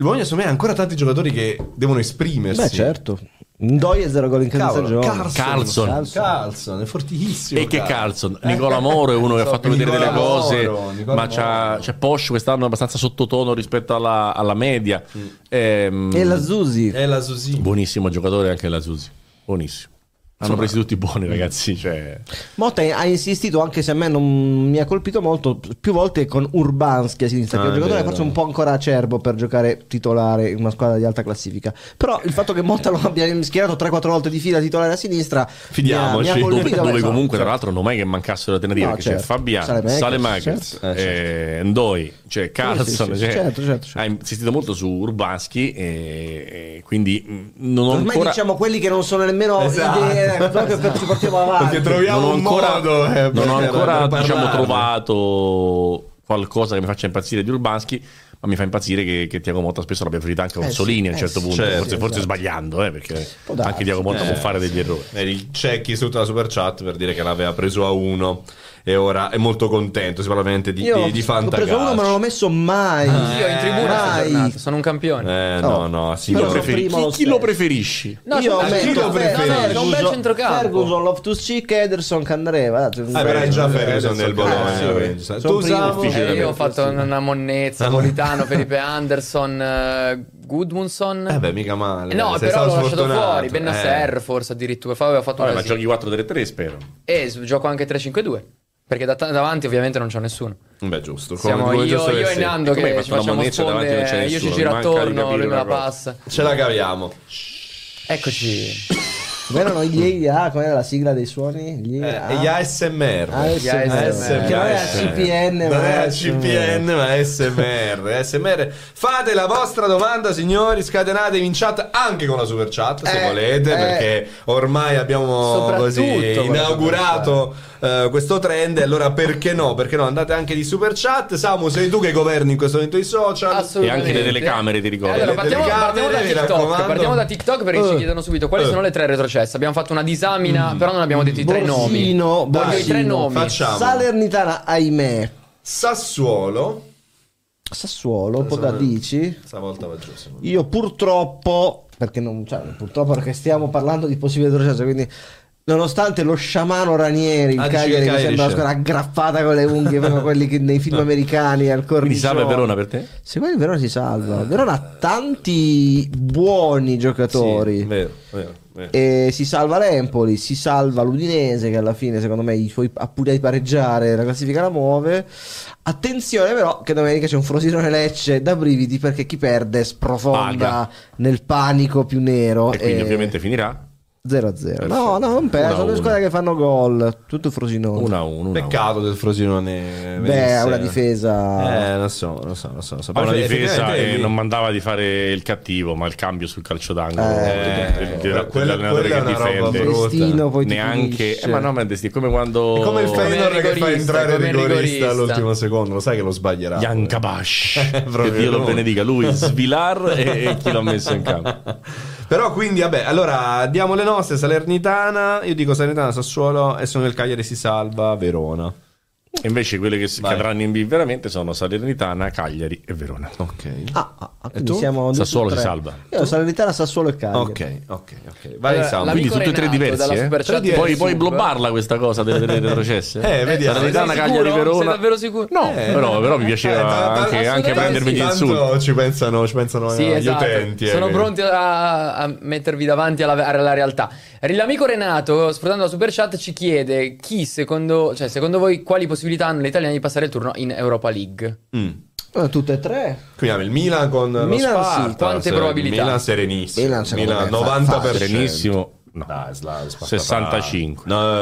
Il Bologna, secondo me, ha ancora tanti giocatori che devono esprimersi. beh certo Ndoye e zero gol in casa Cavolo, Carlson. Carlson. Carlson, è fortissimo. E che Carlson. Carlson, Nicola Moro è uno che ha fatto vedere Nicola delle cose, Moro, Nicola ma c'ha, c'è Posh quest'anno abbastanza sottotono rispetto alla, alla media. Ehm, e la Zusi È la Susi. buonissimo giocatore anche la Susi, buonissimo. Hanno presi tutti buoni ragazzi, cioè... Motta ha insistito anche se a me non mi ha colpito molto più volte con Urbanski a sinistra Ah, che è un giocatore forse un po' ancora acerbo per giocare titolare in una squadra di alta classifica però il fatto che Motta lo abbia schierato 3-4 volte di fila titolare a sinistra Fidiamoci. mi ha, mi ha dove, colpito dove beh, comunque so- tra l'altro non è che mancassero alternative No, perché certo. c'è Salemakers, Salemakers, certo. Eh, eh, Ndoi, c'è Carlson sì, sì, cioè, certo, certo, certo. ha insistito molto su Urbanski e, e quindi non ho ormai ancora diciamo quelli che non sono nemmeno Esatto. idee proprio che ci portiamo avanti Perché troviamo non ho un ancora, modo. eh, non ho ancora diciamo, trovato qualcosa che mi faccia impazzire di Urbanski ma mi fa impazzire che, che Tiago Motta spesso l'abbia preferita anche a Eh sì, a un eh certo sì, punto certo, forse, forse esatto. sbagliando eh, perché anche Tiago Motta Eh. può fare degli errori Eh, il Cecchi su tutta la super chat per dire che l'aveva preso a uno e ora è molto contento. Si parla veramente di, io di, di ho preso uno ma non l'ho messo mai Io in tribuna giornata, sono un campione. Eh, No. no, no, sì, no. sono Preferi- chi, lo chi lo preferisci? No, io sono- a chi lo Fer- preferisci? No, un bel centrocampo. Ferguson, Loftus Cheek, Ederson, Candreva dai, Ah, però hai già Ferguson nel Bologna. Eh, sono Tu ufficiale. Eh, io ho fatto una monnezza, Ah, Politano, Felipe Anderson, eh, Goodmunson. Eh beh, mica male. No, sei però l'ho lasciato fuori. Benasser, Eh. forse addirittura. Poi aveva fatto Vabbè, ma giochi 4-3-3 spero E gioco anche 3-5-2. Perché da ta- davanti ovviamente non c'è nessuno. Beh, giusto. come- Siamo come io, giusto io deve e. Nando Come che ci facciamo monnezza davanti non c'è sponde. Io ci giro attorno, lui me la cosa. passa. Ce la caviamo. Eccoci. Come erano gli IA? Com'era la sigla dei suoni? Gli Eh, IA. e gli ASMR. ASMR. Che non era ASMR. CPN, Non ma era ASMR. CPN, ma ASMR. ASMR. Fate la vostra domanda, signori. Scatenatevi in chat anche con la super chat se Eh, volete, eh. perché ormai abbiamo così inaugurato eh, questo trend. E allora perché no? Perché no? Andate anche di super chat. Samu, sei tu che governi in questo momento i social. e anche le telecamere ti ricordo Allora, partiamo, partiamo da TikTok. Partiamo da TikTok perché ci Eh. chiedono subito quali Eh. sono le tre retrocesse. Abbiamo fatto una disamina, però non abbiamo detto i tre nomi. Borsino, Voglio i tre Borsino. nomi. Facciamo. Salernitana, ahimè. Sassuolo. Sassuolo, un po' da dici? Stavolta va giù. Io purtroppo, perché non, cioè, purtroppo perché stiamo parlando di possibile retrocesso, quindi nonostante lo sciamano Ranieri, il dici Cagliari che Cagliari sembra una squadra aggrappata con le unghie, come quelli che nei film americani al quindi cornicione. salve Verona per te? Secondo me il Verona si salva. Il Verona ha tanti buoni giocatori. Sì, vero, vero, vero. E si salva l'Empoli, si salva l'Udinese che alla fine secondo me i suoi a pure di pareggiare la classifica la muove. Attenzione però che domenica c'è un Frosinone Lecce da brividi perché chi perde sprofonda Paga. nel panico più nero. E quindi e- ovviamente finirà 0-0. No, no, non penso. Sono due 1-1. squadre che fanno gol. Tutto Frosinone. 1 a 1. Peccato del Frosinone. Beh, ha una difesa. Eh, non so, non so, non so. Ha una Poi difesa e lì- non mandava di fare il cattivo, ma il cambio sul calcio d'angolo Eh, quella- dell'allenatore quella che è una roba difende. brutta. Destino poi Neanche, eh, ma no, ma è destino, come quando È come il Feyenoord che fa entrare il rigorista rigorista. all'ultimo secondo, lo sai che lo sbaglierà. Jan Kabash. proprio che Dio lo benedica, lui, Svilar e, chi l'ha messo in campo. Però quindi, vabbè, allora diamo le nostre. Salernitana, io dico Salernitana, Sassuolo e sono il Cagliari si salva, Verona. E invece quelle che Vai. cadranno in B veramente sono Salernitana, Cagliari e Verona. Ok. Ah, ah, ah, quindi siamo su Sassuolo si salva. Io Salernitana, Sassuolo e Cagliari. Ok, ok, ok. Vai, Allora, Samu. la- Quindi tutte e tre diversi, eh? Tre Puoi, diversi. puoi blobbarla questa cosa delle, delle retrocesse? Eh, vediamo. Salernitana, Sei Cagliari, sicuro? Verona. Sei davvero sicuro? No, Eh, però, però mi Eh, piaceva ma- anche, anche prendermi gli insulti. Tanto ci pensano, ci pensano Sì, gli esatto. utenti. eh, Sono pronti a, a mettervi davanti alla, alla realtà. L'amico Renato, sfruttando la super chat, ci chiede chi secondo, cioè, secondo voi quali possibilità hanno gli italiani di passare il turno in Europa League? Mm. Eh, tutte e tre. Quindi abbiamo il Milan con lo Milan sì, Sparta. quante se- probabilità? Milan serenissimo. Milan, secondo me, fa- 90%. Serenissimo. No. Dai, Sla- Sparta 65. fa- No,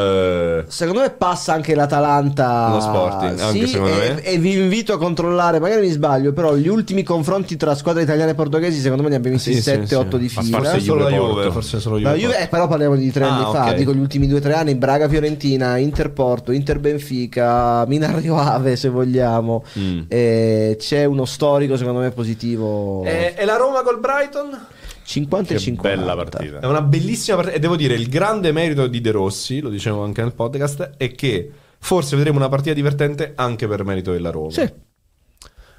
eh, Secondo me passa anche l'Atalanta. Lo Sporting, anche Sì, secondo e, me. e vi invito a controllare, magari mi sbaglio, però gli ultimi confronti tra squadre italiane e portoghesi, secondo me ne abbiamo visti Sì, sì, 7-8 sì. di fila. forse solo la Juve forse solo La Juve. Juve, eh, però parliamo di tre Ah, anni fa, ok. dico gli ultimi due o tre anni, Braga Fiorentina, Inter Porto, Inter Benfica, Milan Rio Ave se vogliamo. Mm. Eh, c'è uno storico secondo me positivo. E, e la Roma col Brighton? 50 e Che 50. bella partita. È una bellissima partita. E devo dire, il grande merito di De Rossi, lo dicevo anche nel podcast, è che forse vedremo una partita divertente anche per merito della Roma. Sì.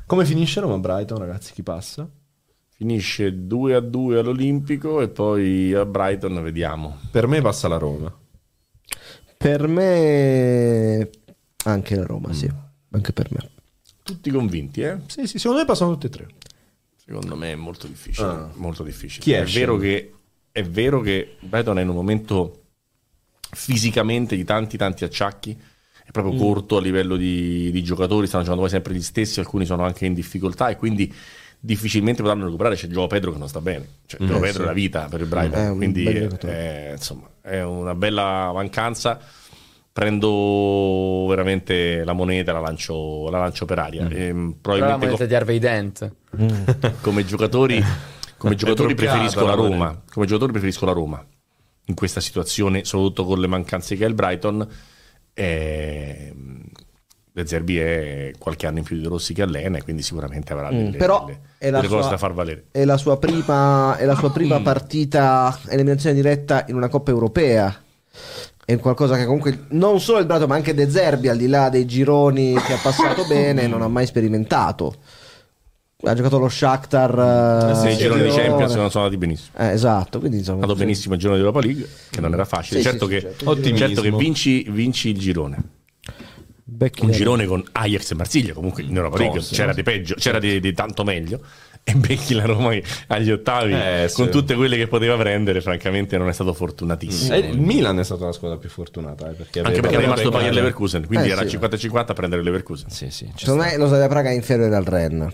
Come finisce Roma-Brighton, ragazzi? Chi passa? Finisce 2 a 2 all'Olimpico e poi a Brighton vediamo. Per me passa la Roma. Per me anche la Roma, Mm. sì. Anche per me. Tutti convinti, eh? Sì, sì, secondo me passano tutti e tre. Secondo me è molto difficile. Ah. Molto difficile. Chi è vero che è vero che Brighton è in un momento fisicamente di tanti tanti acciacchi. È proprio Mm. corto a livello di, di giocatori, stanno giocando quasi sempre gli stessi, alcuni sono anche in difficoltà e quindi difficilmente potranno recuperare. C'è Gio Pedro che non sta bene. Cioè, Gio Eh, Pedro sì. è la vita per il Brighton, un quindi è, è- insomma, è una bella mancanza. Prendo veramente la moneta, la lancio, la lancio per aria. Ehm, Però la probabilmente moneta di Harvey Dent. come giocatori, come giocatori preferisco la la Roma. Come giocatori preferisco la Roma in questa situazione, soprattutto con le mancanze che ha il Brighton. Ehm, De Zerbi è qualche anno in più di De Rossi che allena, e quindi sicuramente avrà delle, Mm, Però delle- è la delle cose sua- da far valere. È la sua prima, è la sua Mm. prima partita eliminazione diretta in una Coppa Europea. È qualcosa che comunque non solo il Brato, ma anche De Zerbi, al di là dei gironi che ha passato bene, non ha mai sperimentato. Ha giocato lo Shakhtar. Eh sì, Se i sì, gironi di. Champions non sono andati benissimo. Eh, esatto, quindi È insomma. andato sì. benissimo il girone di Europa League, che non era facile. Sì, certo, sì, che, sì, certo. Certo che vinci, vinci il girone. Becchi un girone con Ajax e Marsiglia comunque in Europa League c'era no? di peggio c'era di, di tanto meglio e becchi la Roma agli ottavi Eh, con sì. tutte quelle che poteva prendere francamente non è stato fortunatissimo Eh, il Milan è stata la squadra più fortunata. eh, perché anche perché è rimasto aveva- Bayer Leverkusen quindi Eh, era sì. 50-50 a prendere Leverkusen Sì, sì. Secondo sta. me lo Slavia Praga è inferiore al Ren.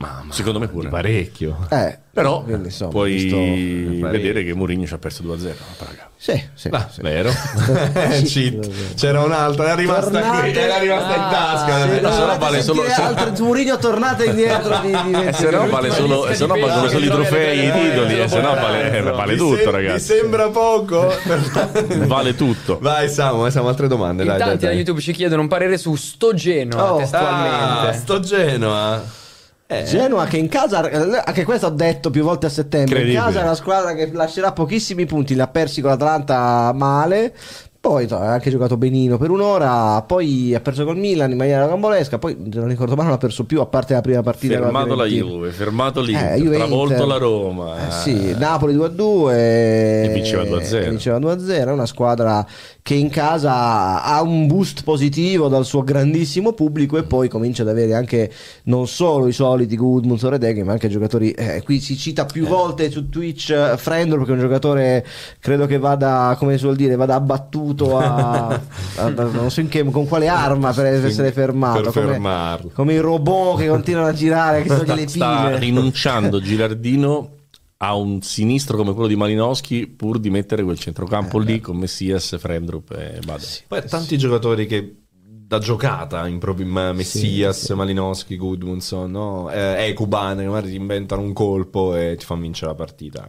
Mamma, secondo me pure parecchio. Eh, però insomma, puoi visto- vedere che Mourinho ci ha perso 2-0 a Praga Sì, sì, Ah, sì. vero? Sì. Cheat. C'era un'altra, era rimasta Tornate- qui, era rimasta in Ah, tasca. Se no, non se no vale solo- altre Mourinho tornate indietro di, di Eh, se no vale solo, se no valgono solo i trofei i titoli e se no vale, tutto ragazzi Vi sembra poco? vale tutto Vai Samu, eh, siamo altre domande. In Dai, dai, tanti da. YouTube ci chiedono un parere su sto Genoa Oh. Ah, testualmente. sto Genoa. Eh. Genoa che in casa, anche questo ho detto più volte a settembre, in casa è una squadra che lascerà pochissimi punti, l'ha persi con l'Atlanta male, poi ha anche giocato benino per un'ora, poi ha perso col Milan in maniera gambolesca, poi non ricordo male non ha perso più a parte la prima partita. fermato la. Juve fermato l'Inter Eh, Juve travolto Inter. la Roma Eh sì, Napoli 2-2 E vinceva 2-0. e vinceva 2-0, è una squadra che in casa ha un boost positivo dal suo grandissimo pubblico e poi comincia ad avere anche non solo i soliti Goodmund Redeghe ma anche giocatori, eh, qui si cita più volte su Twitch eh, Frendor perché è un giocatore credo che vada, come si vuol dire, vada abbattuto a, a- a- non so in che, con quale arma per essere fermato, per come, fermarlo. come i robot che continuano a girare che toglie le sta pile. rinunciando Gilardino a un sinistro come quello di Malinowski pur di mettere quel centrocampo Eh, lì con Messias, Frendrup e Bader. Poi tanti giocatori che da giocata in proprio in Messias, Malinowski, Goodmanson, no? eh, Ekuban, che magari ti inventano un colpo e ti fanno vincere la partita.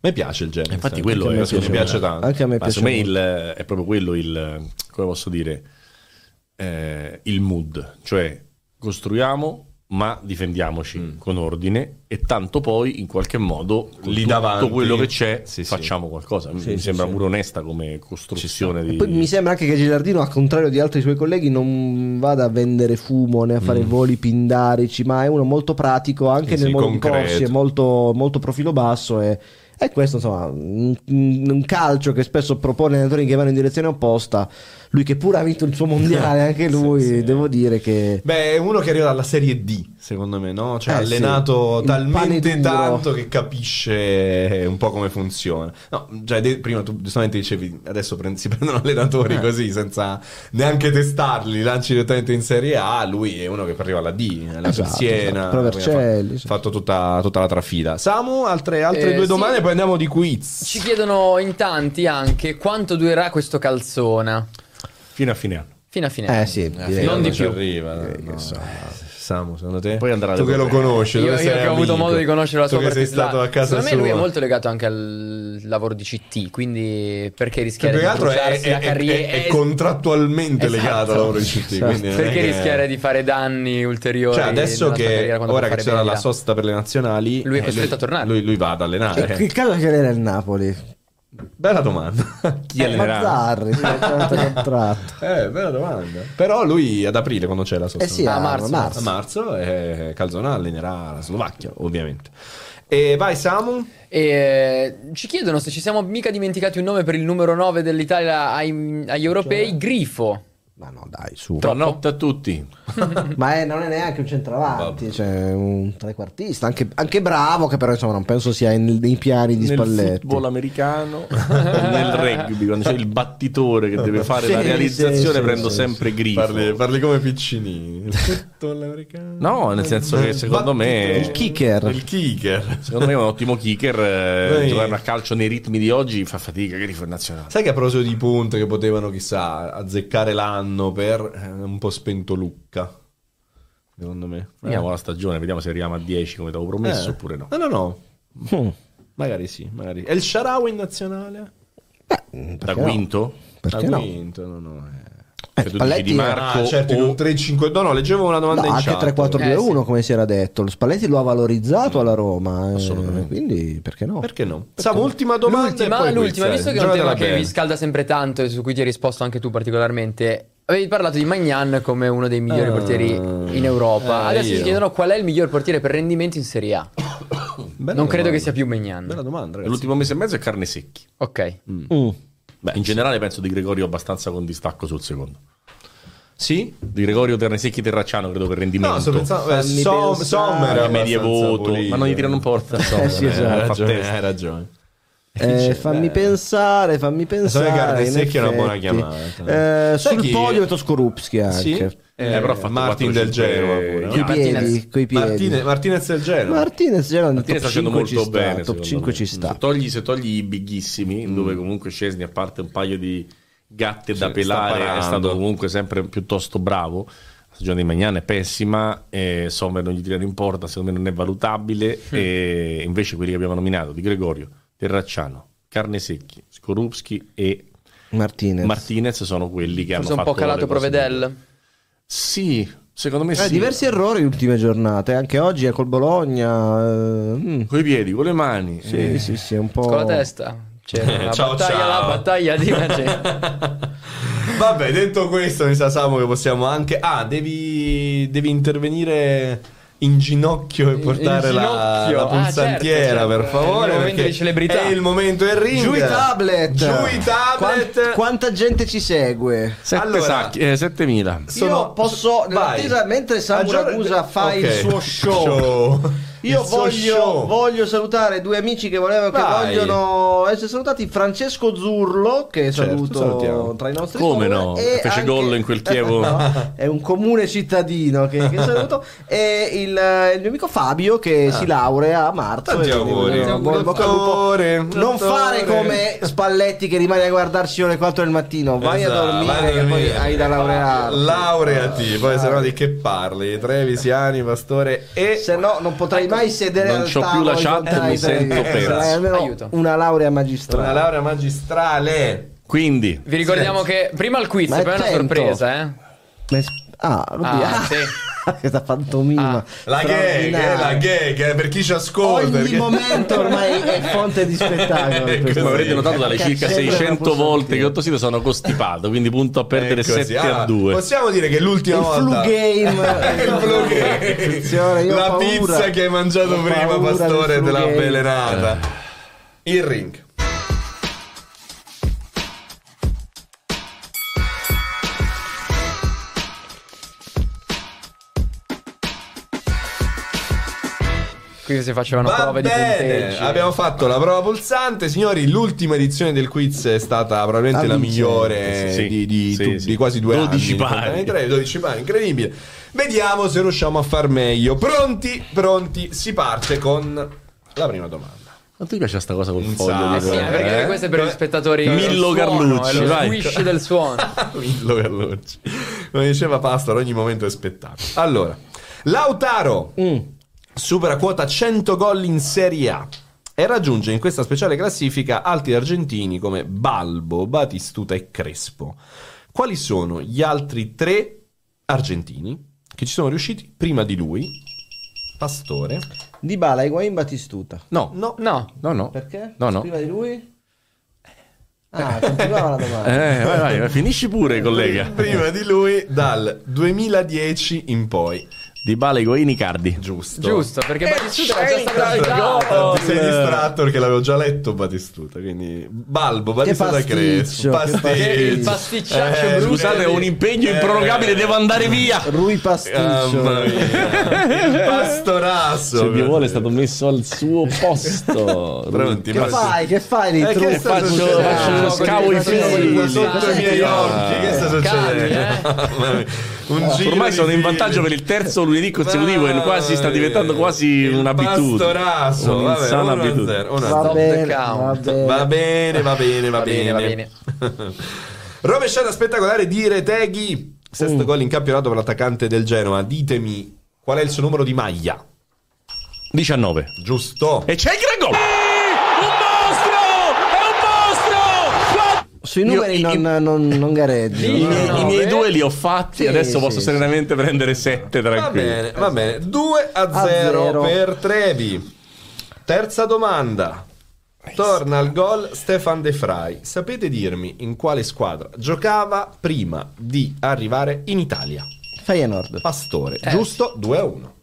A me piace il genere. Infatti sai. quello è mi piace tanto. Anche a me piace me il- è proprio quello il, come posso dire, eh, il mood, cioè costruiamo ma difendiamoci Mm. con ordine e tanto poi in qualche modo Lì tutto davanti. quello che c'è Sì, sì. facciamo qualcosa. Mi Sì, sì, sembra sì. pure onesta come costruzione di... Poi mi sembra anche che Gilardino, al contrario di altri suoi colleghi, non vada a vendere fumo né a fare voli pindarici, ma è uno molto pratico anche Mm. Sì, nel sì, modo di concreto. porsi, è molto, molto profilo basso e, e questo insomma un, calcio che spesso propone allenatori che vanno in direzione opposta. Lui che pure ha vinto il suo mondiale, anche lui, sì. devo dire che... Beh, è uno che arriva dalla Serie D, secondo me, no? Cioè, Eh, allenato sì. Talmente tanto che capisce un po' come funziona. No, già de- prima tu giustamente dicevi, adesso prend- si prendono allenatori Eh. così, senza neanche testarli, lanci direttamente in Serie A. Lui è uno che arriva alla D, alla Esatto, Siena. esatto. Provercelli, Ha sì. fatto tutta, tutta la trafila. Samu, altre, altre Eh, due sì. domande, poi andiamo di quiz. Ci chiedono in tanti anche quanto durerà questo calzona. Fino a fine anno. Fino a fine. Eh sì, direi. Non di ci più. arriva. no. Samu, secondo te? Poi andrà tu che lo conosci, Io, dove io sei che ho avuto modo di conoscere la Tu sua che sei stato a casa Secondo me lui è sua. molto legato anche al lavoro di CT, quindi perché rischiare Più di che altro è, bruciarsi è- la è- carriera? è- è contrattualmente Esatto. legato al lavoro di CT. Esatto. è Perché che- rischiare di fare danni ulteriori? Cioè, adesso sua che ora che c'era la sosta per le nazionali, Lui è eh, costretto a tornare. Lui, lui va ad allenare. Cioè, che caso che era il Napoli? Bella domanda. Chi Eh, allenerà? Mazzarri, contratto. eh, bella domanda. Però lui ad aprile, quando c'è la sosta. Eh sì, A marzo. marzo. A marzo e Calzona allenerà la Slovacchia, ovviamente. E vai Samu. E eh, ci chiedono se ci siamo mica dimenticati un nome per il numero 9 dell'Italia ai- agli europei, Grifo. Ma no, dai, su. Buonanotte a tutti. Ma è- non è neanche un centravanti, cioè un trequartista, anche, anche bravo, che però insomma non penso sia in- nei piani di nel Spalletti. football americano, nel rugby, quando c'è il battitore che deve fare Sì, la sì, realizzazione, sì, prendo sì, sempre grifo. Parli, parli come piccini. Il football americano. No, nel senso che secondo me Il kicker. Il kicker. Secondo me è un ottimo kicker. eh, Noi- Giocare a calcio nei ritmi di oggi fa fatica. Grifo è nazionale. Sai che a proposito di punte che potevano, chissà, azzeccare l'anno per eh, un po' spento Lucca. Secondo me. Vediamo la stagione, vediamo se arriviamo a 10 come ti avevo promesso Eh. oppure no. No, no, no. Mm. Magari sì, magari. E il Sharawi in nazionale? Da Perché no? quinto? Perché ha no? vinto, no, no. eh. Eh, Spalletti- Di Marco Ah, certo, in o- un 3-5 No, no, leggevo una domanda No, in anche chat. 3-4-2-1 Eh, come si era detto. Lo Spalletti lo ha valorizzato alla Roma. eh, Assolutamente. quindi perché no? Perché no? Samu, ultima domanda L'ultima, e poi l'ultima, quiz, visto eh. che è un tema che vi scalda sempre tanto e su cui ti hai risposto anche tu particolarmente, avevi parlato di Magnan come uno dei migliori Ah. portieri in Europa. Eh, Adesso io. ti chiedono qual è il miglior portiere per rendimento in Serie A. Non credo domanda. che sia più Magnan. Bella domanda, ragazzi. L'ultimo mese e mezzo è carne secchi. Ok. Mm. Beh, in generale penso di Gregorio abbastanza con distacco sul secondo. Sì? Di Gregorio Ternesecchi Terracciano credo per rendimento. No, sto pensando... Eh, Som-. Sommer è Anche medie abbastanza voto, pulito. ma non gli tirano in porta. Eh sì, eh, esatto. Hai ragione, hai ragione. Eh, fammi pensare, fammi pensare. Carne in Secchi è una buona chiamata. Eh, sul chi- podio vedo Skorupski anche. Sì? Eh, però ha fatto Martin 4-5 del Genoa pure. no? Coi Martinez. piedi, coi piedi. Martinez, Martinez del Genoa. Martinez top sta facendo 5 ci molto sta, bene. top secondo 5 me. ci sta. Se togli, se togli i bighissimi, dove comunque Scesni, a parte un paio di gatte da pelare, sta è stato comunque sempre piuttosto bravo. La stagione di Magnan è pessima, e Sommer non gli tirano in porta, secondo me non è valutabile. e invece quelli che abbiamo nominato, di Gregorio, Terracciano, Carne Secchi, Skorupski e Martinez. Martinez sono quelli che Forse hanno un po' fatto calato Provedel. Sì, secondo me Eh, sì. diversi errori le ultime giornate, anche oggi è col Bologna. eh, mm. Con i piedi, con le mani. Sì, eh. sì, sì, un po'. Con la testa. C'era la Ciao, battaglia, ciao. la battaglia di Magnan. Vabbè, detto questo, mi sa Samu che possiamo anche. Ah, devi, devi intervenire in ginocchio e portare in la, ginocchio. la Ah, pulsantiera, certo, certo. per favore. È il momento perché di celebrità. È il momento del ring. Giù i tablet! Giù i tablet. Quant- quanta gente ci segue? Sette Allora- sacchi, eh, 7000. Sono- Io posso, Vai. mentre Samu Aggior- Ragusa fa Ok. il suo show, Show. Io voglio, voglio salutare due amici che volevano che vogliono essere salutati. Francesco Zurlo, che Certo, saluto salutiamo. tra i nostri Come no? e Fece gol in quel Chievo. No, è un comune cittadino che, che saluto. E il, il mio amico Fabio che si laurea a marzo. Ah. Tanti auguri. Non fare come Spalletti che rimane a guardarsi ore 4 del mattino. Vai Esatto, a dormire, che poi hai da laureare. Laureati, poi se no di che parli? Trevisiani, Pastore e Se no, non potrai mai sedere non al c'ho più tavolo la di chat, mi sento tre- perso. Aiuto. una laurea magistrale. una laurea magistrale. Quindi, Vi ricordiamo che prima il quiz, Ma è poi è una sorpresa, eh. Ah. Ah, sì. Questa pantomima. Ah, La gag, eh, la gag, eh, per chi ci ascolta. Ogni perché- momento ormai è fonte di spettacolo. Come avrete notato dalle circa sempre 600 una volte che ho tossito sono costipato, quindi punto a perdere È così. 7 Allora, a 2. Possiamo dire che l'ultima Il volta flu game. il flu game. La paura. pizza che hai mangiato Ho prima, Pastore, te l'ha avvelenata. Il ring. Qui si facevano Va prove di bene, punteggi. abbiamo fatto la prova pulsante, signori. L'ultima edizione del quiz è stata probabilmente la Allucinante, migliore sì, di, di- sì, tu- sì. di quasi due 12 anni. pari. Tre, 12 pari, incredibile. Vediamo se riusciamo a far meglio. Pronti? Pronti? Si parte con la prima domanda. Quanto ti piace sta cosa col Un foglio? di Sì, colore, perché eh? questo è per gli spettatori. Millo il suono, Carlucci, è lo squish del suono. Millo Carlucci. Come diceva Pastor, ogni momento è spettacolo. Allora, Lautaro supera quota 100 gol in Serie A e raggiunge in questa speciale classifica altri argentini come Balbo, Batistuta e Crespo. Quali sono gli altri tre argentini che ci sono riusciti prima di lui? Pastore? Di Bala, Higuain, Batistuta. No, No. No. no, no. Perché? No, no. Prima di lui? Ah, continuava la domanda. Eh, vai, vai, vai, finisci pure, collega. Prima di lui dal 2010 in poi. Di Bale, Higuain, Icardi. Giusto. Giusto, perché Batistuta era già stato citato. Ti sei distratto perché l'avevo già letto Batistuta, quindi Balbo, Batistuta e Crespo. pasticcio, che Il pasticcio. pasticciaccio Eh, brutto. Scusate, ho un impegno Eh. improrogabile, devo andare via. Rui Pasticcio. Mamma mia. Il pastorasso. Se Dio vuole è stato messo al suo posto. Pronti, Che ma- fai? Che fai lì? Eh, che succedendo? faccio uno Scavo i figli. sotto i miei occhi. Che sta succedendo? Ormai sono in vantaggio per il terzo lunedì consecutivo e quasi sta diventando quasi un'abitudine. Pastorasso. Vabbè, Un'insana 1-0, abitudine. 1-0. Va bene, count. va bene. Va bene, va bene, va bene, bene. va bene. Rovesciata spettacolare di Reteghi. Mm. Sesto gol in campionato per l'attaccante del Genoa. Ditemi qual è il suo numero di maglia. 19. Giusto. E c'è il Sui Io- numeri i- non, non, non gareggio. I, no. miei, no, i miei beh. due li ho fatti, Sì, adesso sì, posso sì. serenamente prendere 7 Va tranquilli. bene, va bene. 2 a A 0 zero. per Trevi. Terza domanda. Torna al gol Stefan De Vrij. Sapete dirmi in quale squadra giocava prima di arrivare in Italia? Feyenoord. Pastore, giusto? 2 a 1.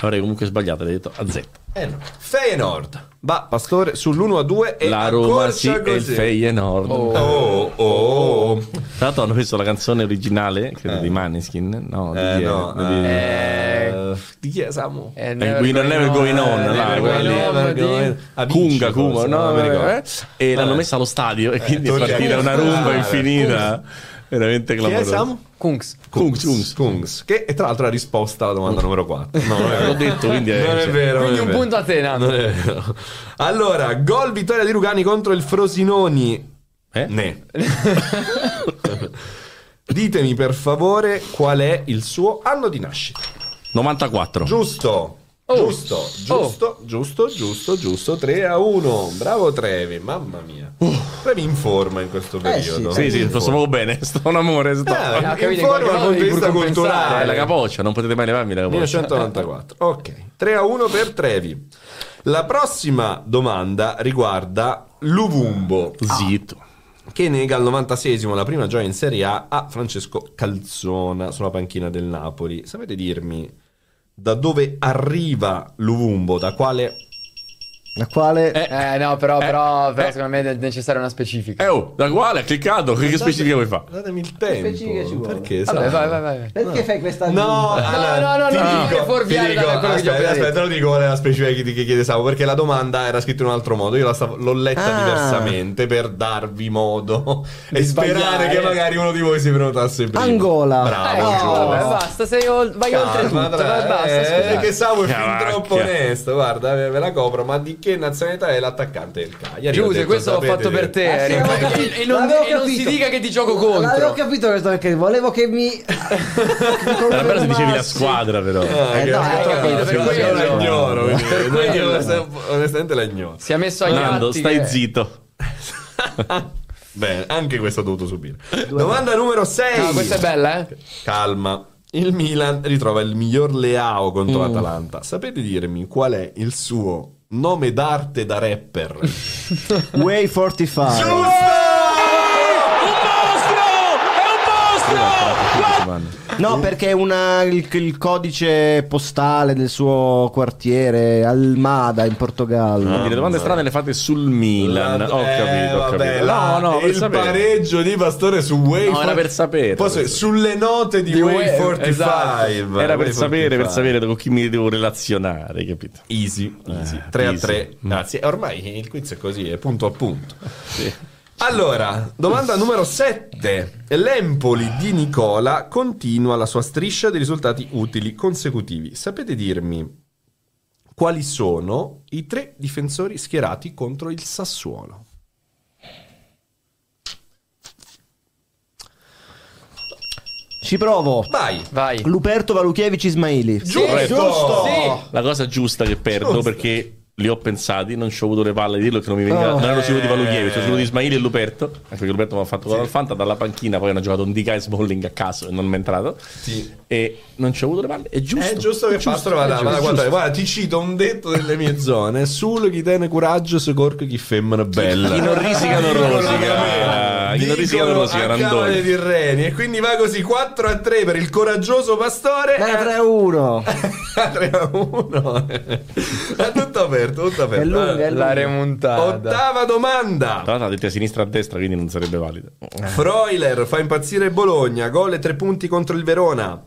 Avrei comunque sbagliato, hai detto a Z. Eh no. Feyenoord. Va, Pastore, sull'1 a 2 e La Roma sì, e il. Feyenoord. Oh, oh. Tra l'altro hanno messo la canzone originale, credo di Maneskin. No, di, Eh, chi è? no, Di- eh, di chi è Samu? Eh, We Don't Never Going On, Eh, là, never going on, on. Kunga, Kuma, no, ricordo. eh, e l'hanno Eh. messa allo stadio e quindi è partita una rumba Ah, infinita. Veramente Chi è. Samu? Kungs. Kungs, Kungs. Kungs, che è tra l'altro la risposta alla domanda numero 4. No, non è vero. L'ho detto, quindi è- non è cioè, vero. Quindi non un è punto a te, Nando. Non è vero. Allora, gol vittoria di Rugani contro il Frosinoni. Eh? Ne. Ditemi per favore qual è il suo anno di nascita. 94. Giusto. Oh. Giusto, giusto, giusto, giusto, giusto, 3 a 1. Bravo Trevi, mamma mia. Trevi in forma in questo periodo. Sì, sì, sto proprio bene. Sto un amore. Sto... Eh, Ah, in capito, in forma dal punto di vista culturale. Eh, la capoccia, non potete mai levarmi la capoccia. 1994. Ok, 3 a 1 per Trevi. La prossima domanda riguarda Luvumbo, Zitto. che nega al 96esimo la prima gioia in Serie A a Francesco Calzona sulla panchina del Napoli. Sapete dirmi da dove arriva Luvumbo? Da quale La quale... Eh, no, però, però, però secondo me è necessaria una specifica. Eh, oh, da quale? Ha cliccato? Che, che specifica vuoi fare? Datemi il tempo. specifiche ci vuole? Perché? Vabbè, vai, vai, vai. Perché fai questa No, allora, no, no, ti no, dico, ti ho aspetta, aspetta, lo dico qual è la specifica che, che chiede Samu, perché la domanda era scritta in un altro modo, io la stavo- l'ho letta Ah. diversamente per darvi modo e Di sperare sbagliare. che magari uno di voi si prenotasse prima. Angola. Bravo, Ecco, Giulio. vabbè, basta, sei ol- vai oltre tutto, Calma, vai, basta, eh, che Samu è fin troppo onesto, guarda, ve ve la copro, ma di che nazionalità è l'attaccante del Cagliari? Giuse, detto, questo l'ho fatto per che- te, Ah, sì, Eric. l'avevo E- non, l'avevo e non si dica che ti gioco L'avevo contro. capito questo perché volevo che mi... Era bello se dicevi la squadra, però. Ah, Eh, che- no, capito, per io quello. la ignoro, Per quello. onestamente la ignoro. Si è messo agli Nando, stai che- zitto. Bene, anche questo ho dovuto subire. Domanda numero 6. No, questa è bella, eh? Calma. Il Milan ritrova il miglior Leao contro l'Atalanta. Sapete dirmi qual è il suo nome d'arte da rapper? Way 45. No, perché è una, il, il codice postale del suo quartiere, Almada in Portogallo. Le domande strane le fate sul Milan. La- Ho eh, capito, ho vabbè, capito. la- no, no, per il sapere. pareggio di Pastore su Way No, era per sapere. Per sulle note di, Di Way Way, 45. esatto. Era per Way sapere, per 45. sapere con chi mi devo relazionare, capito? Easy, easy. Eh, 3 a easy. 3. Grazie. Ormai il quiz è così, è punto a punto. Sì. Allora, domanda numero 7. L'Empoli di Nicola continua la sua striscia di risultati utili consecutivi. Sapete dirmi quali sono i tre difensori schierati contro il Sassuolo? Ci provo. Vai. Vai. Luperto Valukiewicz Ismaili. Giusto! Sì. La cosa giusta che perdo Giusto. perché li ho pensati, non ci ho avuto le palle di dirlo che non mi veniva. Oh. non ero sicuro di Eh. sono sicuro di Ismaili e Luperto. Anche perché Luperto mi ha fatto gol al Fanta dalla panchina, poi hanno giocato un DK Smalling a caso e non mi è entrato. Sì. E non ci ho avuto le palle. È giusto. È giusto che Pastore vada, vada guardare. Guarda, ti cito un detto delle mie zone. Solo chi tiene coraggio se corco chi femmina bella. Chi non risica non rosica. Chi non risica non a Randoni. Di Reni. E quindi va così 4 a 3 per il coraggioso Pastore. Era 3 a 1. 3 a 1. È tutto aperto, tutto aperto. È lunga, è La lunga. remontata. Ottava domanda. Tra l'altro ha detto a sinistra a destra, quindi non sarebbe valido. Freuler fa impazzire Bologna, gol e tre punti contro il Verona.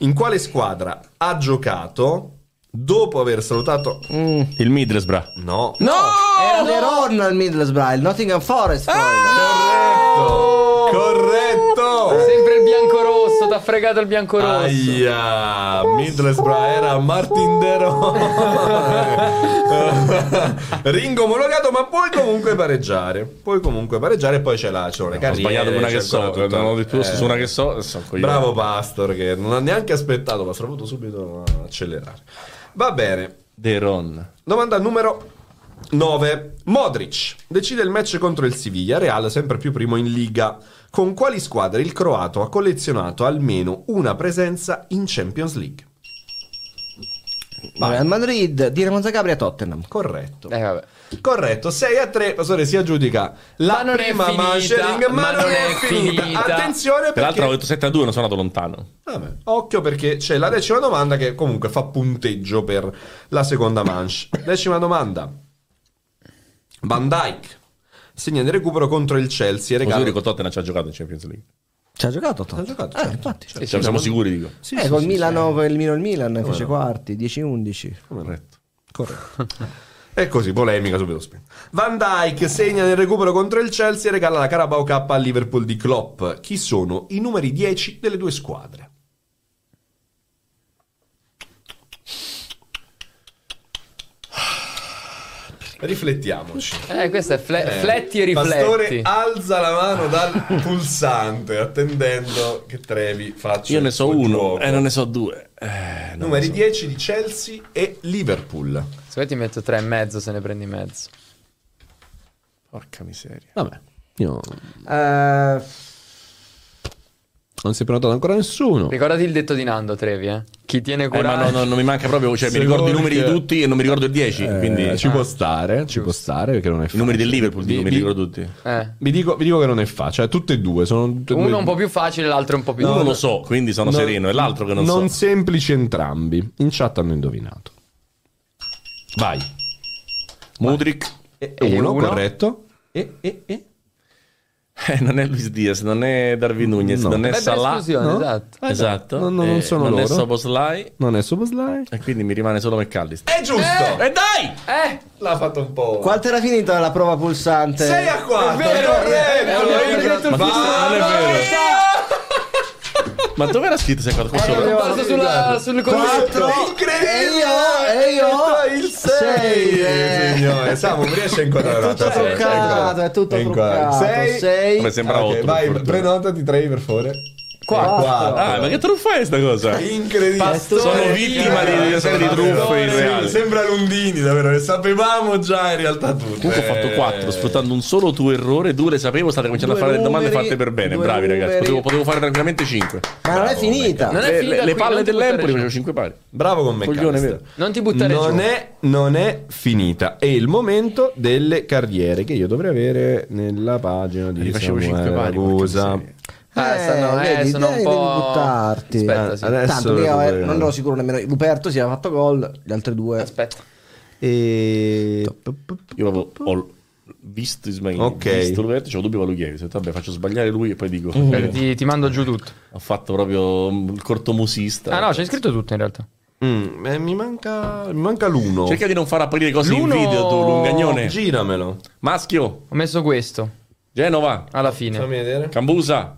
In quale squadra ha giocato dopo aver salutato... Il Middlesbrough. No. No! Era Verona al Middlesbrough, il Nottingham Forest. Freuler. Corretto! Corretto! Sempre il bianco rosso, t'ha fregato il bianco rosso. Aia, Middlesbrough era Martin Dero. Ringo omologato, ma puoi comunque pareggiare. Puoi comunque pareggiare e poi c'è la, c'è le Ho sbagliato una che so, non ho detto Eh, su una che so, coglione. Bravo Pastor che non ha neanche aspettato, ma ha avuto subito accelerare. Va bene. De Ron. Domanda numero 9. Modric decide il match contro il Siviglia, Real sempre più primo in Liga. Con quali squadre il croato ha collezionato almeno una presenza in Champions League? Real Madrid, Dinamo Zagabria, Tottenham. Corretto. Eh, vabbè. Corretto, 6 a 3, Pastore si aggiudica la Ma non è prima manchering, ma, non è finita. finita. Attenzione Peraltro perché avevo detto 7 a 2, non sono andato lontano. Vabbè, occhio perché c'è la decima domanda che comunque fa punteggio per la seconda manche. Decima domanda. Van Dyke segna di recupero contro il Chelsea e Così regala... con Tottenham ci ha giocato in Champions League. Ci ha giocato Tottenham. Ha giocato, Eh, certo. infatti. Certo. Cioè, siamo sicuri, dico. Sì, eh, sì, col sì, Milano, sì. il Mino il Milan, fece no? quarti, 10-11. Corretto. Corretto. E così, polemica subito spenta. Van Dyke segna nel recupero contro il Chelsea e regala la Carabao Cup al Liverpool di Klopp. Chi sono i numeri 10 delle due squadre? Riflettiamoci. Eh, questo è fle- Eh, fletti e Pastore rifletti. alza la mano dal pulsante attendendo che Trevi faccia Io ne so uno gioco. e non ne so due. Eh, Numeri so. 10 di Chelsea e Liverpool. Se vuoi ti metto tre e mezzo se ne prendi mezzo. Porca miseria. Vabbè, io Eh, non si è prenotato ancora nessuno. Ricordati il detto di Nando, Trevi, eh. Chi tiene Eh, coraggio. ma no, no, non mi manca proprio, cioè mi ricordo i numeri di che- tutti e non mi ricordo il 10, Eh, quindi ci può stare, ci può stare perché non è i facile. numeri del Liverpool Vi- dico, mi ricordo tutti. Eh. Vi dico, vi dico che non è facile, tutte e due sono tutte Uno due- un po' più facile, l'altro un po' più Uno duro. lo so, quindi sono non- sereno, e l'altro che non, non so. semplici entrambi. In chat hanno indovinato. Vai. Mudrik. E, E uno, uno. corretto. E, e, e. Eh, non è Luis Diaz, non è Darwin Nunez, No. non è Beh, Salah. no? esatto. Esatto. Non- non Eh, sono non è loro. Soboslai. Non è Soboslai. E quindi mi rimane solo McAllister. È giusto! E dai! Eh, L'ha fatto un po'. Quanto era finita la prova pulsante? 6 a 4. È vero, è vero, Vai, è detto il vai, fisso, non è vai. vero. Ma dove era scritto se quattro? Questo- Eh, basta sulla, sul Quattro. Incredibile! E io- e io- il 6 sei, eh. signore. Samu, riesci a inquadrare È tutto truccato, è tutto truccato. 6 Sei. Come sembrava otto, per Vai, prenotati 3 per favore. Quattro. Ah, ma che truffa è sta cosa? Incredibile. Sono vittima di una serie di truffe reale. Sembra Lundini, davvero. Le sapevamo già in realtà tutte. Comunque ho fatto 4 sfruttando un solo tuo errore, due le sapevo, state cominciando Due a fare le domande numeri, fatte per bene. Bravi ragazzi, numeri. potevo, potevo fare tranquillamente 5. Ma non è finita. Non è le, finita le- le palle dell'Empoli facevo giù. 5 pari. Bravo con me. Coglione, vero. non ti buttare non giù. è, non è finita. È il momento delle carriere che io dovrei avere nella pagina di Li facevo Samuele 5 pari. Ragusa. Ah, stanno- eh, vedi, sono un devi po'- buttarti. Aspetta, Eh, sì. adesso Tanto lo eh, recuperiamo. non ero sicuro nemmeno. Luperto si era fatto gol, gli altri due. Aspetta. E... Io avevo ho visto Ismail, Ok. visto Roberto, c'avevo dubbio Valuchieri. Ho detto, vabbè, faccio sbagliare lui e poi dico. Aspetta, ti, ti mando giù tutto. Ho fatto proprio mm, il cortomusista. Ah no, c'è scritto tutto in realtà. Mm, eh, mi, manca, mi manca l'uno. Cerca di non far apparire cose L'uno- in video, tu, lungagnone. Giramelo. Maschio, Ho messo questo Genova, alla fine. Fammi vedere. Cambusa.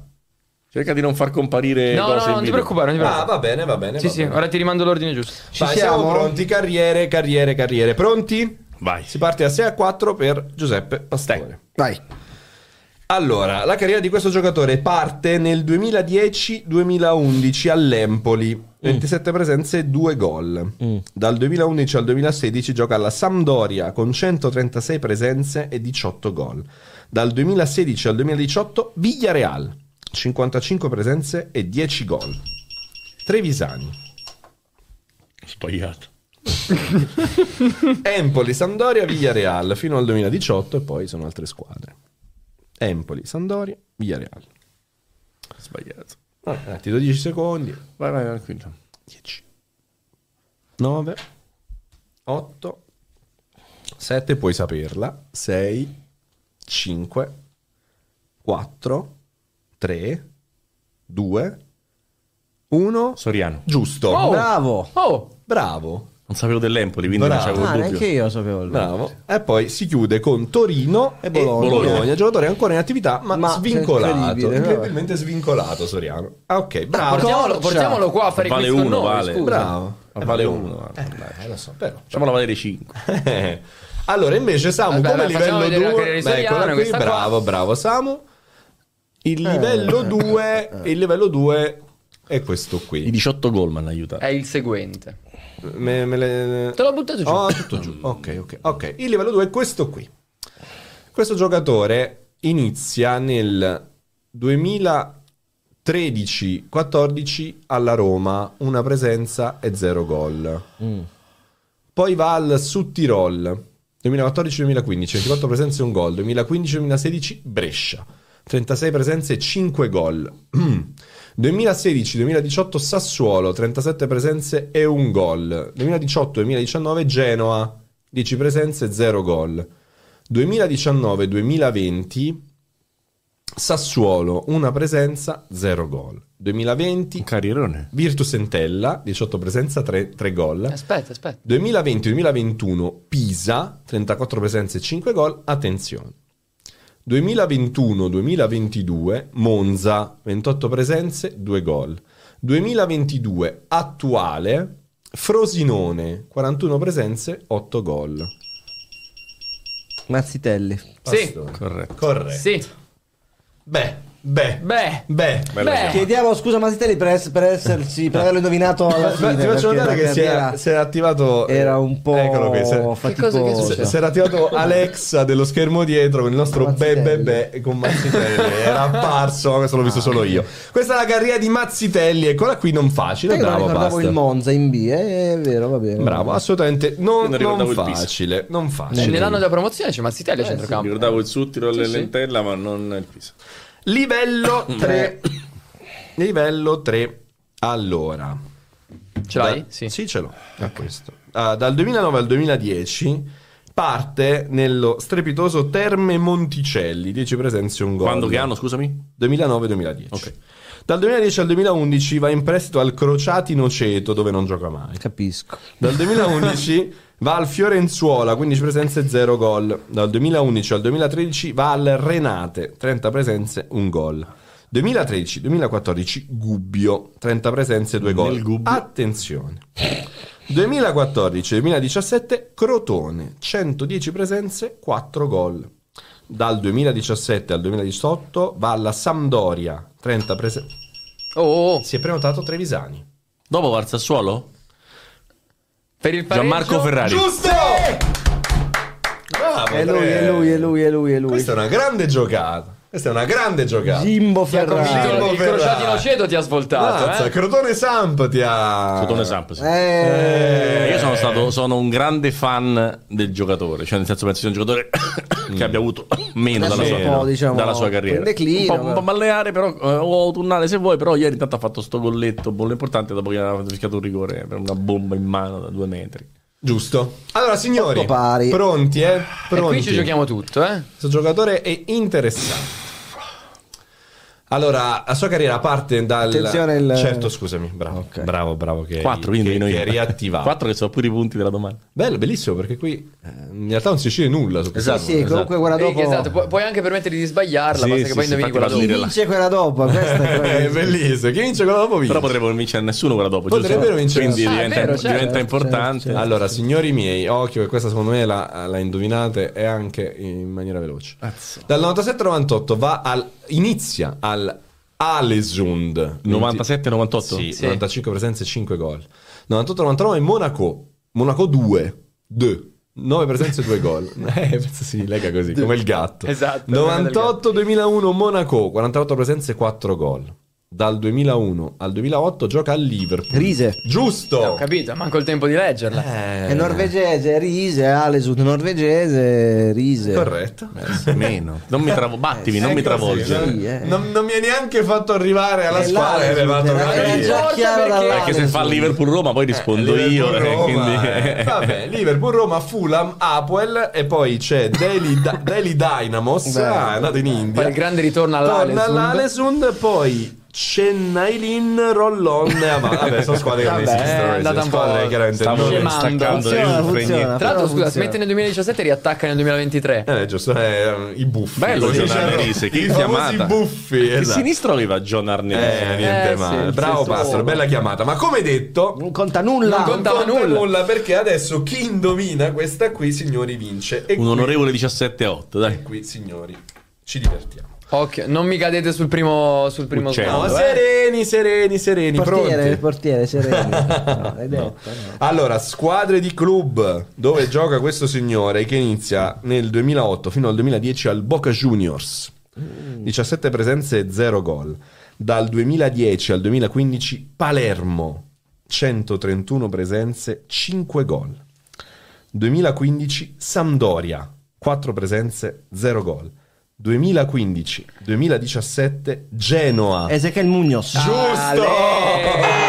Cerca di non far comparire No, cose no, in non ti video. preoccupare, non ti Ah, preoccupare. va bene, va bene. Sì, va sì, bene. ora ti rimando l'ordine giusto. Ci Vai, siamo? siamo pronti. Carriere, carriere, carriere. Pronti? Vai. Si parte da 6 a 4 per Giuseppe Pastore. Vai. Allora, la carriera di questo giocatore parte nel 2010-2011 all'Empoli. 27 presenze e 2 gol. Dal 2011 al 2016 gioca alla Sampdoria con 136 presenze e 18 gol. Dal 2016 al 2018 Villareal, 55 presenze e 10 gol. Trevisani. Sbagliato. Empoli, Sampdoria, Villareal fino al 2018 e poi sono altre squadre. Empoli, Sampdoria, Villareal. Sbagliato. Ah, ti do 10 secondi. Vai, vai, tranquillo. 10 9 8 7 puoi saperla 6 5 4 3 2 1 Soriano. giusto Oh. Bravo. Oh, bravo Non sapevo dell'Empoli, quindi Bravo. non c'avevo Ah, dubbio. neanche io sapevo il bravo e poi si chiude con Torino e Bologna. Bologna, giocatore ancora in attività ma, Ma svincolato incredibile, incredibilmente svincolato Soriano ah ok bravo portiamolo, portiamolo qua a fare Vale quiz uno, noi, vale. scusa. bravo Ma vale Eh, uno. eh, lo so però Facciamola valere 5. allora, invece, Samu, Vabbè, come livello vedere la 2, carriera di Beh, eccola qui, bravo, bravo, Samu. Il Eh, livello 2, il livello 2 è questo I qui. 18 gol mi hanno aiutato. È il seguente. Me, me le... Te l'ho buttato giù. Oh, tutto giù. Ok, ok, ok. Il livello 2 è questo qui. Questo giocatore inizia nel 2013-14 alla Roma, una presenza e zero gol. Poi va al Sud-Tirol 2014-2015, 24 presenze e un gol. 2015-2016 Brescia, 36 presenze e 5 gol. 2016-2018 Sassuolo, 37 presenze e un gol. 2018-2019 Genoa, 10 presenze e 0 gol. 2019-2020 Sassuolo, una presenza, 0 gol. 2020 Un carrierone. Virtus Entella, 18 presenza, 3, gol. Aspetta, aspetta. 2020-2021 Pisa, 34 presenze e 5 gol. Attenzione. 2021-2022 Monza, 28 presenze, 2 gol. 2022 attuale Frosinone, 41 presenze, 8 gol. Mazzitelli. Sì. Corretto. Corretto. Sì. Beh, beh, Beh. beh. Beh. Chiediamo scusa a Mazzitelli per, ess- per essersi per averlo indovinato alla fine. Ti faccio notare che si è, carriera si è attivato. era un po' Eccolo qui. Si è, cosa- che si era attivato Alexa dello schermo dietro con il nostro be Mazzitelli. be be con Mazzitelli. Era apparso, questo l'ho visto solo io. Questa è la carriera di Mazzitelli. Eccola qui, non facile. Io Bravo, ricordavo basta. il Monza in B, eh, è vero, va bene. Bravo, assolutamente non, non ricordavo non facile. Non Eh, facile. Nell'anno della promozione c'è Mazzitelli a Mi centrocampo. ricordavo il Suttiro e Sì, sì. Lentella, ma non il Pisa. Livello 3. Livello 3. Allora. Ce l'hai? Da- Sì. Sì, ce l'ho. Questo. Ah, dal 2009 al 2010 parte nello strepitoso Terme Monticelli, 10 presenze un gol. Quando che anno, scusami? 2009-2010. Ok. Dal 2010 al 2011 va in prestito al Crociati Noceto, dove non gioca mai. Capisco. Dal 2011 va al Fiorenzuola, 15 presenze, 0 gol. Dal 2011 al 2013 va al Renate, 30 presenze, 1 gol. 2013-2014 Gubbio, 30 presenze, 2 Nel gol. Gubbio. Attenzione. 2014-2017 Crotone, 110 presenze, 4 gol. Dal 2017 al 2018 va alla Sampdoria, 30 presenze. Oh, oh, oh. Si è prenotato Trevisani. Dopo va al Sassuolo? Per il pareggio Gianmarco Ferrari. Giusto! Bravo, È lui, è lui, è lui, è lui, è lui. Questa è una grande giocata. Questa è una grande giocata. Jimbo Ferrari. Ferrari. il crociati Noceto ti ha svoltato, Mazza, eh? Crotone Samp ti ha. Crotone Samp, sì. Eh, Io sono stato sono un grande fan del giocatore, cioè nel senso penso sia un giocatore che abbia avuto meno dalla Adesso sua, un po', diciamo, dalla sua carriera. in declino, un po', un po' balneare, però eh, o autunnale se vuoi, però ieri intanto ha fatto sto golletto molto importante dopo che aveva fischiato un rigore per una bomba in mano da due metri. Giusto. Allora, signori, pronti, eh? E Pronti. qui ci giochiamo tutto, eh? Questo giocatore è interessante. Allora, la sua carriera parte dal. Attenzione il- Certo, scusami, bravo. Ok. Bravo, bravo. Che 4, quindi che, noi che è riattivato. 4 che sono pure i punti della domanda. Bello, bellissimo, perché qui eh, in realtà non si decide nulla su. Esatto. sì, comunque quella Vedi dopo esatto, pu- puoi anche permetterti di sbagliarla, Sì, basta sì, che poi sì, indovini quella dopo. Chi vince quella dopo? Questa è quella- È bellissimo. Chi vince quello dopo vince. Però potrebbero non vincere nessuno quella dopo, giusto? Potrebbero vincere Quindi nessuno. Ah, è diventa, vero, certo, diventa certo, importante. certo. Allora, signori miei, occhio che questa secondo me la, la indovinate e anche in maniera veloce. Dal 97 al 98 va al, inizia al Alesund. 97-98? Sì, Sì. 95 presenze, 5 gol. 98-99 Monaco. Monaco 2. 2. 9 presenze, 2 gol. Eh, si lega così, come il gatto. Esatto, 98-2001 Monaco, 48 presenze, 4 gol. Dal 2001 al 2008 gioca al Liverpool. Rise. Giusto. Ho capito, manco il tempo di leggerla. Eh, È norvegese, Rise, Alesut norvegese, Rise. Corretto. Eh, Meno. Non mi travo, battimi, non È mi così, travolgere. non- Sì, eh. non, non mi hai neanche fatto arrivare alla È squadra. e era- capire. era già chiaro perché-. Perché se fa Liverpool-Roma poi rispondo Eh, io. Liverpool, Roma, quindi... eh. Vabbè, Liverpool, Roma, Fulham, Apoel e poi c'è Daily, Da- Daily Dynamos. Beh. ah, è andato in India. Poi il grande ritorno Torna all'Alesund. all'Alesund, poi Chennaiyin, Rollon e Avanti. Vabbè, sono squadre che non Vabbè, esistono. è queste andata un squadre chiaramente Stavo non scemando. staccando Funziona, le funziona. fregne. Tra l'altro, Però scusa, funziona. smette nel 2017 e riattacca nel 2023. Eh, giusto, eh, i buffi. Bello Come John dicevano, Arnerise, che I chiamata. famosi buffi, Che esatto. sinistro aveva John Arnese? Eh, niente Eh, male. sì, Bravo sì, Pastor, bella chiamata. Ma come detto, Non conta nulla. Non conta- non contava conta nulla. perché adesso chi indovina questa qui, signori, vince. E Un qui- onorevole 17-8, dai. E qui, signori, ci divertiamo. Occhio, non mi cadete sul primo, sul primo Uccello. No, sguardo, eh. sereni, sereni, sereni, Portiere, pronti. il portiere, sereno. No, detto, no. Allora, squadre di club dove gioca questo signore che inizia nel 2008 fino al 2010 al Boca Juniors. 17 presenze e 0 gol. Dal 2010 al 2015 Palermo. 131 presenze, 5 gol. 2015 Sampdoria. 4 presenze, 0 gol. 2015-2017 Genoa. Ezequiel Munoz. Giusto! Pastor.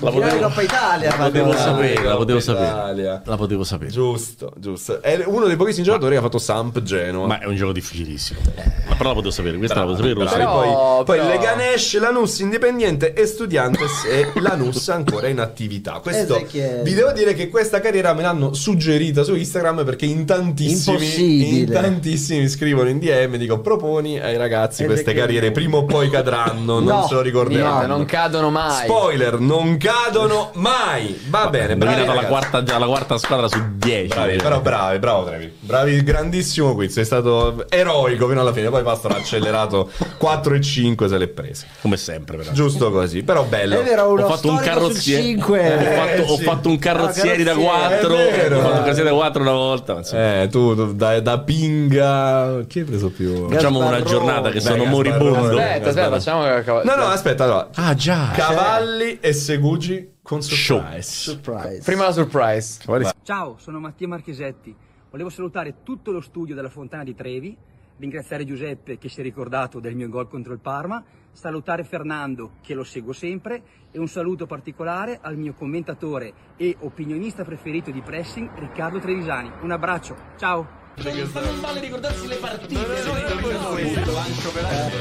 La Finale potevo, Coppa Italia. la potevo Fabio. sapere, la potevo Italia. sapere. La potevo sapere. Giusto, giusto. È uno dei pochissimi giocatori che ha fatto Samp Genoa. Ma è un gioco difficilissimo. Ma però la potevo sapere, questa la potevo sapere. Però- poi, poi però- Leganesh, Lanus Independiente e Studiantes e Lanus ancora in attività. Questo Ezechiel. vi devo dire che questa carriera me l'hanno suggerita su Instagram perché in tantissimi, Impossibile. in tantissimi mi scrivono in DM dico proponi ai ragazzi queste Ezechiel. carriere prima o poi cadranno, non No, se lo ricorderanno. Niente, non cadono mai. Spoiler, non cadono mai. Va bene, bravi Nominato la ragazzi. quarta, già la quarta squadra su 10. Bravi, però bravi, bravo Trevi. Bravi, grandissimo quiz. Sei stato eroico fino alla fine. Poi Pastor ha accelerato 4 e 5 se l'è prese. Come sempre, però. Giusto così, però bello. Vero, uno Ho fatto un carrozziere. 5. Ho fatto, ho sì. fatto un carrozzieri da carrozziere, 4. è vero. Ho fatto un carrozziere da 4 una volta. Eh, tu tu- da, da pinga. Chi hai preso più? Facciamo una giornata che Beh, sono Gasparrone. moribondo. Aspetta, aspetta, facciamo No, no, aspetta. Allora, Ah, già. cavalli e segugi con Show. surprise. Surprise. Prima la surprise. Ciao, sono Mattia Marchesetti. Volevo salutare tutto lo studio della Fontana di Trevi, ringraziare Giuseppe che si è ricordato del mio gol contro il Parma, salutare Fernando, che lo seguo sempre, e un saluto particolare al mio commentatore e opinionista preferito di pressing, Riccardo Trevisani. Un abbraccio, ciao! Non vale ricordarsi le partite.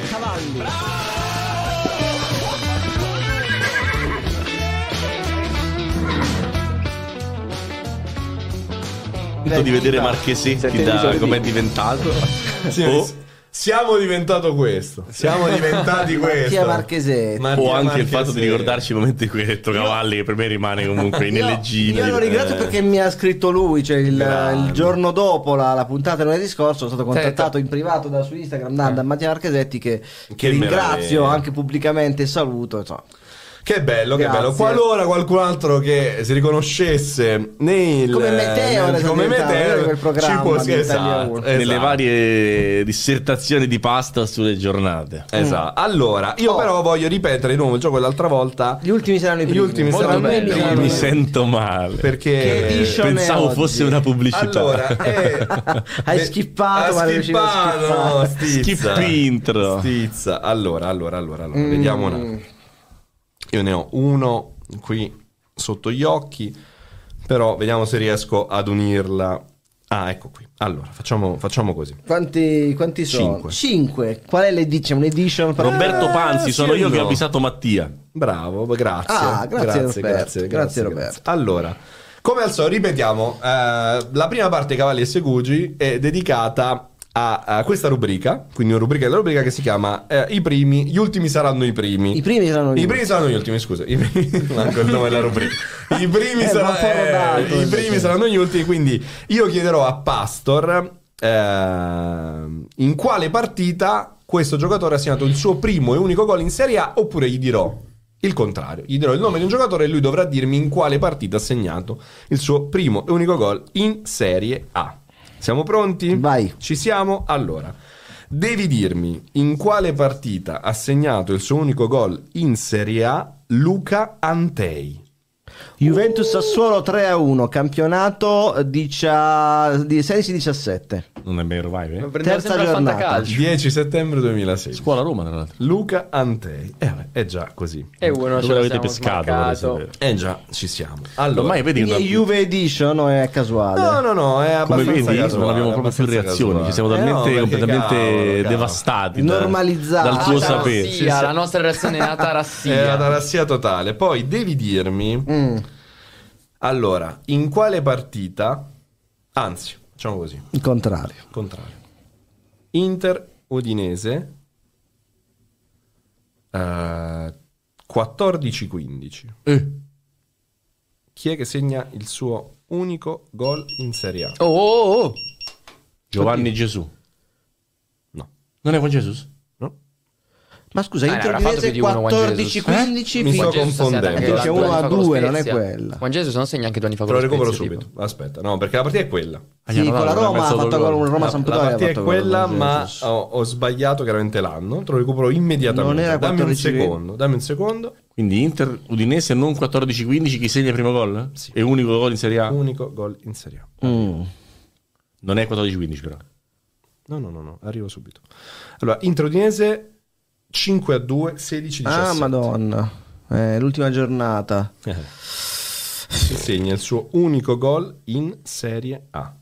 Cavalli. Di vedere Marchesetti da com'è diventato. Sì, o, s- Siamo diventato questo. Siamo diventati questo. Mattia Marchesetti. Mattia o anche il fatto di Marchesetti. ricordarci i momenti in cui hai detto cavalli, che per me rimane comunque Io, ineleggibile. io lo ringrazio Eh. perché mi ha scritto lui, cioè il, il giorno dopo la, la puntata lunedì scorso sono stato contattato Certo. in privato da su Instagram da, da Mattia Marchesetti che, che Che ringrazio meraviglia. anche pubblicamente e saluto. Insomma. Che bello, che Grazie. bello. Qualora qualcun altro che si riconoscesse nel Come nel- è come diventato, Meteor, eh, ci può sì, esatto, esatto. Nelle varie dissertazioni di pasta sulle giornate. Esatto. Allora, io Oh. però voglio ripetere di nuovo il gioco dell'altra volta Gli ultimi saranno i Gli primi. ultimi Molto saranno i primi. Mi sento male. perché Che Pensavo fosse una pubblicità. Allora, eh, Hai skippato, ha ma non riuscivo a skippato, skippare. stizza. Skip intro. Stizza. Allora, allora, allora, allora, Mm. vediamo un attimo. Io ne ho uno qui sotto gli occhi, però vediamo se riesco ad unirla. Ah, ecco qui. Allora, facciamo, facciamo così. Quanti, quanti sono? Cinque. Cinque. Qual è l'edition? Un'edition? per- Roberto Eh, Panzi, sì sono io che ho avvisato Mattia. Bravo, grazie. Ah, grazie, Roberto. grazie, Grazie, Roberto. Allora, come al solito, ripetiamo, eh, la prima parte Cavalli e Segugi è dedicata a, a questa rubrica, quindi una rubrica della rubrica che si chiama eh, I primi, gli ultimi saranno i primi. I primi saranno gli I primi saranno gli ultimi, scusa. I primi, manco il nome della rubrica. I primi, Eh, sarà- eh, i invece. primi saranno gli ultimi, quindi io chiederò a Pastor ehm, in quale partita questo giocatore ha segnato il suo primo e unico gol in Serie A oppure gli dirò il contrario, gli dirò il nome di un giocatore e lui dovrà dirmi in quale partita ha segnato il suo primo e unico gol in Serie A. Siamo pronti? Vai. Ci siamo? Allora, devi dirmi in quale partita ha segnato il suo unico gol in Serie A Luca Antei. Juventus Sassuolo 3 a 1, campionato dicia... di 16-17. Non è vero, vai. eh? Terza giornata. fantacalcio. 10 settembre 2016. Scuola Roma, tra l'altro. Luca Antei. Eh, è già così. E uno ce l'avete pescato? Eh già, ci siamo. Allora, Ormai vedi che è Juve Edition o è casuale? No, no, no, è come abbastanza vedi casuale, non abbiamo proprio più reazioni, casuale. ci siamo Eh, no, talmente completamente cavolo, cavolo. devastati Normalizzati. dal tuo sapere. Tarassia, la nostra reazione è la È la tarassia. tarassia totale. Poi devi dirmi Mm, allora, in quale partita Anzi, facciamo così, il contrario. contrario. Inter Udinese eh, 14-15. Eh, Chi è che segna il suo unico gol in Serie A? Oh, oh, oh. Giovanni Gesù. No. Non è Juan Jesus? Ma scusa, Eh, ne Inter Udinese più di uno, Juan Jesus. 14-15 Mi fino- sto confondendo. uno anni a fa con lo due, non è quella. Juan Jesus non segna anche due anni fa Te lo lo recupero Spezia, subito. tipo. Aspetta, no, perché la partita è quella. Sì, con la Roma ha fatto gol Roma La, la partita è quella, ma ho, ho sbagliato chiaramente l'anno. Te lo recupero immediatamente. Non era dammi un 14-20. secondo, dammi un secondo. Quindi Inter Udinese non 14-15 chi segna il primo gol? Sì. E unico gol in Serie A? Unico gol in Serie A. Mm. Non è 14-15 però. No, no, no, no, arrivo subito. Allora, Inter Udinese 5 a 2, 16 17. Ah, madonna. Eh, l'ultima giornata. Eh. Si segna il suo unico gol in Serie A.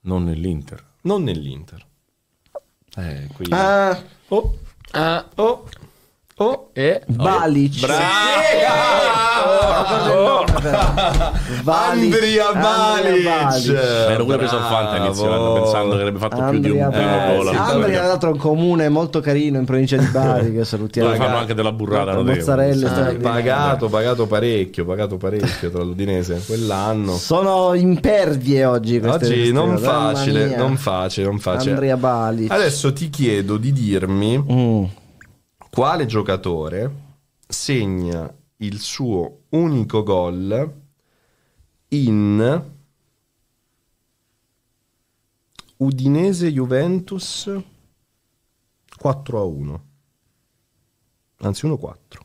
Non nell'Inter. Non nell'Inter. Eh, qui... Ah, Oh, Ah, oh, oh. e Balic. Balic. Andrea Balic. Ero pure preso al Fanta inizio anno, pensando che avrebbe fatto più di un Andrea primo gol. sì, Andrea, tra l'altro, è un comune molto carino in provincia di Bari. Che salutiamo. Dove fanno anche della burrata mozzarella Ah, pagato, pagato parecchio, pagato parecchio tra l'Udinese quell'anno. Sono impervie oggi queste Oggi non facile, non facile, non facile. Andrea Balic. Adesso ti chiedo di dirmi Mm. Quale giocatore segna il suo unico gol in Udinese Juventus 4 a 1. Anzi 1 4.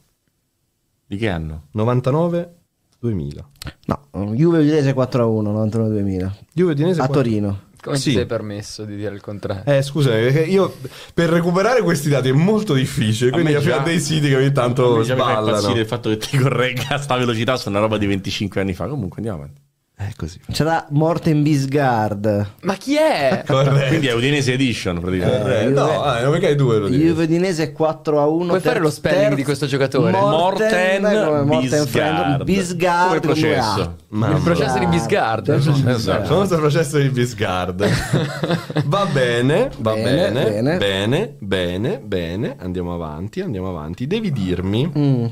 Di che anno? 99 2000. No, Juve Udinese 4 a 1, 99 2000. Juve Udinese A 4 Torino. Come Sì. ti sei permesso di dire il contrario? Eh, scusami, perché io per recuperare questi dati è molto difficile, quindi già- dei siti che ogni tanto Mi già mi fa impazzire sballano. il fatto che ti corregga a sta velocità su una roba di 25 anni fa. Comunque andiamo avanti. È così. C'era Morten Bisgard. Ma chi è? Corretto. Quindi è Udinese Edition praticamente. Corretto. No, ah, non perché hai due. Juve Udinese 4 a 1. Puoi fare lo spelling di questo giocatore? Morten come Morten Bisgard. Bisgard Come processo. Il processo di Bisgard. Esatto. Famoso processo di Bisgard. Va bene, va Bene, bene, bene. bene, bene, bene, Andiamo avanti, andiamo avanti. Devi dirmi, Mm.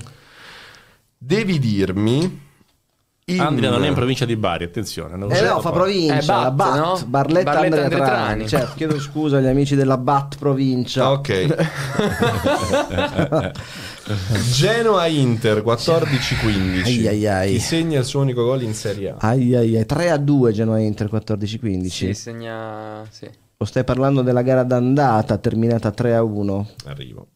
devi dirmi. In- Andrea non è in provincia di Bari, attenzione. Eh no, fa provincia, Eh, Bat, la Bat, no? Barletta, Barletta Andrea Andrea Trani. Trani. Certo, chiedo scusa agli amici della Bat provincia. Ok. Genoa Inter 14-15. Ai, ai, ai. Chi segna il suo unico gol in Serie A? Ai ai ai, 3 a 2 Genoa Inter 14-15. Sì, segna... Sì. O stai parlando della gara d'andata terminata 3 a 1? Arrivo.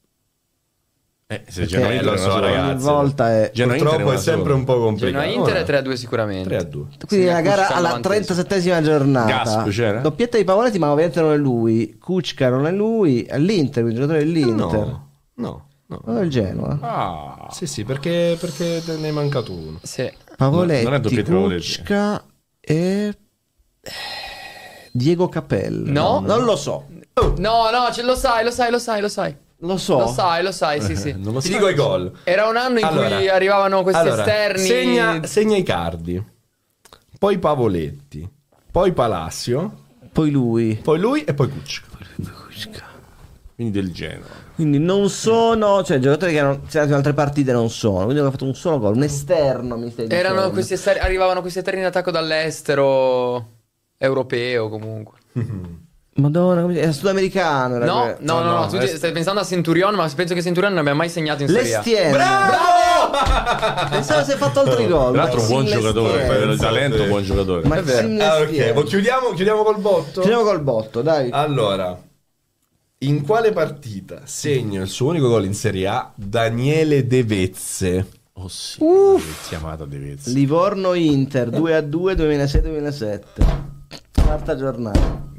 Eh, se Perché Genoa Inter lo è so, ragazzi. Volta è... Purtroppo è una sempre un po' complicato. Genoa Inter è Ora, 3 a 2 sicuramente. 3 a 2. Quindi la gara alla 37esima giornata. Gasp? Doppietta di Pavoletti, ma ovviamente non è lui. Kuczka non è lui. È l'Inter, il giocatore dell'Inter. No, no, no. Non è il Genoa. Ah, Sì, sì, perché, perché te ne è mancato uno. Sì. Pavoletti, non è doppietta di Pavoletti. Kuczka e... Diego Capello. No. Non lo so. No, no, ce lo sai, lo sai, lo sai, lo sai. Lo so. Lo sai, lo sai, sì, sì. non lo Ti so. dico i gol. Era un anno in Allora, cui arrivavano questi allora, esterni. Segna, segna i cardi. Poi Pavoletti. Poi Palacio. Poi lui. Poi lui e poi Kuczka. Quindi del Genoa. Quindi non sono, cioè giocatori che hanno segnato in altre partite non sono, quindi hanno fatto un solo gol, un esterno mi stai dicendo. Erano questi esterni, arrivavano questi esterni in attacco dall'estero europeo comunque. Madonna, come- era sudamericano. Era No, que- no, no, no, no, tu è- ti- stai pensando a Centurion, ma penso che Centurion non abbia mai segnato in Serie A. Lestien. Bravo! Pensavo si è fatto altri gol. Tra l'altro un buon giocatore, per il talento, buon giocatore. Maxime Ah, ok. Lestien. Oh, chiudiamo, chiudiamo col botto. Chiudiamo col botto, dai. Allora, in quale partita segna il suo unico gol in Serie A Daniele De Vezze? Oh sì, chiamata De Vezzi. Livorno Inter 2 a 2 2006-2007. Quarta giornata.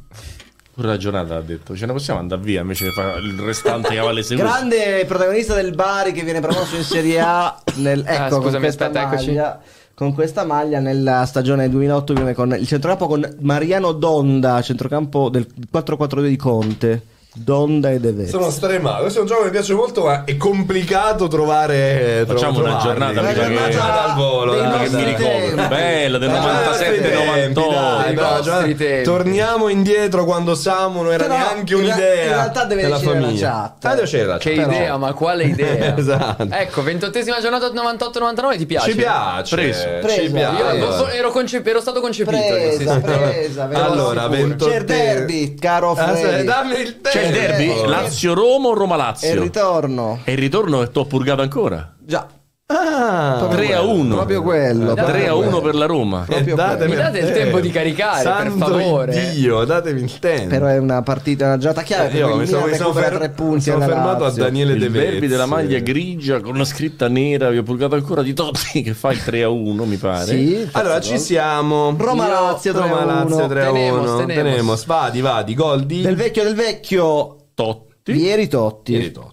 Pure la giornata ha detto, ce ne possiamo andare via invece di fare il restante cavallo seguito. Grande protagonista del Bari che viene promosso in Serie A nel, ecco, Ah, con scusami, questa aspetta, eccoci. maglia. Con questa maglia nella stagione 2008 viene con il centrocampo con Mariano Donda, centrocampo del 4-4-2 di Conte. Donda e De Vezzi. Sono stremato. Questo è un gioco che mi piace molto, ma è complicato trovare. Facciamo tro- una giornata, Una che- giornata al volo. dai, che nostri mi ricordo. Bella del Dai, 97 dai, 98. dai, Dei dai, vostri dai. tempi. Torniamo indietro quando Samu non era Però, neanche un'idea. in realtà deve della decidere la famiglia. chat. Ah, deve decidere la Che chat. idea, ma quale idea? Esatto. Ecco, ventottesima giornata 98-99 ti piace? Ci piace. Preso. Ci Preso. Io piace. ero, concep- ero stato concepito. Presa, presa, Allora, assicuro. 28 C'è il derby, caro Ah, Freddy. se- dammi il tempo. Il derby? Lazio-Roma o E il Roma-Lazio? ritorno. E il ritorno è t'ho purgato ancora. Già, Ah, 3 a 1. proprio quello. 3 a 1 per la Roma. Eh, datemi Mi date il tempo. di caricare, per Santo favore. Dio, datemi il tempo. Però è una partita, una giornata chiave. Eh, io mi il sono, mi sono fer- tre punti sono fermato a Lazio. Daniele De Il derby Vezzi. della maglia grigia con una scritta nera, vi ho purgato ancora di Totti che fa il 3 a 1, mi pare. Sì, Allora ci siamo. Roma-Lazio Io- 3 a 1. Roma-Lazio 3 a 1. Tenemos, tenemos. Tenemos. Vadi, vadi. Gol di Del vecchio del vecchio. Totti. Ieri Totti. Ieri Totti.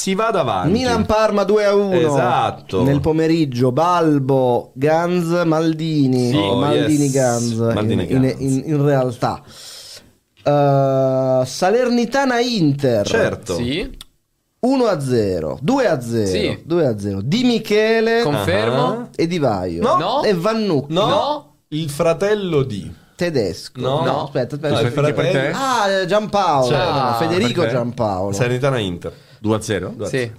Si va davanti. Milan-Parma 2 a 1. Esatto. Nel pomeriggio Balbo, Ganz, Maldini. Sì. Oh, Maldini yes. Ganz. Maldini in, in- Ganz. in- in realtà. Uh, Salernitana Inter. Certo. Sì, 1 a 0. 2 a 0. Sì. 2 a 0. Di Michele confermo. Ah. e Di Vaio. No. No. E Vannucchi. No. No. Il fratello di. Tedesco. No. No. Aspetta, No, aspetta. te? fratello. Ah, Giampaolo. Cioè, No, Federico perché? Giampaolo. Sanitana Inter. 2 a 0. Sì,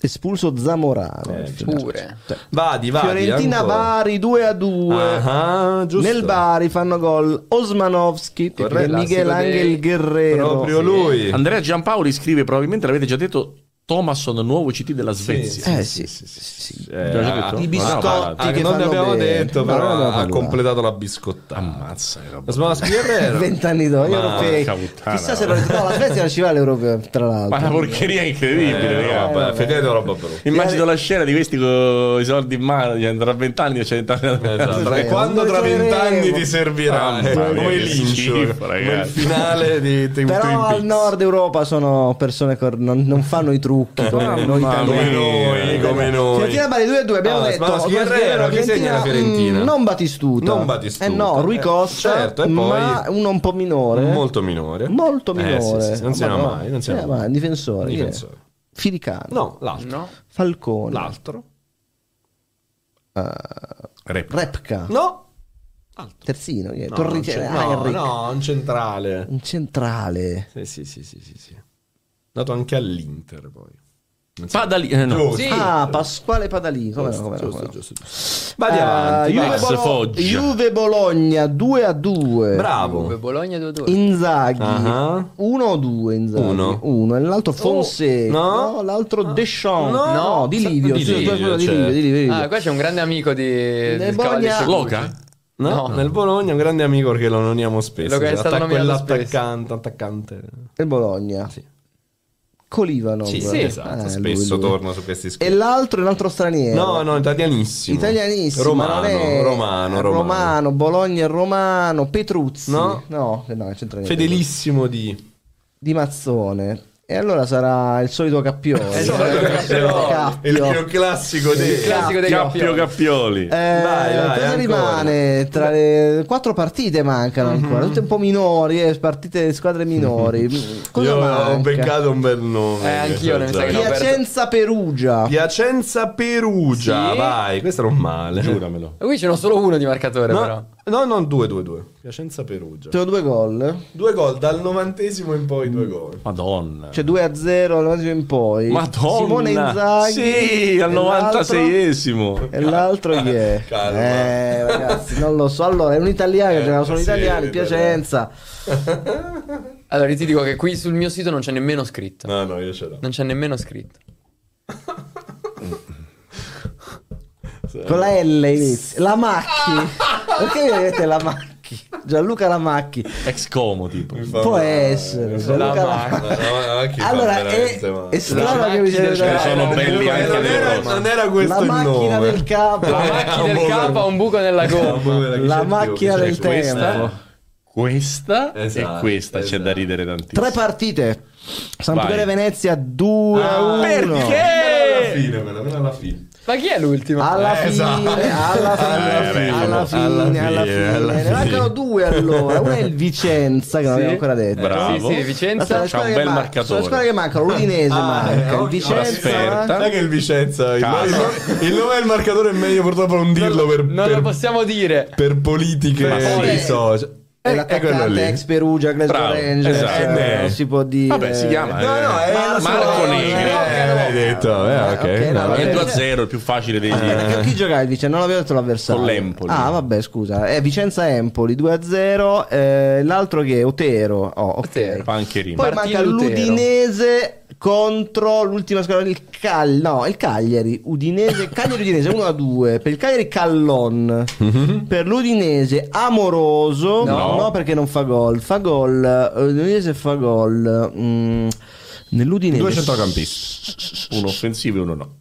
Espulso Zamorano. Eh, pure. Vadi, vadi. Fiorentina ancora. Bari 2 a 2. Ah, giusto. Nel Bari fanno gol Osmanowski Corretto. e Miguel Angel Guerrero. Proprio lui. Andrea Giampaoli scrive, probabilmente l'avete già detto, Thomasson, nuovo CT della Svezia. Eh sì, sì, sì. Eh, Già detto? I No, biscotti no, Ah, che non ne abbiamo bene. detto, No, però non abbiamo ha parlato. completato la biscottata. Ammazza, roba. Guerrero. Vent'anni dopo, gli Ma europei. puttana. Chissà se lo no, la Svezia non ci va all'europeo, tra l'altro. Ma una porcheria incredibile, Eh, vabbè, effettivamente roba brutta. Immagino la scena di questi con i soldi in mano, tra vent'anni c'è Esatto. Eh, E quando tra vent'anni ti servirà eh, come come il ragazzi. finale di Però al nord Europa sono persone che non, non fanno i trucchi come Mamma noi come italiani. noi, come noi. Fiorentina Bari 2 a 2 abbiamo Ah, detto Smolaschi Guerrero, chi segna la Fiorentina? mm, non Batistuta Non Batistuta. eh no Rui Eh, Costa certo, e poi- ma uno un po' minore Molto minore. molto Eh, minore sì, sì, non si no, mai, non si eh, ma mai. difensore? Difensore. Filicano No, l'altro. No? Falcone L'altro. Rep. Repka No. terzino chi è? No, Torrice- non c'è- ah, no, no, un centrale. un centrale Sì, sì, sì, sì, sì, sì. Dato anche all'Inter poi. Padali, eh, no. Sì. ah Pasquale Padalì come giusto, come no, giusto, giusto, giusto. Vai avanti, Juve, vai. Max Bolo-. Juve Bologna 2 a 2 Bravo. Bologna 2-2. Inzaghi Ah. 1 o 2 Inzaghi Uno. uno e l'altro Fonseca no. no, l'altro Deschamps No. no, di Livio Di sì, Livio, scusa, di cioè. Livio, di Livio, di Livio. Ah, qua c'è un grande amico di, del Bologna- Loca? No, No. nel Bologna un grande amico perché lo nominiamo spesso. Lo che è stato Attac- quell'attaccante, attaccante. il Bologna Sì. Colivanov Sì, Sì. esatto, Eh, spesso lui, lui. torno su questi e scherzi. l'altro è un altro straniero No, no, italianissimo. Italianissimo, Romano, è- romano, romano. Romano, Bologna romano, Petruzzi. No. no, no, c'entra niente. Fedelissimo di... Di Mazzone. E allora sarà il solito Cappione. Esatto, Cappio. il più classico dei... Il classico dei Cappio. Cappioli. Eh, Vai, vai, cosa rimane? Tra le quattro partite mancano Mhm. ancora, tutte un po' minori, eh, partite squadre minori. Cosa Io manca? ho beccato un bel nome. Eh, anch'io ne mi sa che no. Piacenza Perugia. Piacenza Perugia, Sì. vai, questo non male. Giuramelo. E Qui ce n'ho solo uno di marcatore, però. No, no, non 2-2-2. Piacenza Perugia. Sono due gol. Due gol dal novantesimo in poi, due gol. Madonna. Cioè 2 a 0 al novantesimo in poi. Madonna. Simone Inzaghi. Sì, al E l'altro? 96esimo. E l'altro chi è? Calma. Eh, ragazzi, non lo so. Allora, è un italiano che giocava solo sì, italiani. Piacenza. Allora, io ti dico che qui sul mio sito non c'è nemmeno scritto. No, no, io ce l'ho. Non c'è nemmeno scritto. Con la L inizia. La Macchi. Perché vedete la Macchi? Gianluca Lamacchi. Ex Como, tipo. Può essere. Gianluca Macchi. Lamacchi. Allora, è, è strano che mi sia del Sono belli anche non, era, non era questo La il macchina nome. del capo. La macchina del capo ha un buco nella gomma. La macchina del tempo. Questa Esatto, e questa c'è esatto. da ridere tantissimo. Tre partite. Sampdoria. Venezia 2 a 1. perché? Alla fine, alla fine. Ma chi è l'ultimo? Alla Eh, fine, esatto. alla fine, Eh, alla alla fine, alla fine. alla Ne fine. mancano due allora. Uno è il Vicenza, che non Sì. abbiamo ancora detto. Bravo. Sì, sì, Vicenza. C'ha un bel man- marcatore. Sono le squadre che mancano. L'Udinese Ah, manca. eh, Il. Vicenza. Trasferta. Sai che il Vicenza, il, nome- il nome del marcatore è meglio purtroppo non dirlo per, non per, lo possiamo dire. per politiche di social. È Eh, è l'attaccante lì. ex Perugia, Glasgow Bravo, Rangers. esatto. eh, Eh, non si può dire. Vabbè, si chiama. No, no, è Marco Negri. Eh, l'hai detto, eh, ok. ok, no, no. È eh. 2 a 0, il più facile degli. Aspetta, chi giocava il Vicenza? Non avevo detto l'avversario. Con l'Empoli. Ah, vabbè, scusa. È Vicenza Empoli 2 a 0. eh, l'altro che è Otero. Oh, ok. Otero. Pancherino. Poi Martino manca Lutero. l'Udinese contro l'ultima squadra il Cagliari. No, il Cagliari. Udinese. Cagliari Udinese 1 a 2. Per il Cagliari Callon. Per l'Udinese Amoroso. No. No. perché non fa gol. Fa gol. eh, L'Udinese fa gol. Mm, nell'Udinese. Due centrocampisti. Uno offensivo e uno no.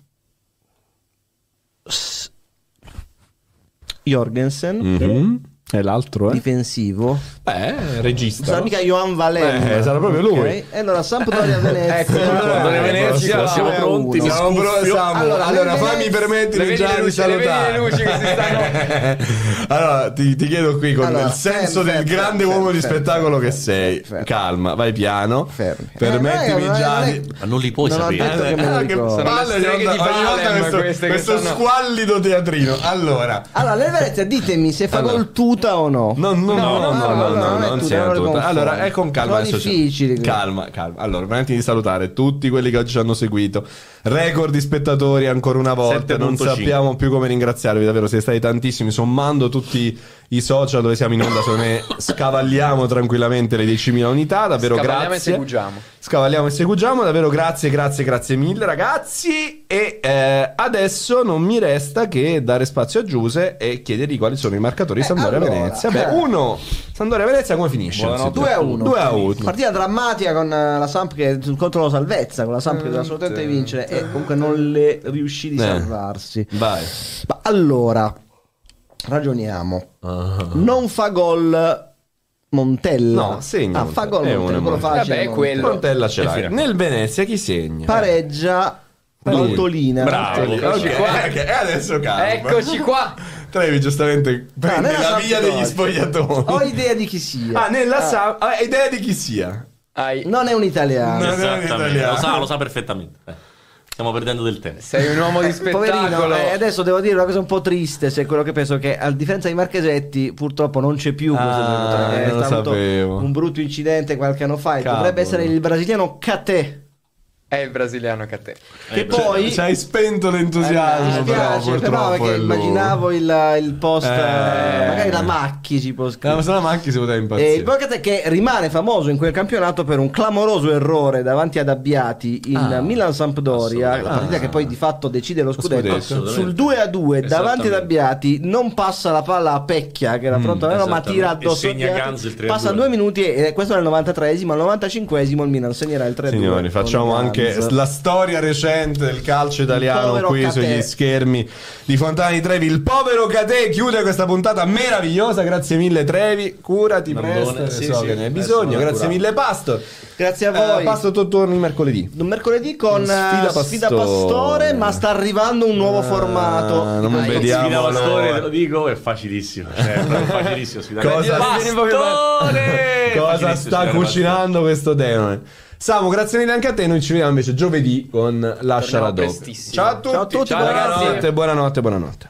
Jorgensen. Mhm. E l'altro è? Difensivo. Beh, regista. Sarà no? mica Johan Valen. Eh, sarà proprio lui. E allora Sampdoria Venezia. Ecco, Sampdoria Venezia, Eh, siamo eh, pronti, Siamo pro- scuffio. siamo- Allora, Allora, le fammi Venezia- permettere già le di luci, salutare. le luci che si stanno- allora, ti, ti chiedo qui con Allora, il senso fermi, del fermi, grande fermi, uomo di fermi, spettacolo che sei. fermi. Calma, vai piano. Fermi. Permettimi Eh, non è- già non è- di. Ma non li puoi Non sapere. detto che Ah, palle, questo, squallido teatrino. Allora, Allora, Venezia ditemi se fa gol tutti tuta o no? No, no, no, no, no, no, no, non è non tu, sia non lo tutta. confondi. Allora, è con calma. Sono adesso difficili. Calma, calma. Allora, veramente di salutare tutti quelli che oggi ci hanno seguito. Record di spettatori ancora una volta. Non 7.5. sappiamo più come ringraziarvi, davvero siete stati tantissimi. Sommando tutti i social dove siamo in onda, secondo me scavalliamo tranquillamente le 10.000 unità. Davvero Scavalliamo e grazie. segugiamo. Scavalliamo e segugiamo, davvero grazie, grazie, grazie mille ragazzi. E eh, adesso non mi resta che dare spazio a Giuse e chiedergli quali sono i marcatori di Sampdoria allora, Venezia. Beh, eh. uno, Sampdoria Venezia come finisce? Buonanotte. 2 a 1 2 a 1. Partita drammatica con eh, la Samp che contro la salvezza, con la Samp che doveva assolutamente vincere e comunque non le riuscì di Eh. salvarsi. Vai. Ma allora, ragioniamo. Non fa gol Montella. No, segna Ah, fa gol Montella. È Montella, uno quello Montella. facile. Vabbè, quello. Montella ce l'hai. fine. Nel Venezia chi segna? Pareggia. Montolina. Bravo. Eccoci qua. ok, e adesso calma. Eccoci qua. Trevi giustamente prende nella la via Sampdoria. degli spogliatoni. Ho idea di chi sia. Ah, nella Sam- ah, idea di chi sia? Hai- Non è un italiano. No. Non è un italiano. lo sa, lo sa perfettamente. Eh, Stiamo perdendo del tempo. Sei un uomo di spettacolo. Poverino, eh, adesso devo dire una cosa un po' triste, se è quello che penso che a differenza di Marchesetti purtroppo non c'è più questo Ah, è stato sapevo. un brutto incidente qualche anno fa e dovrebbe essere il brasiliano Cate È il brasiliano che a te. che Eh, poi Ci hai spento l'entusiasmo, mi però, spiace, però perché immaginavo il, il post Eh. magari la Macchi ci può No, scrivere se la Macchi si poteva E impazzire. il Boccate che rimane famoso in quel campionato per un clamoroso errore davanti ad Abbiati in Ah, Milan-Sampdoria, la partita che poi di fatto decide lo scudetto. scudetto. Sul 2 a 2 davanti ad. Abbiati non passa la palla a Pecchia che era pronto a averlo, ma tira addosso a segna Abbiati. Ganz il 3 a Passa 2. due minuti e questo è il 93esimo, al 95esimo il Milan segnerà il 3 a 2. Signori, facciamo anche Ganz. la storia recente del calcio italiano qui Catè. sugli schermi di Fontana di Trevi. Il povero Cate chiude questa puntata meravigliosa. Grazie mille, Trevi. Curati Nandone, presto. sì, so sì, che ne hai bisogno. Grazie mille, Pastor. Grazie a Eh, voi. Pastor, tu torni mercoledì. Un mercoledì con Sfida eh, sfida, Pastore. ma sta arrivando un nuovo Ah, formato. non Dai, vediamo Sfida. Pastore, te lo dico, è facilissimo. Cioè, è facilissimo sfidare. Cosa- Pastore! Cosa sta cucinando questo demone? Samu, grazie mille anche a te. Noi ci vediamo invece giovedì con Lascia la prestissimo. Ciao a tutti. Ciao a tutti, Ciao, ragazzi. buonanotte, buonanotte, buonanotte.